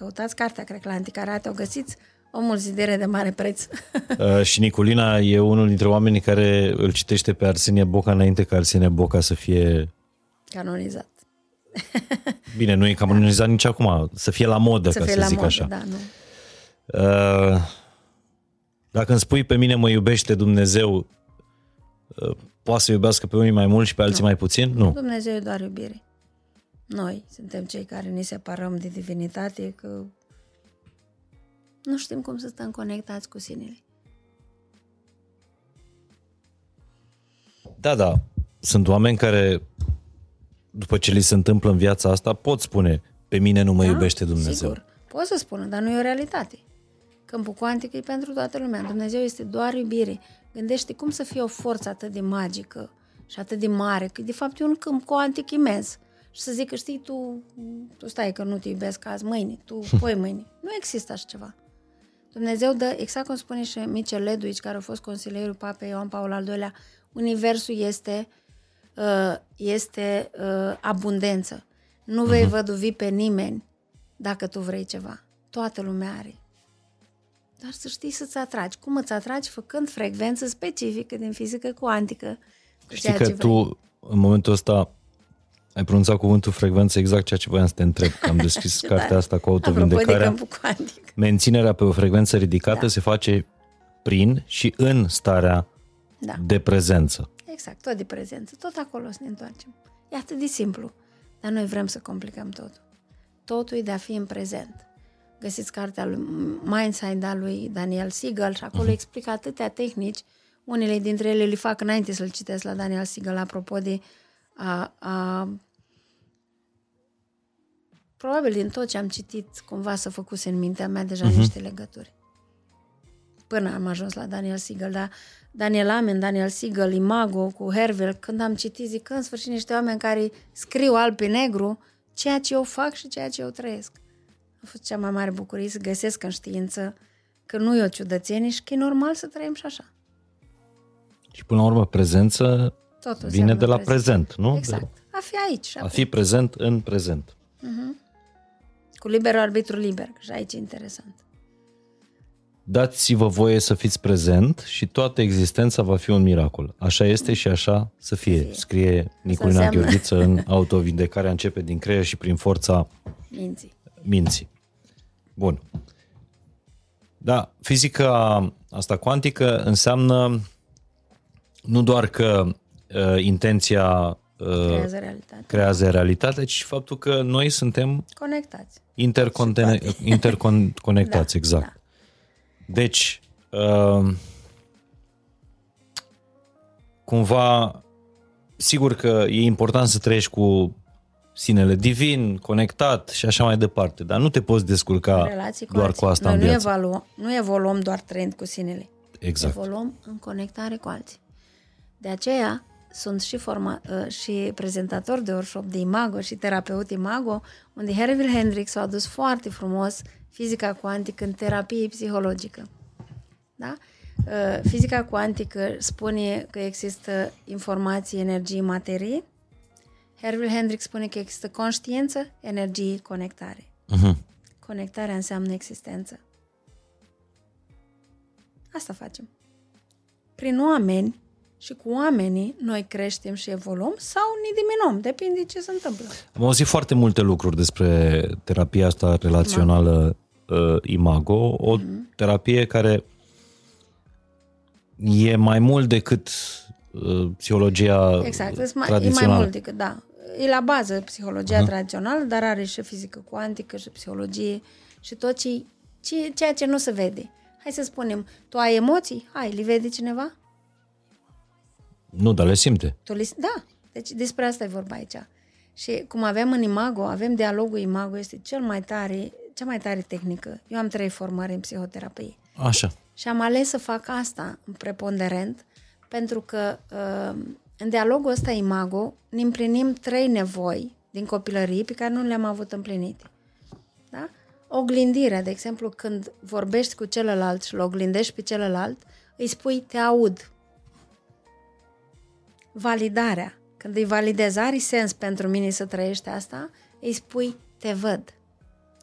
Speaker 2: Căutați cartea, cred că la Anticarate o găsiți, o mulțidere de mare preț.
Speaker 3: Uh, și Niculina e unul dintre oamenii care îl citește pe Arsenie Boca înainte ca Arsenie Boca să fie...
Speaker 2: Canonizat.
Speaker 3: Bine, nu e canonizat nici acum, să fie la modă,
Speaker 2: Să
Speaker 3: ca
Speaker 2: fie
Speaker 3: să
Speaker 2: la
Speaker 3: zic
Speaker 2: modă,
Speaker 3: așa.
Speaker 2: da, nu.
Speaker 3: Uh, dacă îmi spui pe mine mă iubește Dumnezeu, uh, poate să iubească pe unii mai mult și pe alții mai puțin? Nu.
Speaker 2: Dumnezeu e doar iubire. Noi suntem cei care ne separăm de divinitate, că nu știm cum să stăm conectați cu sinele.
Speaker 3: Da, da. Sunt oameni care, după ce li se întâmplă în viața asta, pot spune, pe mine nu mă
Speaker 2: Da?
Speaker 3: iubește Dumnezeu.
Speaker 2: Sigur. Pot să spună, dar nu e o realitate. Câmpul cuantic e pentru toată lumea. Dumnezeu este doar iubire. Gândește cum să fie o forță atât de magică și atât de mare, că de fapt e un câmp cuantic imens. Și să zică, știi, tu, tu stai că nu te iubesc azi, mâine, tu poi mâine. Nu există așa ceva. Dumnezeu dă, exact cum spune și Michel Ledwidge, care a fost consilierul Papei Ioan Paul al II-lea, universul este, uh, este uh, abundență. Nu vei văduvi pe nimeni dacă tu vrei ceva. Toată lumea are. Dar să știi să-ți atragi. Cum îți atragi? Făcând frecvență specifică din fizică cuantică. cu
Speaker 3: Știi
Speaker 2: ceea
Speaker 3: că
Speaker 2: ce vrei.
Speaker 3: tu, în momentul ăsta, ai pronunțat cuvântul frecvență exact ceea ce voiam să te întreb, că am deschis cartea asta cu
Speaker 2: Apropo de
Speaker 3: autovindecarea.
Speaker 2: câmpul cuantic.
Speaker 3: Menținerea pe o frecvență ridicată
Speaker 2: Da.
Speaker 3: se face prin și în starea
Speaker 2: Da.
Speaker 3: de prezență.
Speaker 2: Exact, tot de prezență, tot acolo să ne întoarcem. E atât de simplu, dar noi vrem să complicăm totul. Totul e de a fi în prezent. Găsiți cartea lui Mindside a lui Daniel Siegel și acolo uh-huh. explică atâtea tehnici. Unele dintre ele le fac înainte să-l citesc la Daniel Siegel, apropo de a, a probabil din tot ce am citit, cumva să făcuse în mintea mea deja uh-huh. niște legături. Până am ajuns la Daniel Siegel, dar Daniel Amen, Daniel Siegel, Imago cu Hervel, când am citit, zic că în sfârșit niște oameni care scriu alb pe negru, ceea ce eu fac și ceea ce eu trăiesc. A fost cea mai mare bucurie să găsesc în știință că nu e o ciudățenie și că e normal să trăim și așa.
Speaker 3: Și până la urmă, prezență
Speaker 2: Totul
Speaker 3: vine
Speaker 2: înseamnă
Speaker 3: de la prezent, nu?
Speaker 2: Exact. A fi aici și
Speaker 3: De, a
Speaker 2: acum.
Speaker 3: fi prezent în prezent.
Speaker 2: Cu liber arbitru liber, că și aici e interesant.
Speaker 3: Dați-vă voie să fiți prezent și toată existența va fi un miracol. Așa este și așa să fie. Scrie Niculina
Speaker 2: înseamnă.
Speaker 3: Gheorghiță în Autovindecarea începe din creier și prin forța
Speaker 2: Minții.
Speaker 3: minții. Bun. Da, fizica asta cuantică înseamnă nu doar că uh, intenția uh,
Speaker 2: Creează realitate.
Speaker 3: creează realitate, ci și faptul că noi suntem
Speaker 2: Conectați.
Speaker 3: Interconte- interconectați,
Speaker 2: Da,
Speaker 3: exact.
Speaker 2: da.
Speaker 3: Deci, uh, cumva, sigur că e important să trăiești cu sinele divin, conectat și așa mai departe, dar nu te poți descurca
Speaker 2: Relații cu
Speaker 3: doar
Speaker 2: alții.
Speaker 3: cu asta
Speaker 2: Noi
Speaker 3: în
Speaker 2: nu
Speaker 3: viață.
Speaker 2: evaluăm, nu evoluăm doar trăind cu sinele.
Speaker 3: Exact.
Speaker 2: Evoluăm în conectare cu alții. De aceea sunt și, forma, uh, și prezentator de workshop de imago și terapeut imago, unde Herville Hendricks a adus foarte frumos fizica cuantică în terapie psihologică. Da? Uh, Fizica cuantică spune că există informație, energie, materie. Herville Hendricks spune că există conștiință, energie, conectare.
Speaker 3: Uh-huh.
Speaker 2: Conectarea înseamnă existență. Asta facem. Prin oameni și cu oamenii noi creștem și evoluăm sau ne diminuăm, depinde ce se întâmplă.
Speaker 3: Am auzit foarte multe lucruri despre terapia asta relațională uh, Imago, o terapie care e mai mult decât uh, psihologia
Speaker 2: Exact, e mai, e
Speaker 3: tradițională.
Speaker 2: mai mult decât, da. E la bază psihologia uh-huh. tradițională, dar are și fizică cuantică și psihologie și tot ce, ce, ceea ce nu se vede. Hai să spunem, tu ai emoții? Hai, le vede cineva?
Speaker 3: Nu, dar le simte.
Speaker 2: Tu le, da, deci despre asta e vorba aici. Și cum avem în Imago, avem dialogul Imago, este cel mai tare, cea mai tare tehnică. Eu am trei formări în psihoterapie.
Speaker 3: Așa.
Speaker 2: Și am ales să fac asta în preponderent, pentru că uh, în dialogul ăsta Imago ne împlinim trei nevoi din copilărie pe care nu le-am avut împlinite. Da? Oglindirea, de exemplu, când vorbești cu celălalt și îl oglindești pe celălalt, îi spui te aud. Validarea. Când îi validezi, are sens pentru mine să trăiești asta, îi spui te văd,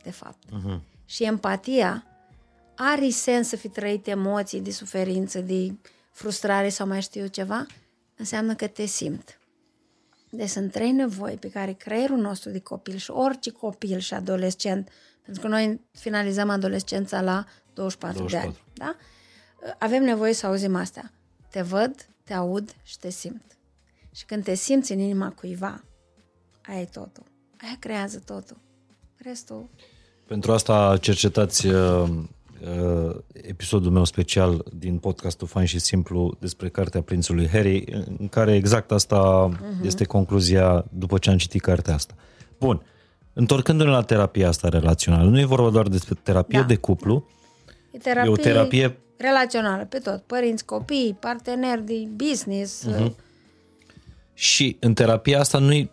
Speaker 2: de fapt. Uh-huh. Și empatia are sens să fi trăit emoții de suferință, de frustrare sau mai știu eu ceva, înseamnă că te simt. Deci sunt trei nevoi pe care creierul nostru de copil și orice copil și adolescent, pentru că noi finalizăm adolescența la 24, 24. de ani, da? Avem nevoie să auzim astea. Te văd, te aud și te simt. Și când te simți în inima cuiva, aia e totul. Aia creează totul. Restul...
Speaker 3: Pentru asta cercetați uh, uh, episodul meu special din podcastul Fain și Simplu despre cartea Prințului Harry, în care exact asta uh-huh. este concluzia după ce am citit cartea asta. Bun, întorcându-ne la terapia asta relațională, nu e vorba doar despre terapie
Speaker 2: Da.
Speaker 3: de cuplu,
Speaker 2: E terapie,
Speaker 3: E o terapie-
Speaker 2: relațională, pe tot. Părinți, copii, parteneri de business. Uh-huh.
Speaker 3: Și în terapia asta nu-i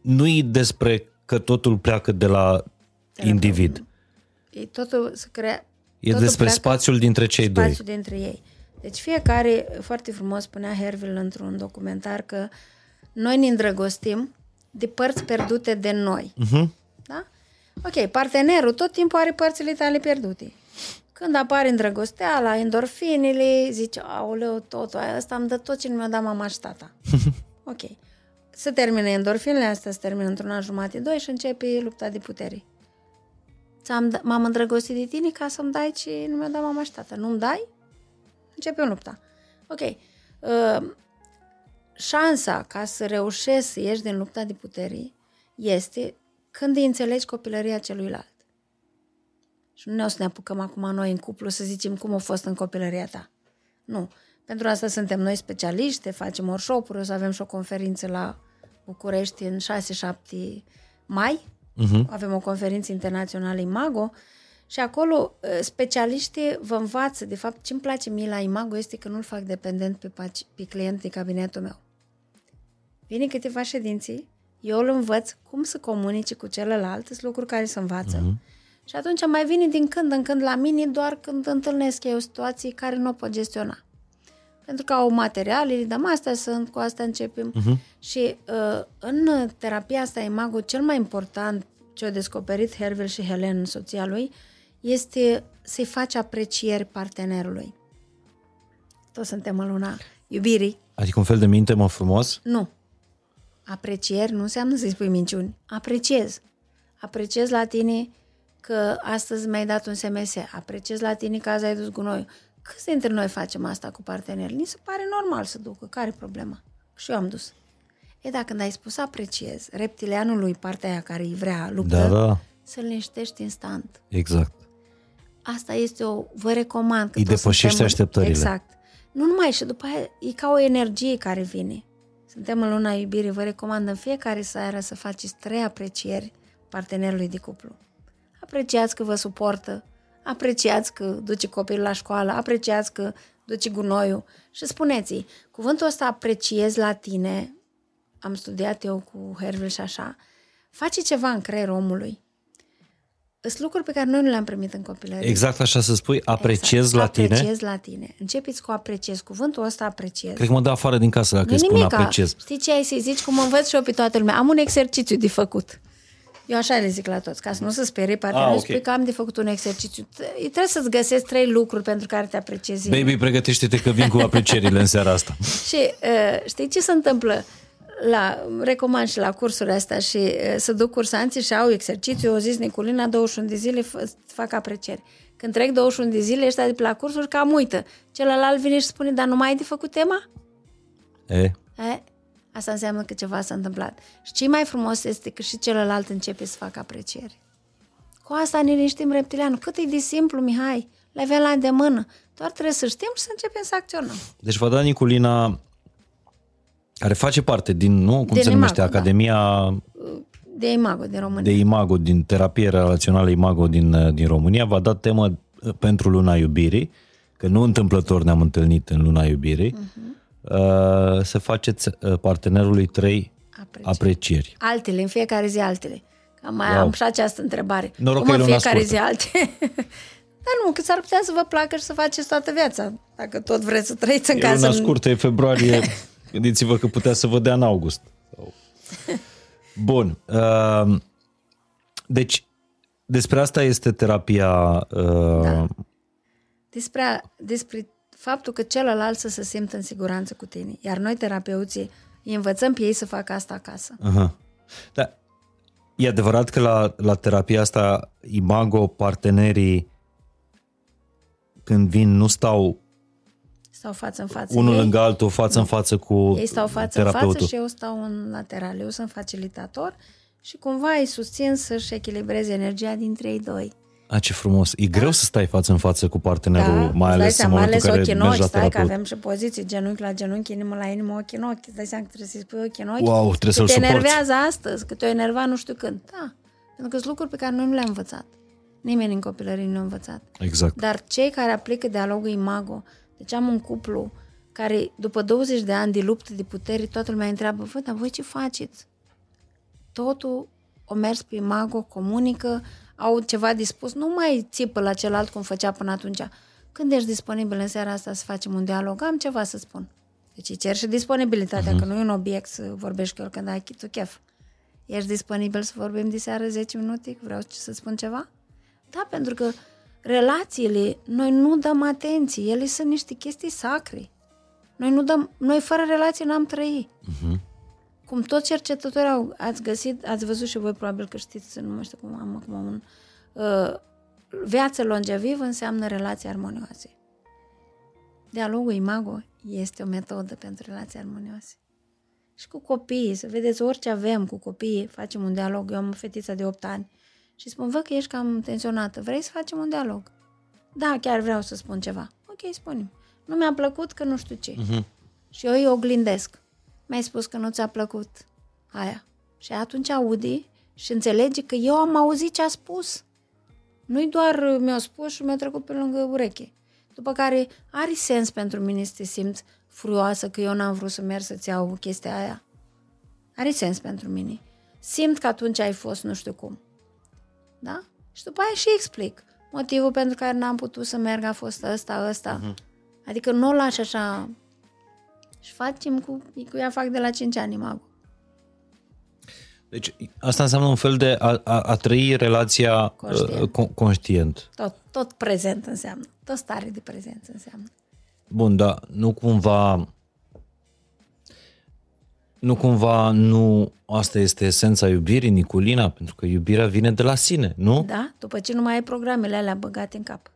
Speaker 3: nu-i despre că totul pleacă de la individ.
Speaker 2: E totul să crea...
Speaker 3: E
Speaker 2: totul
Speaker 3: despre
Speaker 2: pleacă
Speaker 3: spațiul dintre cei doi.
Speaker 2: spațiul dintre ei. Deci fiecare, foarte frumos spunea Herville într-un documentar că noi ne îndrăgostim de părți pierdute de noi.
Speaker 3: Uh-huh.
Speaker 2: Da? Ok, partenerul tot timpul are părțile tale pierdute. Când apare îndrăgosteala, endorfinele, zice, aoleu, totul, asta îmi dă tot ce nu mi-a dat mama și tata. ok. Se termină endorfinele astea, se termină într-un an jumate, doi și începe lupta de putere. Ți-am, d- m-am îndrăgostit de tine ca să-mi dai ce nu mi-a dat mama și tata. Nu-mi dai? Începe o lupta. Ok. Uh, șansa ca să reușești să ieși din lupta de putere este când îi înțelegi copilăria celuilalt. Și nu ne o să ne apucăm acum noi în cuplu să zicem cum a fost în copilăria ta. Nu. Pentru asta suntem noi specialiști, facem workshop-uri, o să avem și o conferință la București în 6-7 mai. Uh-huh. Avem o conferință internațională Imago și acolo uh, specialiștii vă învață. De fapt, ce îmi place mie la Imago este că nu-l fac dependent pe, paci- pe client de cabinetul meu. vine câteva ședinții, eu îl învăț cum să comunice cu celălalt, sunt lucruri care se învață. Uh-huh. Și atunci mai vine din când în când la mine doar când întâlnesc eu situații care nu o pot gestiona. Pentru că au materiale, îi dăm astea sunt, cu asta începem. Uh-huh. Și uh, în terapia asta imago, cel mai important ce au descoperit Hervel și Helen, soția lui, este să-i faci aprecieri partenerului. Toți suntem în luna iubirii.
Speaker 3: Adică un fel de minte mă frumos?
Speaker 2: Nu. Aprecieri nu înseamnă să-i spui minciuni. Apreciez. Apreciez la tine că astăzi mi-ai dat un SMS. Apreciez la tine că azi ai dus gunoiul. Câți dintre noi facem asta cu parteneri? Ni se pare normal să ducă. Care e problema? Și eu am dus. E, dacă când ai spus apreciez, reptilianului, partea aia care îi vrea luptă,
Speaker 3: Da, da.
Speaker 2: să-l liniștești instant.
Speaker 3: Exact.
Speaker 2: Asta este o, vă recomand. Că
Speaker 3: Îi
Speaker 2: toți
Speaker 3: depășește
Speaker 2: suntem în-
Speaker 3: așteptările.
Speaker 2: Exact. Nu numai, și după aia e ca o energie care vine. Suntem în luna iubirii, vă recomand în fiecare seară să faceți trei aprecieri partenerului de cuplu. Apreciați că vă suportă, apreciați că duce copilul la școală, apreciați că duce gunoiul și spuneți-i, cuvântul ăsta apreciez la tine, am studiat eu cu Hervel și așa, face ceva în creierul omului. Sunt lucruri pe care noi nu le-am primit în copilărie.
Speaker 3: Exact așa să spui, apreciez la tine.
Speaker 2: Apreciez la tine. Începeți cu apreciez. Cuvântul ăsta apreciez.
Speaker 3: Cred că mă dă afară din casă dacă
Speaker 2: Nu
Speaker 3: îi spun
Speaker 2: nimica.
Speaker 3: apreciez.
Speaker 2: Știi ce ai să-i zici? Cum învăț și eu pe toată lumea. Am un exercițiu de făcut. Eu așa le zic la toți, ca să nu se sperie partenerul,
Speaker 3: Ah,
Speaker 2: ah,
Speaker 3: ok.
Speaker 2: spui că am de făcut un exercițiu. Te- Trebuie să-ți găsești trei lucruri pentru care te apreciezi.
Speaker 3: Baby, pregătește-te că vin cu aprecierile în seara asta.
Speaker 2: Și uh, știi ce se întâmplă? La, recomand și la cursurile astea și uh, să duc cursanții și au exercițiu, o zis Niculina, 21 de zile fă, fac aprecieri. Când trec 21 de zile, ăștia de pe la cursuri cam uită. Celălalt vine și spune, dar nu mai ai de făcut tema?
Speaker 3: E,
Speaker 2: E, asta înseamnă că ceva s-a întâmplat. Și ce mai frumos este că și celălalt începe să facă aprecieri. Cu asta ne liniștim reptilianul. Cât e de simplu, Mihai. Le avem la îndemână. Doar trebuie să știm și să începem să acționăm.
Speaker 3: Deci vă da Niculina, care face parte din, nu? Cum
Speaker 2: Din
Speaker 3: se numește?
Speaker 2: Imago, da.
Speaker 3: Academia
Speaker 2: De imago, de România.
Speaker 3: de Imago, din terapie relațională Imago din, din România, v-a dat temă uh, pentru luna iubirii, că nu întâmplător ne-am întâlnit în luna iubirii, uh-huh. Să faceți uh, partenerului trei
Speaker 2: Aprecieri.
Speaker 3: aprecieri.
Speaker 2: Altele, în fiecare zi altele. Că mai
Speaker 3: Wow.
Speaker 2: am și această întrebare.
Speaker 3: Noroc
Speaker 2: Cum
Speaker 3: că e
Speaker 2: în
Speaker 3: luna
Speaker 2: fiecare
Speaker 3: scurtă.
Speaker 2: zi altele? Dar nu, că s-ar putea să vă placă și să faceți toată viața. Dacă tot vreți să trăiți în
Speaker 3: E
Speaker 2: casă.
Speaker 3: luna
Speaker 2: în-
Speaker 3: scurtă, e februarie, gândiți-vă că putea să vă dea în august. Bun. uh, Deci, despre asta este terapia uh,
Speaker 2: Da. Despre, a- despre faptul că celălalt să se simtă în siguranță cu tine. Iar noi, terapeuții, îi învățăm pe ei să facă asta acasă.
Speaker 3: Aha. Da. E adevărat că la, la terapia asta, imago, partenerii, când vin, nu stau
Speaker 2: Stau față în față.
Speaker 3: unul
Speaker 2: ei,
Speaker 3: lângă altul, față în față cu
Speaker 2: ei stau față în
Speaker 3: terapeutul.
Speaker 2: față și eu stau în lateral. Eu sunt facilitator și cumva îi susțin să-și echilibreze energia dintre ei doi.
Speaker 3: A, ce frumos. E greu să stai față în față cu partenerul, mai
Speaker 2: îți dai
Speaker 3: ales în
Speaker 2: seama, mai
Speaker 3: momentul
Speaker 2: ales
Speaker 3: în care
Speaker 2: ochii în
Speaker 3: mergi
Speaker 2: ochi,
Speaker 3: la
Speaker 2: stai că
Speaker 3: terapeut.
Speaker 2: avem și poziții, genunchi la genunchi, inimă la inimă, ochi în ochi. Îți dai seama că trebuie să-i spui ochi în ochi.
Speaker 3: Wow, trebuie
Speaker 2: că
Speaker 3: să-l
Speaker 2: te
Speaker 3: suporți.
Speaker 2: enervează astăzi, că te-o enerva nu știu când. Da, pentru că sunt lucruri pe care noi nu le-am învățat. Nimeni în copilărie nu le-a învățat.
Speaker 3: Exact.
Speaker 2: Dar cei care aplică dialogul imago, deci am un cuplu care după 20 de ani de luptă de putere, toată lumea întreabă, vă, dar voi ce faceți? Totul o mers pe imago, comunică, au ceva de spus, nu mai țipă la celălalt cum făcea până atunci. Când ești disponibil în seara asta să facem un dialog, am ceva să spun. Deci îi cer și disponibilitatea, uh-huh. că nu e un obiect să vorbești cu el când ai tu chef. Ești disponibil să vorbim de seară 10 minute? că Vreau să spun ceva? Da, pentru că relațiile, noi nu dăm atenție, ele sunt niște chestii sacre. Noi, nu dăm, noi fără relații n-am trăit. Uh-huh. Cum toți cercetătorii au, ați găsit, ați văzut și voi probabil că știți, nu mai știu cum am acum un... Uh, viață longevivă înseamnă relații armonioase. Dialogul imago este o metodă pentru relații armonioase. Și cu copiii, să vedeți orice avem cu copiii, facem un dialog. Eu am o fetiță de 8 ani și spun, văd că ești cam tensionată, vrei să facem un dialog? Da, chiar vreau să spun ceva. Ok, spune Nu mi-a plăcut că nu știu ce. Uh-huh. Și eu îi oglindesc. Mi-ai spus că nu ți-a plăcut aia. Și atunci audi și înțelege că eu am auzit ce a spus. Nu-i doar mi-a spus și mi-a trecut pe lângă ureche. După care are sens pentru mine să te simți furioasă că eu n-am vrut să merg să-ți iau chestia aia. Are sens pentru mine. Simt că atunci ai fost nu știu cum. Da? Și după aia și explic. Motivul pentru care n-am putut să merg a fost ăsta, ăsta. Uh-huh. Adică nu o lași așa... Și facem cu, cu ea fac de la 5 ani magul.
Speaker 3: Deci asta înseamnă un fel de a, a, a trăi relația
Speaker 2: Conștient.
Speaker 3: uh, con- conștient.
Speaker 2: Tot, tot prezent înseamnă. Tot stare de prezență înseamnă.
Speaker 3: Bun, dar nu cumva nu cumva nu asta este esența iubirii, Niculina? Pentru că iubirea vine de la sine, nu?
Speaker 2: Da? După ce nu mai ai programele alea băgate în cap.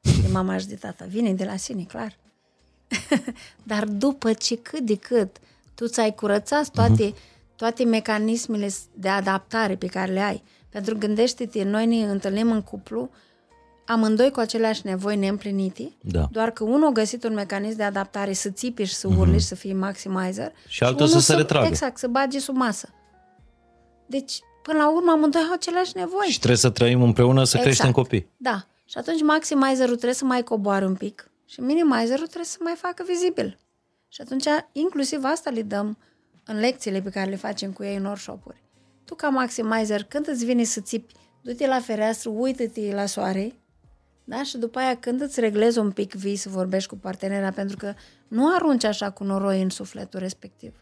Speaker 2: De mama și de tata. Vine de la sine, clar. Dar după ce cât de cât tu ți-ai curățat toate, toate mecanismele de adaptare pe care le ai. Pentru că gândește-te, noi ne întâlnim în cuplu amândoi cu aceleași nevoi neîmplinite,
Speaker 3: Da.
Speaker 2: doar că unul a găsit un mecanism de adaptare să țipi și să urli și să fii maximizer
Speaker 3: Și altul
Speaker 2: unul
Speaker 3: să se retragă.
Speaker 2: Exact, să bage sub masă. Deci, până la urmă, amândoi au aceleași nevoi.
Speaker 3: Și trebuie să trăim împreună să creștem copii.
Speaker 2: Da. Și atunci maximizerul trebuie să mai coboare un pic și minimizerul trebuie să mai facă vizibil. Și atunci inclusiv asta le dăm în lecțiile pe care le facem cu ei în workshop-uri. Tu ca maximizer, când îți vine să țipi, du-te la fereastră, uită-te la soare, da? Și după aia când îți reglezi un pic vii să vorbești cu partenera, pentru că nu arunci așa cu noroi în sufletul respectiv.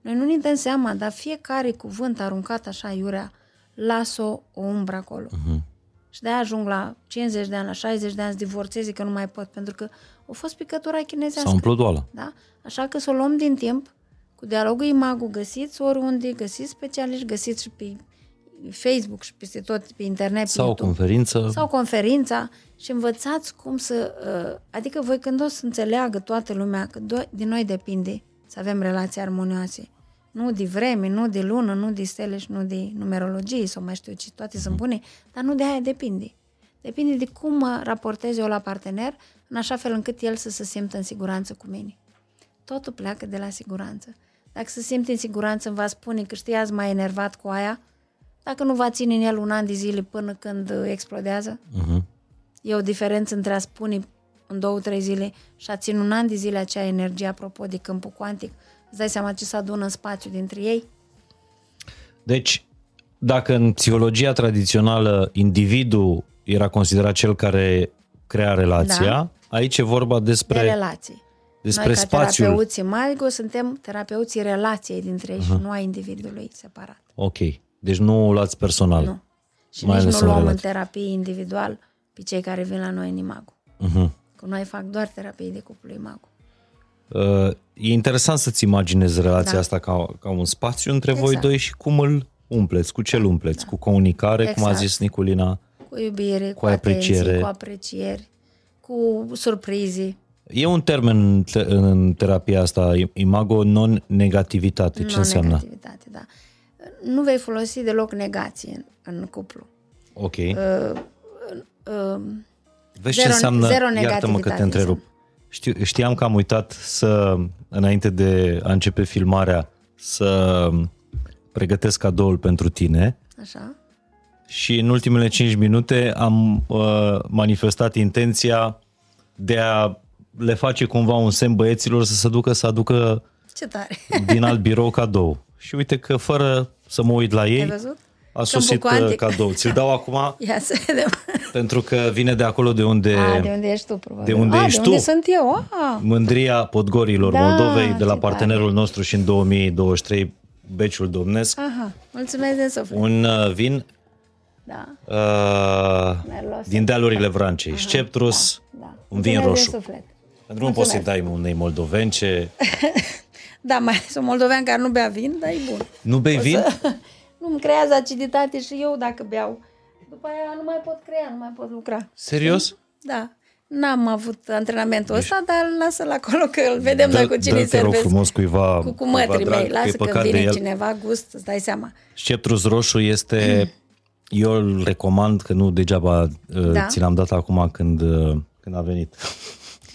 Speaker 2: Noi nu ne dăm seama, dar fiecare cuvânt aruncat așa iurea, lasă o umbră acolo. Uh-huh. Și de-aia ajung la 50 de ani, la 60 de ani să divorțeze că nu mai pot, pentru că a fost picătura chinezească.
Speaker 3: S-a umplut oala.
Speaker 2: Da? Așa că să o luăm din timp, cu dialogul imagu, găsiți oriunde, găsiți specialiști, găsiți și pe Facebook și peste tot pe internet, pe
Speaker 3: Sau o
Speaker 2: YouTube.
Speaker 3: conferință.
Speaker 2: Sau conferința și învățați cum să... uh, Adică voi când o să înțeleagă toată lumea că do- de noi depinde să avem relații armonioase. Nu de vreme, nu de lună, nu de stele și nu de numerologie sau mai știu ce, toate sunt bune, dar nu de aia depinde. Depinde de cum mă raportez eu la partener, în așa fel încât el să se simtă în siguranță cu mine. Totul pleacă de la siguranță. Dacă se simte în siguranță, îmi va spune că știi, azi m-a enervat cu aia, dacă nu va ține în el un an de zile până când uh, explodează,
Speaker 3: Uh-huh.
Speaker 2: E o diferență între a spune în două, trei zile și a ține un an de zile acea energie apropo de câmpul cuantic. Îți dai seama ce se adună în spațiu dintre ei?
Speaker 3: Deci, dacă în psihologia tradițională individul era considerat cel care crea relația, da. aici e vorba
Speaker 2: De
Speaker 3: despre,
Speaker 2: relații.
Speaker 3: despre
Speaker 2: Noi, ca
Speaker 3: spațiul.
Speaker 2: terapeuții Malgo, suntem terapeuții relației dintre ei uh-huh. și nu a individului separat.
Speaker 3: Ok. Deci nu o luați personal.
Speaker 2: Nu. Și
Speaker 3: Mai
Speaker 2: nici
Speaker 3: ales
Speaker 2: nu
Speaker 3: în
Speaker 2: luăm în
Speaker 3: relații.
Speaker 2: terapie individual pe cei care vin la noi în Imago.
Speaker 3: Uh-huh.
Speaker 2: Că noi fac doar terapie de cuplu Imago.
Speaker 3: Uh, e interesant să-ți imaginezi relația
Speaker 2: Da.
Speaker 3: asta ca, ca un spațiu între voi
Speaker 2: Exact.
Speaker 3: doi și cum îl umpleți, cu ce îl umpleți, cu comunicare, cum a
Speaker 2: Exact.
Speaker 3: zis Niculina.
Speaker 2: Cu iubire, cu,
Speaker 3: Cu
Speaker 2: atenție,
Speaker 3: apreciere.
Speaker 2: cu aprecieri, cu surprize.
Speaker 3: E un termen în te- în terapia asta, imago non-negativitate. Ce înseamnă?
Speaker 2: negativitate, da. Nu vei folosi deloc negație în, în cuplu.
Speaker 3: Ok.
Speaker 2: Uh, uh,
Speaker 3: Vezi ce
Speaker 2: zero-
Speaker 3: înseamnă,
Speaker 2: zero
Speaker 3: iartă-mă că
Speaker 2: negativitate
Speaker 3: te întrerup. Știu, știam că am uitat să, înainte de a începe filmarea, să pregătesc cadoul pentru tine
Speaker 2: așa?
Speaker 3: și în ultimele 5 minute am uh, manifestat intenția de a le face cumva un semn băieților să se ducă să aducă
Speaker 2: Ce tare!
Speaker 3: din alt birou cadou. Și uite că fără să mă uit la ei,
Speaker 2: Ai văzut?
Speaker 3: A sosit
Speaker 2: Câmpul
Speaker 3: uh,
Speaker 2: cuantic.
Speaker 3: cadou. Ți-l dau acum
Speaker 2: Ia să vedem.
Speaker 3: pentru că vine de acolo de unde,
Speaker 2: A, de unde ești tu, probabil.
Speaker 3: de unde
Speaker 2: A,
Speaker 3: ești
Speaker 2: de unde
Speaker 3: tu.
Speaker 2: sunt eu. A,
Speaker 3: mândria Podgorilor
Speaker 2: Da,
Speaker 3: Moldovei, de la
Speaker 2: ce
Speaker 3: partenerul nostru și în 2023, Beciul Domnesc,
Speaker 2: aha, mulțumesc de suflet.
Speaker 3: un uh, vin
Speaker 2: Da,
Speaker 3: uh,
Speaker 2: Merlos.
Speaker 3: din dealurile Vrancei, Sceptrus,
Speaker 2: da.
Speaker 3: un vin
Speaker 2: Mulțumesc
Speaker 3: roșu.
Speaker 2: De suflet.
Speaker 3: Pentru că nu poți să-i dai unei moldovence.
Speaker 2: Da, mai sunt moldovean care nu bea vin, dar e bun.
Speaker 3: Nu bei vin?
Speaker 2: Nu-mi creează aciditate și eu dacă beau. După aia nu mai pot crea, nu mai pot lucra.
Speaker 3: Serios?
Speaker 2: Da. N-am avut antrenamentul ăsta, dar lasă-l acolo că îl vedem noi cu cine
Speaker 3: Dă-te rog
Speaker 2: servesc.
Speaker 3: frumos cuiva,
Speaker 2: Cu, cu
Speaker 3: cuiva
Speaker 2: mătrii
Speaker 3: drag,
Speaker 2: mei.
Speaker 3: că e
Speaker 2: Lasă că,
Speaker 3: păcat de
Speaker 2: vine
Speaker 3: el.
Speaker 2: cineva gust, îți dai seama.
Speaker 3: Sceptrus roșu este, eu îl recomand, că nu degeaba uh,
Speaker 2: Da.
Speaker 3: ți l-am dat acum când, uh, când a venit.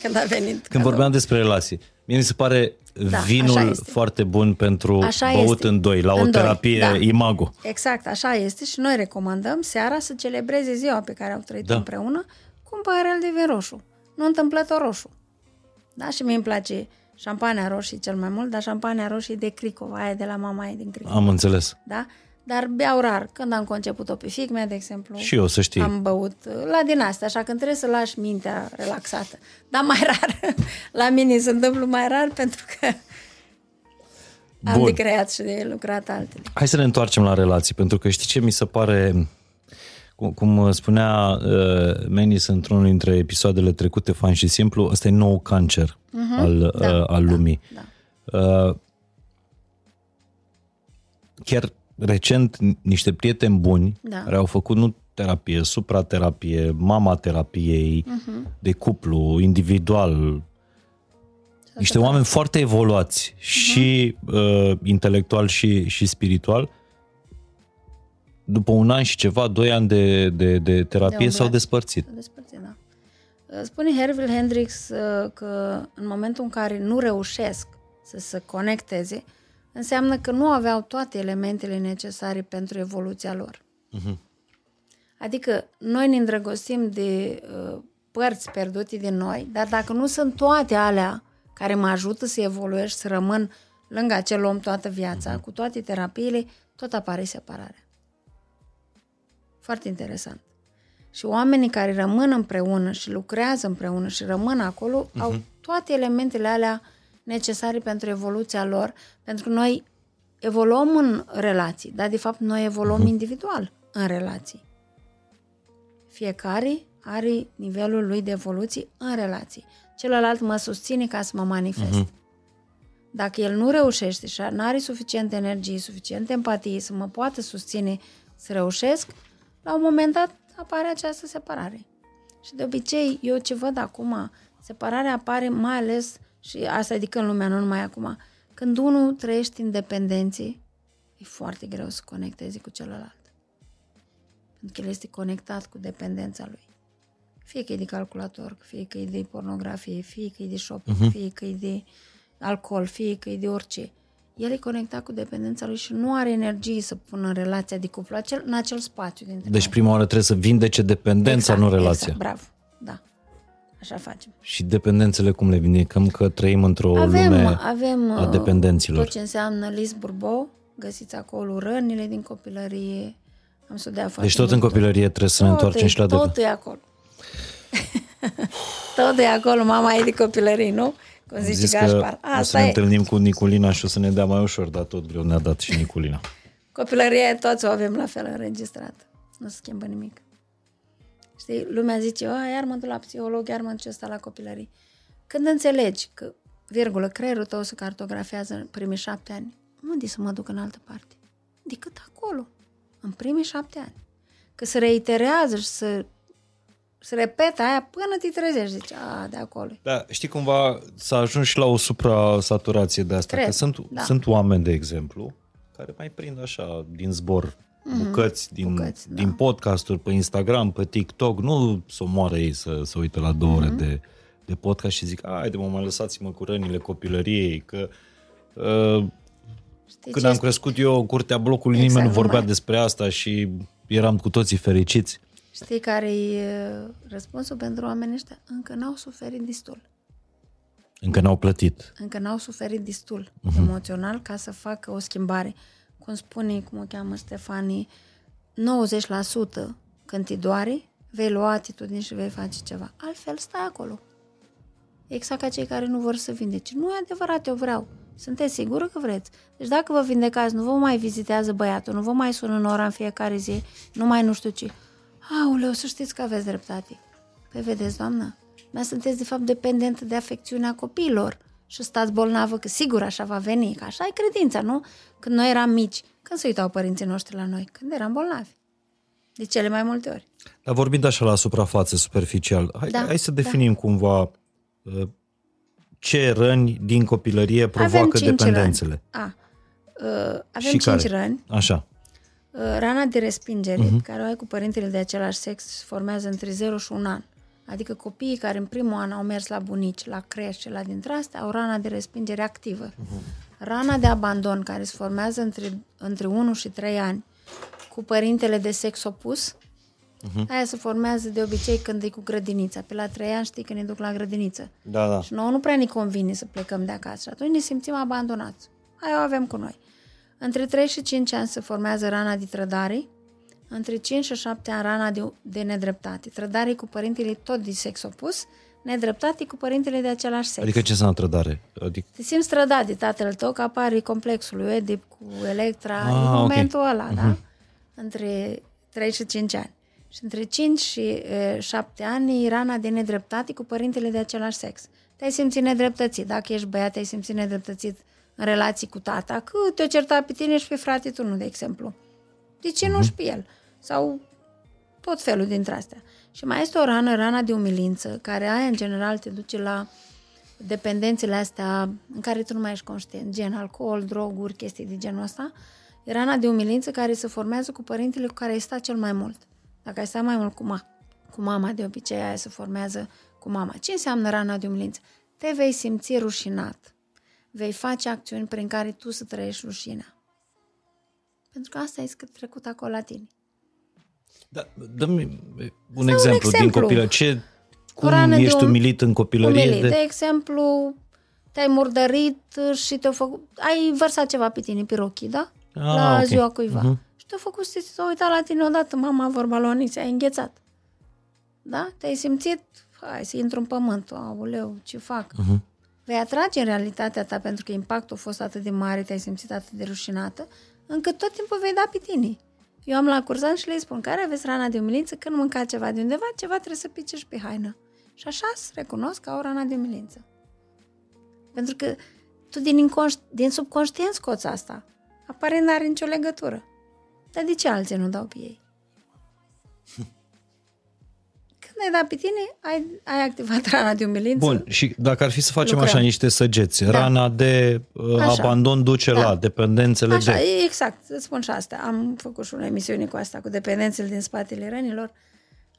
Speaker 2: Când a venit.
Speaker 3: Când
Speaker 2: cadou.
Speaker 3: vorbeam despre relații. Mie mi se pare
Speaker 2: Da, așa
Speaker 3: vinul
Speaker 2: este.
Speaker 3: foarte bun pentru
Speaker 2: Așa
Speaker 3: băut
Speaker 2: este.
Speaker 3: în doi, la o
Speaker 2: În doi,
Speaker 3: terapie
Speaker 2: da.
Speaker 3: imago.
Speaker 2: Exact, așa este și noi recomandăm seara să celebreze ziua pe care au trăit
Speaker 3: Da.
Speaker 2: împreună cu un păhărel de vin roșu. Nu întâmplător roșu. Da? Și mie îmi place șampania roșie cel mai mult, dar șampania roșie de Cricova, aia de la mama ei din Cricova.
Speaker 3: Am înțeles.
Speaker 2: Da? Dar beau rar. Când am conceput-o pe fiic mea, de exemplu,
Speaker 3: Și eu, să știi.
Speaker 2: am băut uh, la din asta, așa când trebuie să lași mintea relaxată. Dar mai rar. la mine se întâmplă mai rar pentru că am
Speaker 3: Bun.
Speaker 2: de creat și de lucrat altele.
Speaker 3: Hai să ne întoarcem la relații, pentru că știi ce mi se pare, cum, cum spunea uh, Menis într-unul dintre episoadele trecute, fain și simplu, ăsta e nou cancer uh-huh. al,
Speaker 2: Da,
Speaker 3: uh, al lumii.
Speaker 2: Da.
Speaker 3: Uh, chiar recent, niște prieteni buni
Speaker 2: Da.
Speaker 3: care au făcut nu terapie, supraterapie, mama terapiei, uh-huh. de cuplu, individual, niște oameni foarte evoluați și uh, intelectual și, și spiritual, după un an și ceva, doi ani de, de, de terapie,
Speaker 2: umblat.
Speaker 3: s-au despărțit.
Speaker 2: S-a despărțit, da. Spune Herville Hendrix uh, că în momentul în care nu reușesc să se conecteze, înseamnă că nu aveau toate elementele necesare pentru evoluția lor.
Speaker 3: Mhm.
Speaker 2: Adică noi ne îndrăgostim de uh, părți pierdute din noi, dar dacă nu sunt toate alea care mă ajută să evoluez și să rămân lângă acel om toată viața, cu toate terapiile, tot apare separarea. Foarte interesant. Și oamenii care rămân împreună și lucrează împreună și rămân acolo uh-huh. au toate elementele alea necesare pentru evoluția lor, pentru că noi evoluăm în relații, dar de fapt noi evoluăm uh-huh. individual în relații. Fiecare are nivelul lui de evoluție în relații. Celălalt mă susține ca să mă manifest. Uh-huh. Dacă el nu reușește și nu are suficient energie, suficient empatie să mă poată susține să reușesc, la un moment dat apare această separare. Și de obicei, eu ce văd acum, separarea apare mai ales, și asta adică în lumea, nu numai acum, când unul trăiește în dependenție, e foarte greu să conecteze cu celălalt. Pentru că el este conectat cu dependența lui. Fie că e de calculator, fie că e de pornografie, fie că e de shopping, uh-huh. fie că e de alcool, fie că e de orice. El e conectat cu dependența lui și nu are energie să pună în relația de cuplu acel, în acel spațiu dintre
Speaker 3: Deci
Speaker 2: noi.
Speaker 3: prima oară trebuie să vindece dependența, nu relația.
Speaker 2: Exact, bravo. Da. Așa facem.
Speaker 3: Și dependențele cum le vindecăm? Că trăim într-o
Speaker 2: avem,
Speaker 3: lume
Speaker 2: avem
Speaker 3: a
Speaker 2: uh,
Speaker 3: dependenților.
Speaker 2: tot ce înseamnă Lis Burbo, găsiți acolo rănile din copilărie. Am studiat foarte
Speaker 3: Deci tot în
Speaker 2: mult.
Speaker 3: copilărie trebuie să ne
Speaker 2: Tot
Speaker 3: întoarcem
Speaker 2: e-
Speaker 3: și la
Speaker 2: Tot
Speaker 3: dependență.
Speaker 2: e acolo. tot e acolo, mama e de copilărie, nu? Cum
Speaker 3: Am
Speaker 2: zice
Speaker 3: zis
Speaker 2: Gașpar.
Speaker 3: că o să
Speaker 2: Asta
Speaker 3: ne
Speaker 2: e.
Speaker 3: întâlnim cu Niculina și o să ne dea mai ușor, dar tot greu ne-a dat și Niculina.
Speaker 2: Copilăria toți o avem la fel înregistrat. Nu se schimbă nimic. Știi, lumea zice, "A, iar mă duc la psiholog, iar mă duc ăsta la copilărie. Când înțelegi că, virgulă, creierul tău se cartografiază în primii șapte ani, unde să mă duc în altă parte? Decât acolo, în primii șapte ani. Că se reiterează și să se repetă aia până te trezești. Zici, a, de acolo.
Speaker 3: Da, știi cumva s-a ajuns și la o supra-saturație de asta,
Speaker 2: Cred,
Speaker 3: că sunt,
Speaker 2: da.
Speaker 3: sunt oameni, de exemplu, care mai prind așa din zbor bucăți, din,
Speaker 2: Mhm. bucăți, da.
Speaker 3: din podcasturi pe Instagram, pe TikTok, nu să omoară ei să, să uite la două
Speaker 2: Mhm.
Speaker 3: ore de, de podcast și zic, haide mă, mai lăsați-mă cu rănile copilăriei, că uh,
Speaker 2: Știi
Speaker 3: când
Speaker 2: ce
Speaker 3: am crescut eu în curtea blocului,
Speaker 2: Exact,
Speaker 3: nimeni nu vorbea
Speaker 2: numai-
Speaker 3: despre asta și eram cu toții fericiți.
Speaker 2: Știi care e uh, răspunsul pentru oamenii ăștia? Încă n-au suferit destul.
Speaker 3: Încă n-au plătit.
Speaker 2: Încă n-au suferit destul uh-huh. emoțional ca să facă o schimbare. Cum spune, cum o cheamă Stefanie, 90% când te doare, vei lua atitudine și vei face ceva. Altfel stai acolo. Exact ca cei care nu vor să vindece. Nu e adevărat, eu vreau. Sunteți sigură că vreți? Deci dacă vă vindecați, nu vă mai vizitează băiatul, nu vă mai sună în ora în fiecare zi, nu mai nu știu ce. Aoleu, să știți că aveți dreptate. Păi vedeți, doamnă, mai sunteți de fapt dependentă de afecțiunea copiilor și stați bolnavă, că sigur așa va veni, că așa e credința, nu? Când noi eram mici, când se uitau părinții noștri la noi? Când eram bolnavi. De cele mai multe ori.
Speaker 3: Dar vorbind așa la suprafață, superficial, hai,
Speaker 2: Da,
Speaker 3: hai să definim cumva uh, ce răni din copilărie provoacă
Speaker 2: cinci
Speaker 3: dependențele.
Speaker 2: Răni. A, uh, avem
Speaker 3: Și
Speaker 2: cinci
Speaker 3: care?
Speaker 2: răni.
Speaker 3: Așa.
Speaker 2: Uh, rana de respingere,
Speaker 3: Mhm.
Speaker 2: uh-huh. care o ai cu părintele de același sex, se formează între 0 și 1 an. Adică copiii care în primul an au mers la bunici, la creșe, la dintre astea, au rana de respingere activă. Uh-huh. Rana de abandon, care se formează între, între 1 și 3 ani, cu părintele de sex opus, Uh-huh. Aia se formează de obicei când e cu grădinița. Pe la trei ani știi că ne duc la grădiniță.
Speaker 3: Da, da.
Speaker 2: Și nouă nu prea ne convine să plecăm de acasă. Și atunci ne simțim abandonați. Aia o avem cu noi. Între 3 și 5 ani se formează rana de trădare, între 5 și 7 ani rana de, de nedreptate. Trădare cu părintele tot de sex opus, nedreptate cu părintele de același sex.
Speaker 3: Adică ce înseamnă trădare? Adică...
Speaker 2: Te simți trădat de tatăl tău, că apare complexul lui Oedip cu Electra,
Speaker 3: Ah,
Speaker 2: în
Speaker 3: ok.
Speaker 2: momentul ăla, da? Între 3 și 5 ani. Și între 5 și e, 7 ani e rana de nedreptate cu părintele de același sex. Te-ai simțit nedreptățit. Dacă ești băiat, te-ai simțit nedreptățit în relații cu tata, că te-o certa pe tine și pe frate tu nu, de exemplu. De ce nu și pe el? Sau tot felul dintre astea. Și mai este o rană, rana de umilință, care aia în general te duce la dependențele astea în care tu nu mai ești conștient, gen alcool, droguri, chestii de genul ăsta. E rana de umilință care se formează cu părintele cu care ai stat cel mai mult. Dacă ai stat mai mult cu, ma- cu mama, de obicei aia se formează cu mama. Ce înseamnă rana de umilință? Te vei simți rușinat. Vei face acțiuni prin care tu să trăiești rușinea. Pentru că asta e trecut acolo la tine.
Speaker 3: Da, dă-mi un exemplu, din
Speaker 2: exemplu.
Speaker 3: copilărie. Ce, cum
Speaker 2: rană de
Speaker 3: ești
Speaker 2: un-
Speaker 3: umilit în copilărie?
Speaker 2: Umilit.
Speaker 3: De...
Speaker 2: De exemplu, te-ai murdărit și te-au făcut... Ai vărsat ceva pe tine, pe rochii, da?
Speaker 3: Ah,
Speaker 2: la
Speaker 3: ok.
Speaker 2: ziua cuiva.
Speaker 3: Mhm.
Speaker 2: Și te-au făcut să s-a uitat la tine odată, mama vorba la Onițe, ai înghețat. Da? Te-ai simțit, hai să intru în pământ, auleu, ce fac?
Speaker 3: Mhm.
Speaker 2: Vei atrage în realitatea ta, pentru că impactul a fost atât de mare, te-ai simțit atât de rușinată, încât tot timpul vei da pe tine. Eu am la curzant și le spun, care aveți rana de umilință, când mânca ceva de undeva, ceva trebuie să pice și pe haină. Și așa se recunosc ca o rana de umilință. Pentru că tu din, inconș- din subconștient scoți asta. Aparent n-are nicio legătură. Dar de ce alții nu dau pe ei? Când ai dat pe tine, ai, ai activat rana de umilință.
Speaker 3: Bun, și dacă ar fi să facem
Speaker 2: Lucrăm.
Speaker 3: așa niște săgeți, rana de uh,
Speaker 2: Așa.
Speaker 3: abandon duce
Speaker 2: Da.
Speaker 3: la dependențele
Speaker 2: Așa,
Speaker 3: de...
Speaker 2: e exact, îți spun și asta. Am făcut și o emisiune cu asta, cu dependențele din spatele rănilor,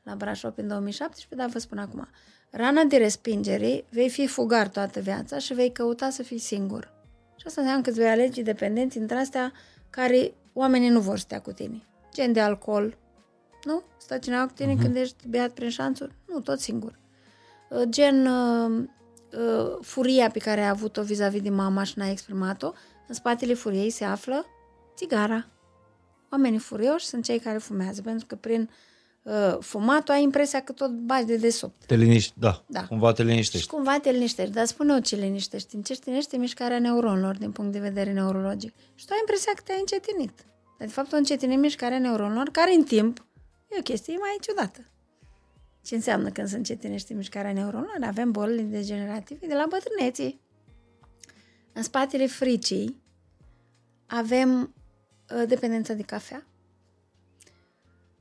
Speaker 2: la Brașov în 2017, dar vă spun acum. Rana de respingere, vei fi fugar toată viața și vei căuta să fii singur. Și asta înseamnă că îți vei alege dependenți între astea care oamenii nu vor stea cu tine. Gen de alcool, nu? Stă cineva cu tine uh-huh. când ești beat prin șanțuri? Nu, tot singur. Uh, Gen uh, uh, furia pe care a avut-o vis-a-vis de mama și n-a exprimat-o, în spatele furiei se află țigara. Oamenii furioși sunt cei care fumează, pentru că prin uh, fumat tu ai impresia că tot bagi de desubt.
Speaker 3: Te liniști, da,
Speaker 2: Da.
Speaker 3: cumva te
Speaker 2: Și
Speaker 3: liniștești.
Speaker 2: cumva te liniștești, dar spune-o ce liniștești. Încetiniește mișcarea neuronilor din punct de vedere neurologic. Și tu ai impresia că te-ai încetinit. Dar de fapt o încetine mișcarea neuronilor, care în timp e o chestie mai ciudată. Ce înseamnă când se încetinește mișcarea neuronilor? Avem bolile degenerative de la bătrâneții. În spatele fricii avem uh, dependența de cafea.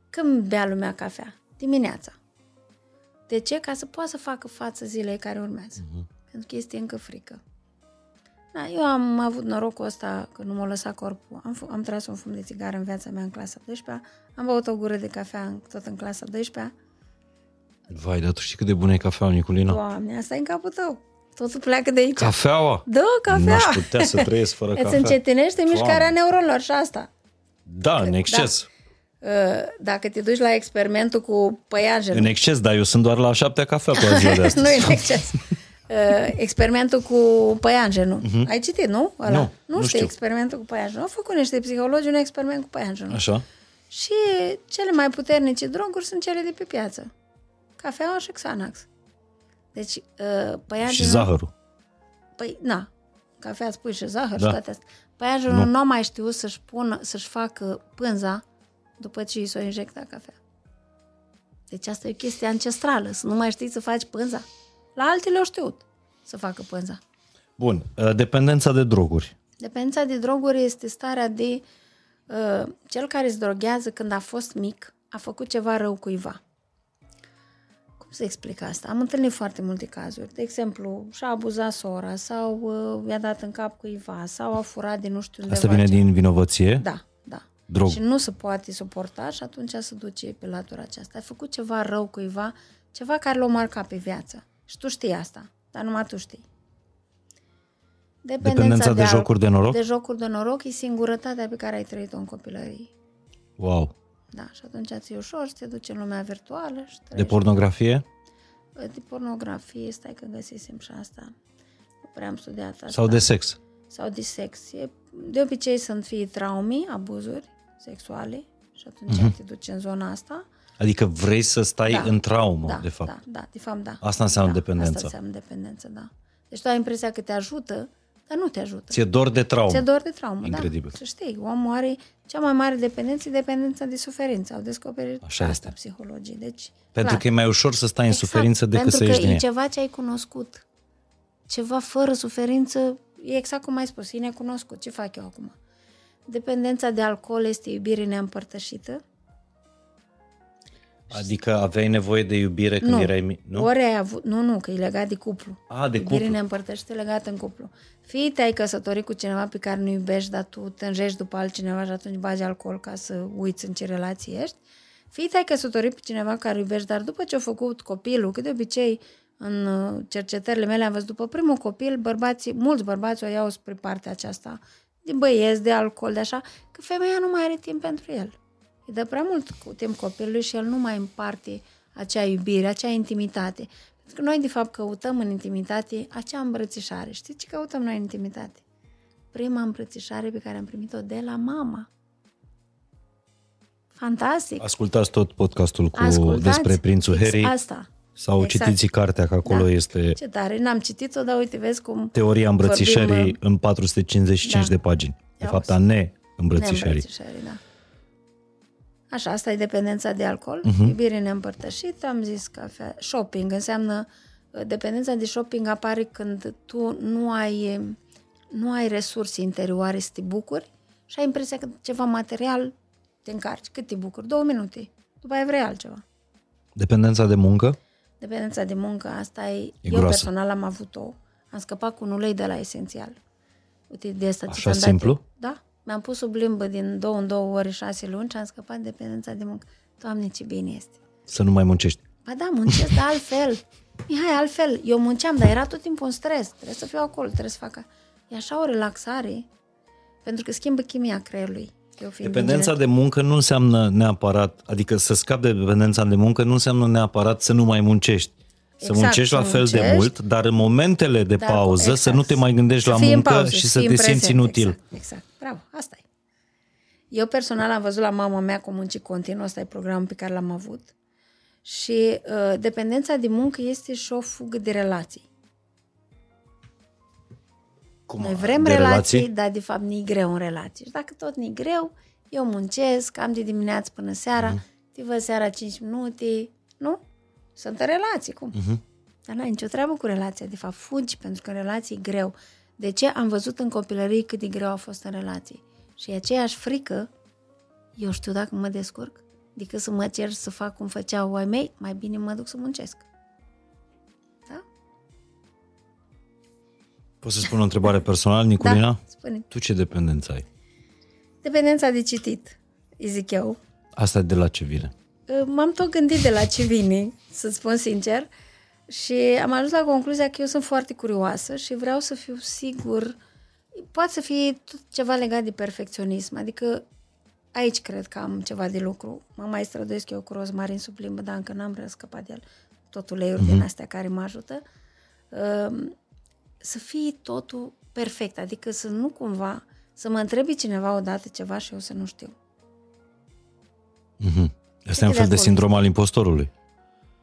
Speaker 2: Când bea lumea cafea? Dimineața. De ce? Ca să poată să facă față zilei care urmează. Uh-huh. Pentru că este încă frică. Da, eu am avut norocul ăsta că nu m-a lăsat corpul. Am, fu- am tras un fum de țigară în viața mea în clasa 12 am băut o gură de cafea în, tot în clasa 12
Speaker 3: Vai, dar tu știi cât de bună e cafeaua, Niculina?
Speaker 2: Doamne, asta e în capul tău. Totul pleacă de aici.
Speaker 3: Cafeaua?
Speaker 2: Da, cafea.
Speaker 3: N-aș putea să trăiesc fără
Speaker 2: Îți
Speaker 3: cafea.
Speaker 2: încetinește mișcarea
Speaker 3: Doamne.
Speaker 2: neuronilor și asta.
Speaker 3: Da, în exces.
Speaker 2: Uh, Dacă te duci la experimentul cu păianjenul,
Speaker 3: În exces, dar eu sunt doar la șaptea cafea pe ziua de astăzi.
Speaker 2: nu e în exces. Uh, experimentul cu păianjenul. Uh-huh. Ai citit, nu? Ăla.
Speaker 3: Nu,
Speaker 2: nu,
Speaker 3: nu
Speaker 2: știi
Speaker 3: știu.
Speaker 2: experimentul cu păianjenul. Au făcut niște psihologi un experiment cu păianjenul.
Speaker 3: Așa?
Speaker 2: Și cele mai puternice droguri sunt cele de pe piață. Cafeaua și Xanax. Deci, uh, păianjenul...
Speaker 3: Și zahărul.
Speaker 2: Păi, na, cafea îți pui și zahăr
Speaker 3: Da.
Speaker 2: și toate astea. Păianjenul nu a mai știut să-și pună, să-și facă pânza după ce i s-o injecta cafea. Deci asta e o chestie ancestrală, să nu mai știi să faci pânza. La altele au știut să facă pânza.
Speaker 3: Bun, uh, dependența de droguri.
Speaker 2: Dependența de droguri este starea de uh, cel care se droghează când a fost mic, a făcut ceva rău cuiva. Cum să explic asta? Am întâlnit foarte multe cazuri. De exemplu, și-a abuzat sora sau uh, i-a dat în cap cuiva sau a furat de nu știu undeva.
Speaker 3: Asta vine
Speaker 2: ce-
Speaker 3: din vinovăție?
Speaker 2: Da, da.
Speaker 3: Drog.
Speaker 2: Și nu se poate suporta și atunci se duce pe latura aceasta. Ai făcut ceva rău cuiva, ceva care l-a marcat pe viață. Și tu știi asta, dar numai tu știi.
Speaker 3: Dependența de
Speaker 2: al-
Speaker 3: jocuri de noroc?
Speaker 2: De jocuri de noroc e singurătatea pe care ai trăit-o în copilărie.
Speaker 3: Wow.
Speaker 2: Da, și atunci ți-e ușor să te duci în lumea virtuală și
Speaker 3: De
Speaker 2: trăiești.
Speaker 3: pornografie?
Speaker 2: de pornografie, stai că găsisem și asta. Nu prea am studiat asta.
Speaker 3: Sau de sex?
Speaker 2: Sau de sex. E, de obicei sunt fie traumii, abuzuri sexuale și atunci
Speaker 3: Mhm.
Speaker 2: uh-huh. te duci în zona asta.
Speaker 3: Adică vrei să stai
Speaker 2: Da.
Speaker 3: în traumă,
Speaker 2: da,
Speaker 3: de fapt.
Speaker 2: Da, da, de fapt, da.
Speaker 3: Asta înseamnă
Speaker 2: da,
Speaker 3: dependență.
Speaker 2: Asta înseamnă dependență, da. Deci tu ai impresia că te ajută, dar nu te ajută.
Speaker 3: Ți-e dor de traumă.
Speaker 2: Ți-e dor de traumă,
Speaker 3: Incredibil.
Speaker 2: da. Să știi, omul are cea mai mare dependență, e dependența de suferință. Au descoperit
Speaker 3: Așa
Speaker 2: asta
Speaker 3: este.
Speaker 2: psihologii. Deci,
Speaker 3: Pentru
Speaker 2: clar.
Speaker 3: că e mai ușor să stai în
Speaker 2: Exact,
Speaker 3: suferință decât
Speaker 2: pentru
Speaker 3: să ieși
Speaker 2: că
Speaker 3: din
Speaker 2: e
Speaker 3: ea.
Speaker 2: ceva ce ai cunoscut. Ceva fără suferință, e exact cum ai spus, e necunoscut. Ce fac eu acum? Dependența de alcool este iubire neîmpărtășită.
Speaker 3: Adică aveai nevoie de iubire când
Speaker 2: nu.
Speaker 3: erai mic, nu?
Speaker 2: Ori ai avut, nu, nu, că e legat de cuplu.
Speaker 3: A, de
Speaker 2: Iubire
Speaker 3: cuplu.
Speaker 2: neîmpărtășită legată în cuplu. Fie te-ai căsătorit cu cineva pe care nu iubești, dar tu te înjești după altcineva și atunci bagi alcool ca să uiți în ce relație ești. Fie te-ai căsătorit pe cineva care iubești, dar după ce a făcut copilul, că de obicei în uh, cercetările mele am văzut după primul copil, bărbații, mulți bărbați o iau spre partea aceasta de băieți, de alcool, de așa, că femeia nu mai are timp pentru el. Îi dă prea mult cu- timp copilului și el nu mai împarte acea iubire, acea intimitate. Pentru că noi, de fapt, căutăm în intimitate acea îmbrățișare. Știți ce căutăm noi în intimitate? Prima îmbrățișare pe care am primit-o de la mama. Fantastic!
Speaker 3: Ascultați tot podcastul cu
Speaker 2: Ascultați
Speaker 3: despre prințul
Speaker 2: fix
Speaker 3: Harry
Speaker 2: Asta.
Speaker 3: sau
Speaker 2: Exact.
Speaker 3: citiți cartea, că acolo
Speaker 2: Da.
Speaker 3: este
Speaker 2: Ce tare! N-am citit-o, dar uite, vezi cum...
Speaker 3: teoria îmbrățișării
Speaker 2: Vorbim,
Speaker 3: în 455
Speaker 2: Da.
Speaker 3: de pagini. De
Speaker 2: Ia
Speaker 3: fapt, a
Speaker 2: uzi.
Speaker 3: neîmbrățișării.
Speaker 2: Neîmbrățișării, da. Așa, asta e dependența de alcool,
Speaker 3: Mhm.
Speaker 2: uh-huh. iubire neîmpărtășită, am zis cafea. Shopping înseamnă, uh, dependența de shopping apare când tu nu ai, nu ai resurse interioare să te bucuri și ai impresia că ceva material te încarci. Cât te bucuri? Două minute. După aia vrei altceva.
Speaker 3: Dependența de muncă?
Speaker 2: Dependența de muncă, asta e...
Speaker 3: E
Speaker 2: eu
Speaker 3: groasă.
Speaker 2: personal am avut-o. Am scăpat cu un ulei de la esențial. Uite, de asta ți
Speaker 3: Așa
Speaker 2: ți-am dat
Speaker 3: simplu?
Speaker 2: eu. Da. Mi-am pus sub limbă din două în două ore, șase luni și am scăpat de dependența de muncă. Doamne, ce bine este.
Speaker 3: Să nu mai muncești.
Speaker 2: Ba da, muncesc, dar altfel. Mihai, altfel. Eu munceam, dar era tot timpul în stres. Trebuie să fiu acolo, trebuie să fac... a- E așa o relaxare, pentru că schimbă chimia creierului. Eu fiind
Speaker 3: Dependența
Speaker 2: inginer.
Speaker 3: de muncă nu înseamnă neapărat, adică să scapi de dependența de muncă nu înseamnă neapărat să nu mai muncești. Să
Speaker 2: Exact,
Speaker 3: muncești la
Speaker 2: să
Speaker 3: fel de
Speaker 2: muncești.
Speaker 3: mult, dar în momentele de
Speaker 2: Dar,
Speaker 3: pauză
Speaker 2: exact.
Speaker 3: să nu te mai gândești
Speaker 2: Să
Speaker 3: la
Speaker 2: fii în
Speaker 3: muncă
Speaker 2: pauză,
Speaker 3: și
Speaker 2: să
Speaker 3: să
Speaker 2: fii
Speaker 3: te
Speaker 2: în
Speaker 3: simți
Speaker 2: prezent,
Speaker 3: inutil.
Speaker 2: Exact, exact. Bravo, asta e. Eu personal am văzut la mama mea cu munci continuu, ăsta e programul pe care l-am avut. Și uh, dependența de muncă este și o fugă de relații.
Speaker 3: Cum,
Speaker 2: Noi vrem
Speaker 3: de
Speaker 2: relații, dar de fapt ni greu în relații. Și dacă tot ni greu, eu muncesc, am de dimineață până seara,
Speaker 3: Mhm.
Speaker 2: mm. te văd seara 5 minute, nu? Sunt în relații, cum?
Speaker 3: Mhm.
Speaker 2: Dar n-ai nicio treabă cu relația, de fapt fugi, pentru că în relații e greu. De ce? Am văzut în copilărie cât de greu a fost în relații. Și e aceeași frică, eu știu dacă mă descurc, decât să mă cer să fac cum făceau ai mei, mai bine mă duc să muncesc. Da?
Speaker 3: Poți să spun o întrebare personală, Niculina?
Speaker 2: Da, spune.
Speaker 3: Tu ce dependență ai?
Speaker 2: Dependența de citit, îi zic eu.
Speaker 3: Asta de la ce vine?
Speaker 2: M-am tot gândit de la ce vine, să-ți spun sincer, și am ajuns la concluzia că eu sunt foarte curioasă și vreau să fiu sigur, poate să fie tot ceva legat de perfecționism, adică aici cred că am ceva de lucru. Mă mai străduiesc eu cu rozmarin sub limbă, dar încă n-am răscăpat de el. Tot uleiuri mm-hmm. din astea care mă ajută. Um, să fie totul perfect, adică să nu cumva, să mă întrebi cineva odată ceva și eu să nu știu.
Speaker 3: Mhm. Asta e un
Speaker 2: de
Speaker 3: fel de
Speaker 2: acolo.
Speaker 3: sindrom al impostorului.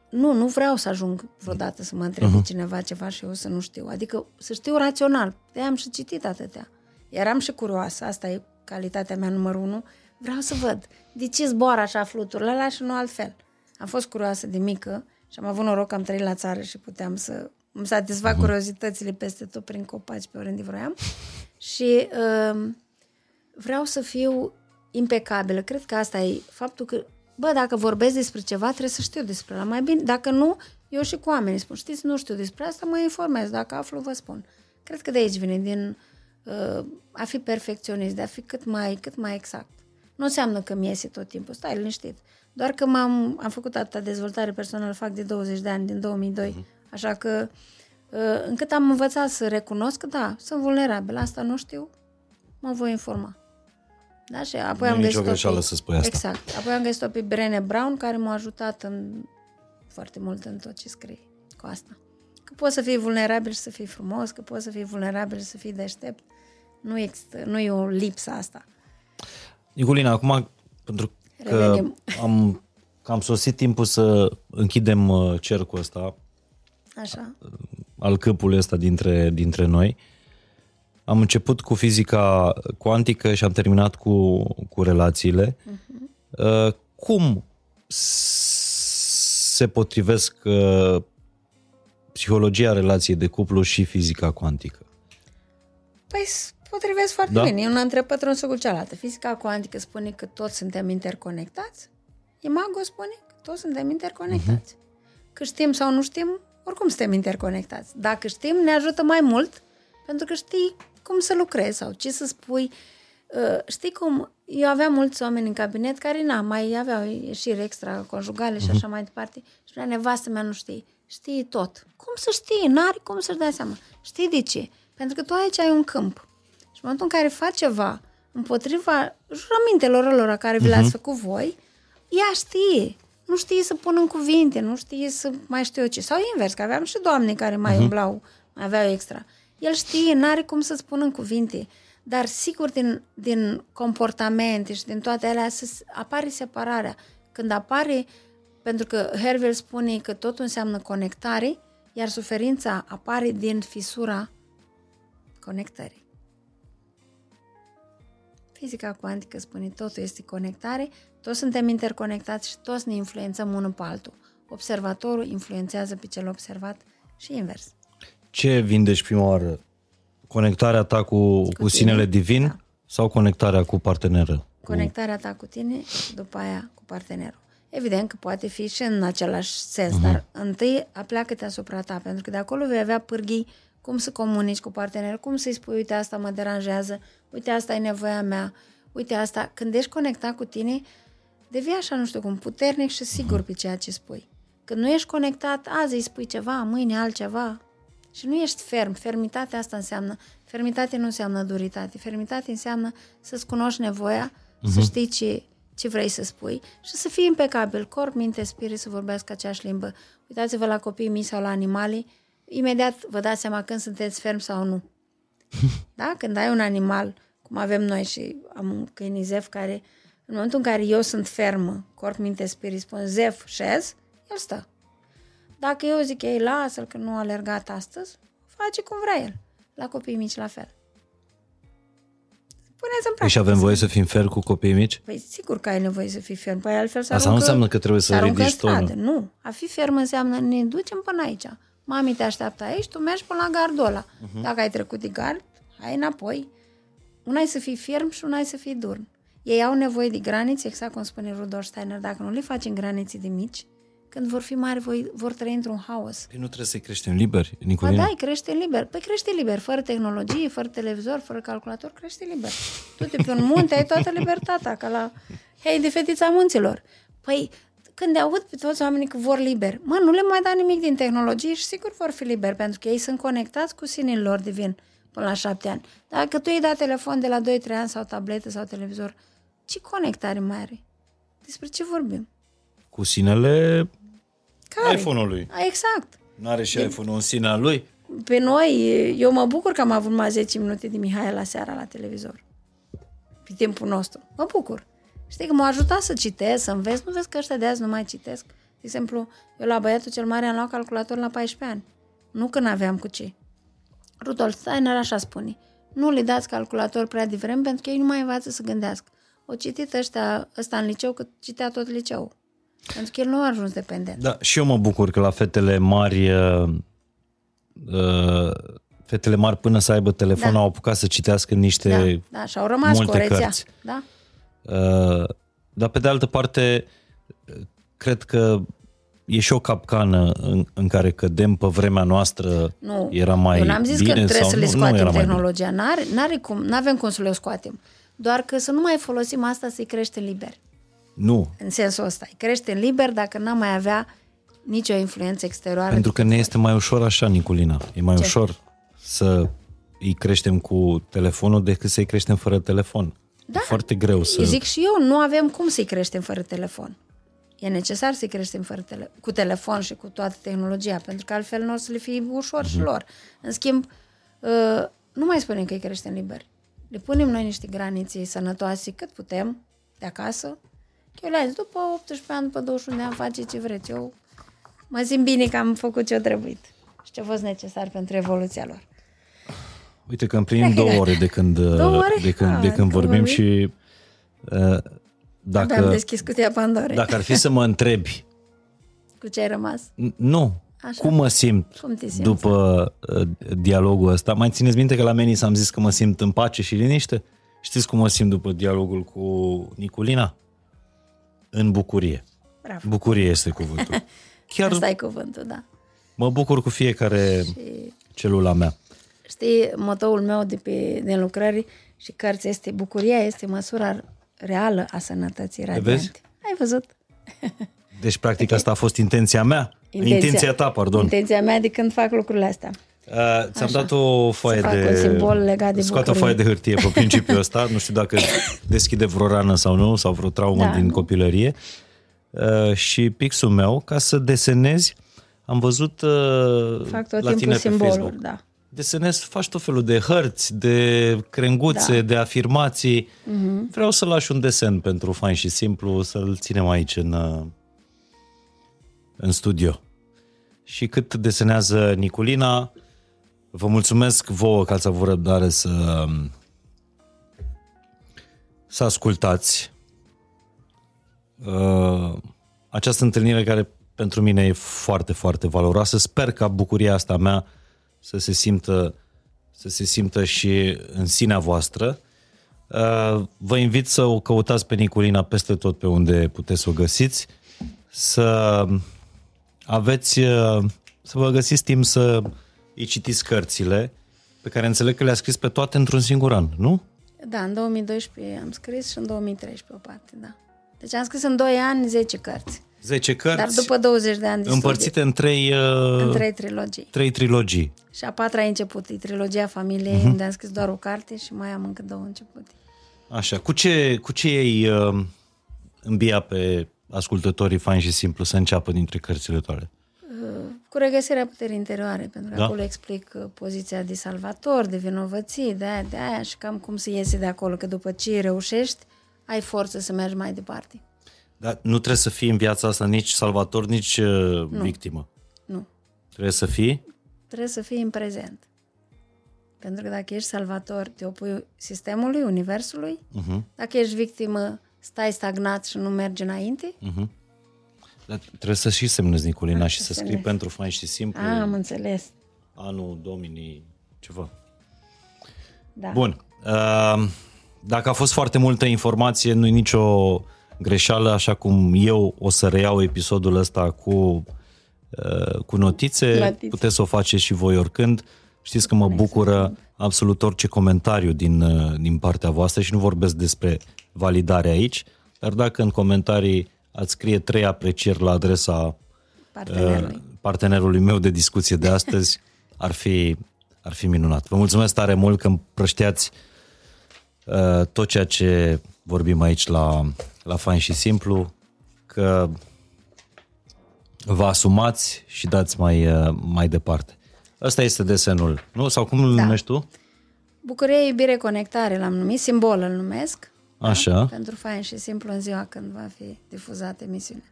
Speaker 2: Nu, nu vreau să ajung vreodată să mă întrebe uh-huh. cineva ceva și eu să nu știu. Adică să știu rațional. de am și citit atâtea. Eram și curioasă, asta e calitatea mea numărul unu. Vreau să văd de ce zboară așa fluturile alea și nu altfel. Am fost curioasă de mică și am avut noroc că am trăit la țară și puteam să îmi satisfac uh-huh. curiozitățile peste tot prin copaci pe oriunde vroiam. și uh, vreau să fiu impecabilă. Cred că asta e faptul că bă, dacă vorbesc despre ceva, trebuie să știu despre la mai bine. Dacă nu, eu și cu oamenii spun, știți, nu știu despre asta, mă informez. Dacă aflu, vă spun. Cred că de aici vine, din uh, a fi perfecționist, de a fi cât mai, cât mai exact. Nu înseamnă că mi iese tot timpul, stai liniștit. Doar că m-am, am făcut atâta dezvoltare personală, fac de 20 de ani, din 2002, uh-huh. așa că uh, încât am învățat să recunosc că da, sunt vulnerabil, asta nu știu, mă voi informa. Da? Și apoi
Speaker 3: Nu
Speaker 2: am
Speaker 3: e nicio
Speaker 2: găsit
Speaker 3: greșeală să spui asta.
Speaker 2: Exact. Apoi am găsit-o pe Brené Brown, care m-a ajutat în, foarte mult în tot ce scrie cu asta. Că poți să fii vulnerabil și să fii frumos, că poți să fii vulnerabil și să fii deștept. Nu, există, nu e o lipsă asta.
Speaker 3: Nicolina, acum, pentru că
Speaker 2: Revenim.
Speaker 3: am, că am sosit timpul să închidem uh, cercul ăsta,
Speaker 2: Așa.
Speaker 3: al câmpului ăsta dintre, dintre noi. Am început cu fizica cuantică și am terminat cu, cu relațiile. Uh, cum s- se potrivesc uh, psihologia relației de cuplu și fizica cuantică?
Speaker 2: Păi se potrivesc foarte
Speaker 3: Da.
Speaker 2: bine. Una între pătrunsă cu cealaltă. Fizica cuantică spune că toți suntem interconectați. Imago spune că toți suntem interconectați. Că știm sau nu știm, oricum suntem interconectați. Dacă știm, ne ajută mai mult pentru că știi cum să lucrezi sau ce să spui. Uh, Știi cum? Eu aveam mulți oameni în cabinet care na, mai aveau ieșiri extraconjugale și așa mai departe. Și spunea, nevastă mea nu știi. Știi tot. Cum să știi? N-are cum să-și dea seama. Știi de ce? Pentru că tu aici ai un câmp. Și în momentul în care faci ceva împotriva jurămintelor lor care vi le-ați făcut voi, ea știe. Nu știe să pună în cuvinte, nu știe să mai știu eu ce. Sau invers, că aveam și doamne care mai umblau, mai aveau extra. El știe, n-are cum să spună în cuvinte. Dar sigur din, din comportamente și din toate alea să s- apare separarea. Când apare, pentru că Hervel spune că totul înseamnă conectare, iar suferința apare din fisura conectării. Fizica cuantică spune totul este conectare, toți suntem interconectați și toți ne influențăm unul pe altul. Observatorul influențează pe cel observat și invers.
Speaker 3: Ce vindești prima oară? Conectarea ta cu, cu,
Speaker 2: tine,
Speaker 3: sinele divin
Speaker 2: da.
Speaker 3: sau conectarea cu partenerul?
Speaker 2: Conectarea ta cu tine și după aia cu partenerul. Evident că poate fi și în același sens, uh-huh. dar întâi apleacă-te asupra ta, pentru că de acolo vei avea pârghii cum să comunici cu partenerul, cum să-i spui, uite, asta mă deranjează, uite, asta e nevoia mea, uite, asta. Când ești conectat cu tine, devii așa, nu știu cum, puternic și sigur pe ceea ce spui. Când nu ești conectat, azi îi spui ceva, mâine altceva. Și nu ești ferm. Fermitatea asta înseamnă, fermitate nu înseamnă duritate. Fermitate înseamnă să-ți cunoști nevoia, uh-huh. să știi ce, ce vrei să spui și să fii impecabil. Corp, minte, spirit să vorbească aceeași limbă. Uitați-vă la copiii mici sau la animale, imediat vă dați seama când sunteți ferm sau nu. Da? Când ai un animal, cum avem noi și am un câine Zef care, în momentul în care eu sunt fermă, corp, minte, spirit, spun Zef, șez, el stă. Dacă eu zic ei, lasă-l că nu a alergat astăzi, face cum vrea el. La copii mici la fel. Puneți în
Speaker 3: Păi și
Speaker 2: practică.
Speaker 3: avem voie să fim fer cu copiii mici?
Speaker 2: Păi sigur că ai nevoie să fii ferm. Păi altfel să
Speaker 3: Asta nu înseamnă că trebuie să
Speaker 2: se aruncă
Speaker 3: ridici
Speaker 2: în stradă.
Speaker 3: tonul.
Speaker 2: Nu. A fi ferm înseamnă ne ducem până aici. Mami te așteaptă aici, tu mergi până la gardul ăla.
Speaker 3: Mhm.
Speaker 2: Uh-huh. Dacă ai trecut de gard, hai înapoi. Una e să fii ferm și una e să fii durn. Ei au nevoie de granițe, exact cum spune Rudolf Steiner. Dacă nu le facem granițe de mici, când vor fi mari, voi, vor trăi într-un haos.
Speaker 3: Păi nu trebuie să-i creștem liberi,
Speaker 2: Ba
Speaker 3: Nicolina?
Speaker 2: da, îi crește liber. Păi crește liber, fără tehnologie, fără televizor, fără calculator, crește liber. Tu te pe un munte, ai toată libertatea, ca la hei de fetița munților. Păi, când aud pe toți oamenii că vor liber, mă, nu le mai da nimic din tehnologie și sigur vor fi liberi, pentru că ei sunt conectați cu sinele lor divin până la șapte ani. Dacă tu îi dai telefon de la 2-3 ani sau tabletă sau televizor, ce conectare mai are? Despre ce vorbim?
Speaker 3: Cu sinele
Speaker 2: Care?
Speaker 3: iPhone-ului.
Speaker 2: A, exact.
Speaker 3: N-are și iPhone-ul în sinea lui?
Speaker 2: Pe noi, eu mă bucur că am avut mai 10 minute de Mihai la seara la televizor. Pe timpul nostru. Mă bucur. Știi că m-a ajutat să citesc, să înveți. Nu vezi că ăștia de azi nu mai citesc? De exemplu, eu la băiatul cel mare am luat calculator la 14 ani. Nu când aveam cu ce. Rudolf Steiner așa spune. Nu le dați calculator prea devreme pentru că ei nu mai învață să gândească. O citit ăștia, ăsta în liceu că citea tot liceul. Pentru că el nu a ajuns dependent.
Speaker 3: Da, și eu mă bucur că la fetele mari, uh, uh, fetele mari până să aibă telefon
Speaker 2: Da.
Speaker 3: au apucat să citească niște...
Speaker 2: Da, da, și au rămas
Speaker 3: multe
Speaker 2: cu o rețea.
Speaker 3: cărți.
Speaker 2: Da?
Speaker 3: Uh, dar pe de altă parte, uh, cred că e și o capcană în, în care cădem pe vremea noastră.
Speaker 2: Nu,
Speaker 3: Era mai
Speaker 2: eu n-am zis
Speaker 3: bine
Speaker 2: că trebuie
Speaker 3: sau
Speaker 2: să le
Speaker 3: nu, nu
Speaker 2: scoatem
Speaker 3: era mai bine.
Speaker 2: tehnologia. N-are, n-are cum, n-avem cum să le scoatem. Doar că să nu mai folosim asta să-i creștem liber.
Speaker 3: Nu,
Speaker 2: În sensul ăsta. Îi creștem liber dacă n-am mai avea nicio influență exterioară.
Speaker 3: pentru că ne este mai ușor așa, Niculina. E mai
Speaker 2: Ce?
Speaker 3: ușor să îi creștem cu telefonul decât să-i creștem fără telefon. Da. E foarte greu să...
Speaker 2: Zic și eu, nu avem cum să-i creștem fără telefon. E necesar să-i creștem fără tele- cu telefon și cu toată tehnologia, pentru că altfel nu o să le fie ușor uh-huh. și lor. În schimb, uh, nu mai spunem că îi creștem liber. Le punem noi niște granițe sănătoase cât putem de acasă. Eu le zis, după 18 ani, după 21 de ani, face ce vreți. Eu mă simt bine că am făcut ce-o trebuit și ce a fost necesar pentru evoluția lor.
Speaker 3: Uite că împlinim două ore de când, ore? De când, de când vorbim, vorbim și uh, dacă,
Speaker 2: am deschis cutia Pandorei.
Speaker 3: Dacă ar fi să mă întrebi...
Speaker 2: Cu ce ai rămas?
Speaker 3: Nu. Așa. Cum mă simt Cum după uh, dialogul ăsta? Mai țineți minte că la meni s-am zis că mă simt în pace și liniște? Știți cum mă simt după dialogul cu Niculina? În bucurie. Bravo. Bucurie este cuvântul.
Speaker 2: Chiar Asta e cuvântul, da.
Speaker 3: Mă bucur cu fiecare și... celula mea.
Speaker 2: Știi, motoul meu de pe, din lucrări și cărți este bucuria este măsura reală a sănătății radiante. Vezi? Ai văzut?
Speaker 3: Deci, practic, okay. asta a fost intenția mea. Intenția, intenția ta, pardon.
Speaker 2: Intenția mea de când fac lucrurile astea.
Speaker 3: Uh, ți-am Așa. dat o foaie de...
Speaker 2: un simbol legat de
Speaker 3: Scoate o foaie de hârtie pe principiul ăsta. Nu știu dacă deschide vreo rană sau nu, sau vreo traumă da, din nu? copilărie. Uh, și pixul meu, ca să desenezi, am văzut uh,
Speaker 2: Fac tot la tine simboluri, pe Facebook. da
Speaker 3: desenezi, faci tot felul de hărți, de crenguțe, da. de afirmații. Uh-huh. Vreau să lași un desen pentru fain și simplu, să-l ținem aici în, uh, în studio. Și cât desenează Niculina, vă mulțumesc vouă că ați avut răbdare să, să ascultați uh, această întâlnire care pentru mine e foarte, foarte valoroasă. Sper ca bucuria asta mea să se simtă, să se simtă și în sinea voastră. Uh, vă invit să o căutați pe Niculina peste tot pe unde puteți să o găsiți, să aveți, uh, să vă găsiți timp să îi citiți cărțile, pe care înțeleg că le-a scris pe toate într-un singur an, nu?
Speaker 2: Da, în 2012 am scris și în 2013 o parte, da. Deci am scris în 2 ani 10 cărți.
Speaker 3: 10 cărți.
Speaker 2: Dar după 20 de ani de
Speaker 3: Împărțite studii. în trei... Uh,
Speaker 2: în trei trilogii.
Speaker 3: Trei trilogii.
Speaker 2: Și a patra a început, e trilogia familiei, uh-huh. unde am scris doar o carte și mai am încă două început.
Speaker 3: Așa, cu ce, cu ce ei uh, îmbia pe ascultătorii fain și simplu să înceapă dintre cărțile tale?
Speaker 2: Uh, cu regăsirea puterii interioare, pentru că da? acolo explic uh, poziția de salvator, de vinovății, de aia, de aia și cam cum să iese de acolo, că după ce reușești, ai forță să mergi mai departe.
Speaker 3: Dar nu trebuie să fii în viața asta nici salvator, nici uh, nu. victimă.
Speaker 2: Nu.
Speaker 3: Trebuie să fii?
Speaker 2: Trebuie să fii în prezent. Pentru că dacă ești salvator, te opui sistemului, universului. Uh-huh. Dacă ești victimă, stai stagnat și nu mergi înainte. Uh-huh.
Speaker 3: Dar trebuie să și semnezi, Nicolina, și să scrii pentru fain și simplu.
Speaker 2: A, am înțeles.
Speaker 3: Anul Dominii, ceva. Da. Bun. Uh, dacă a fost foarte multă informație, nu e nicio greșeală, așa cum eu o să reiau episodul ăsta cu, uh, cu notițe, notițe, puteți să o faceți și voi oricând. Știți că mă bucură absolut orice comentariu din, uh, din partea voastră și nu vorbesc despre validare aici, dar dacă în comentarii ați scrie trei aprecieri la adresa partenerului, uh, partenerului meu de discuție de astăzi, ar fi, ar fi minunat. Vă mulțumesc tare mult că împrășteați uh, tot ceea ce vorbim aici la, la Fain și Simplu, că vă asumați și dați mai, uh, mai departe. Ăsta este desenul, nu? Sau cum îl da. numești tu?
Speaker 2: Bucurie, iubire, conectare l-am numit, simbol îl numesc.
Speaker 3: Da? Așa. Da?
Speaker 2: Pentru Fain și Simplu în ziua când va fi difuzată emisiunea.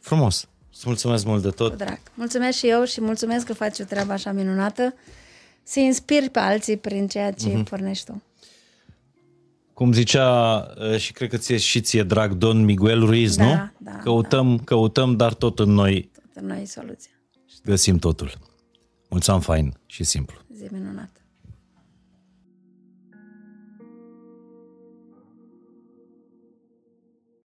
Speaker 3: Frumos! Îți mulțumesc mult de tot! Cu
Speaker 2: drag! Mulțumesc și eu și mulțumesc că faci o treabă așa minunată să inspiri pe alții prin ceea ce uh-huh. pornești tu.
Speaker 3: Cum zicea, uh, și cred că ție și ție drag, Don Miguel Ruiz,
Speaker 2: da,
Speaker 3: nu?
Speaker 2: Da,
Speaker 3: căutăm,
Speaker 2: da.
Speaker 3: căutăm, dar tot în noi.
Speaker 2: Tot în noi soluția.
Speaker 3: Găsim totul. Mulțumim fain și simplu.
Speaker 2: Zi minunată.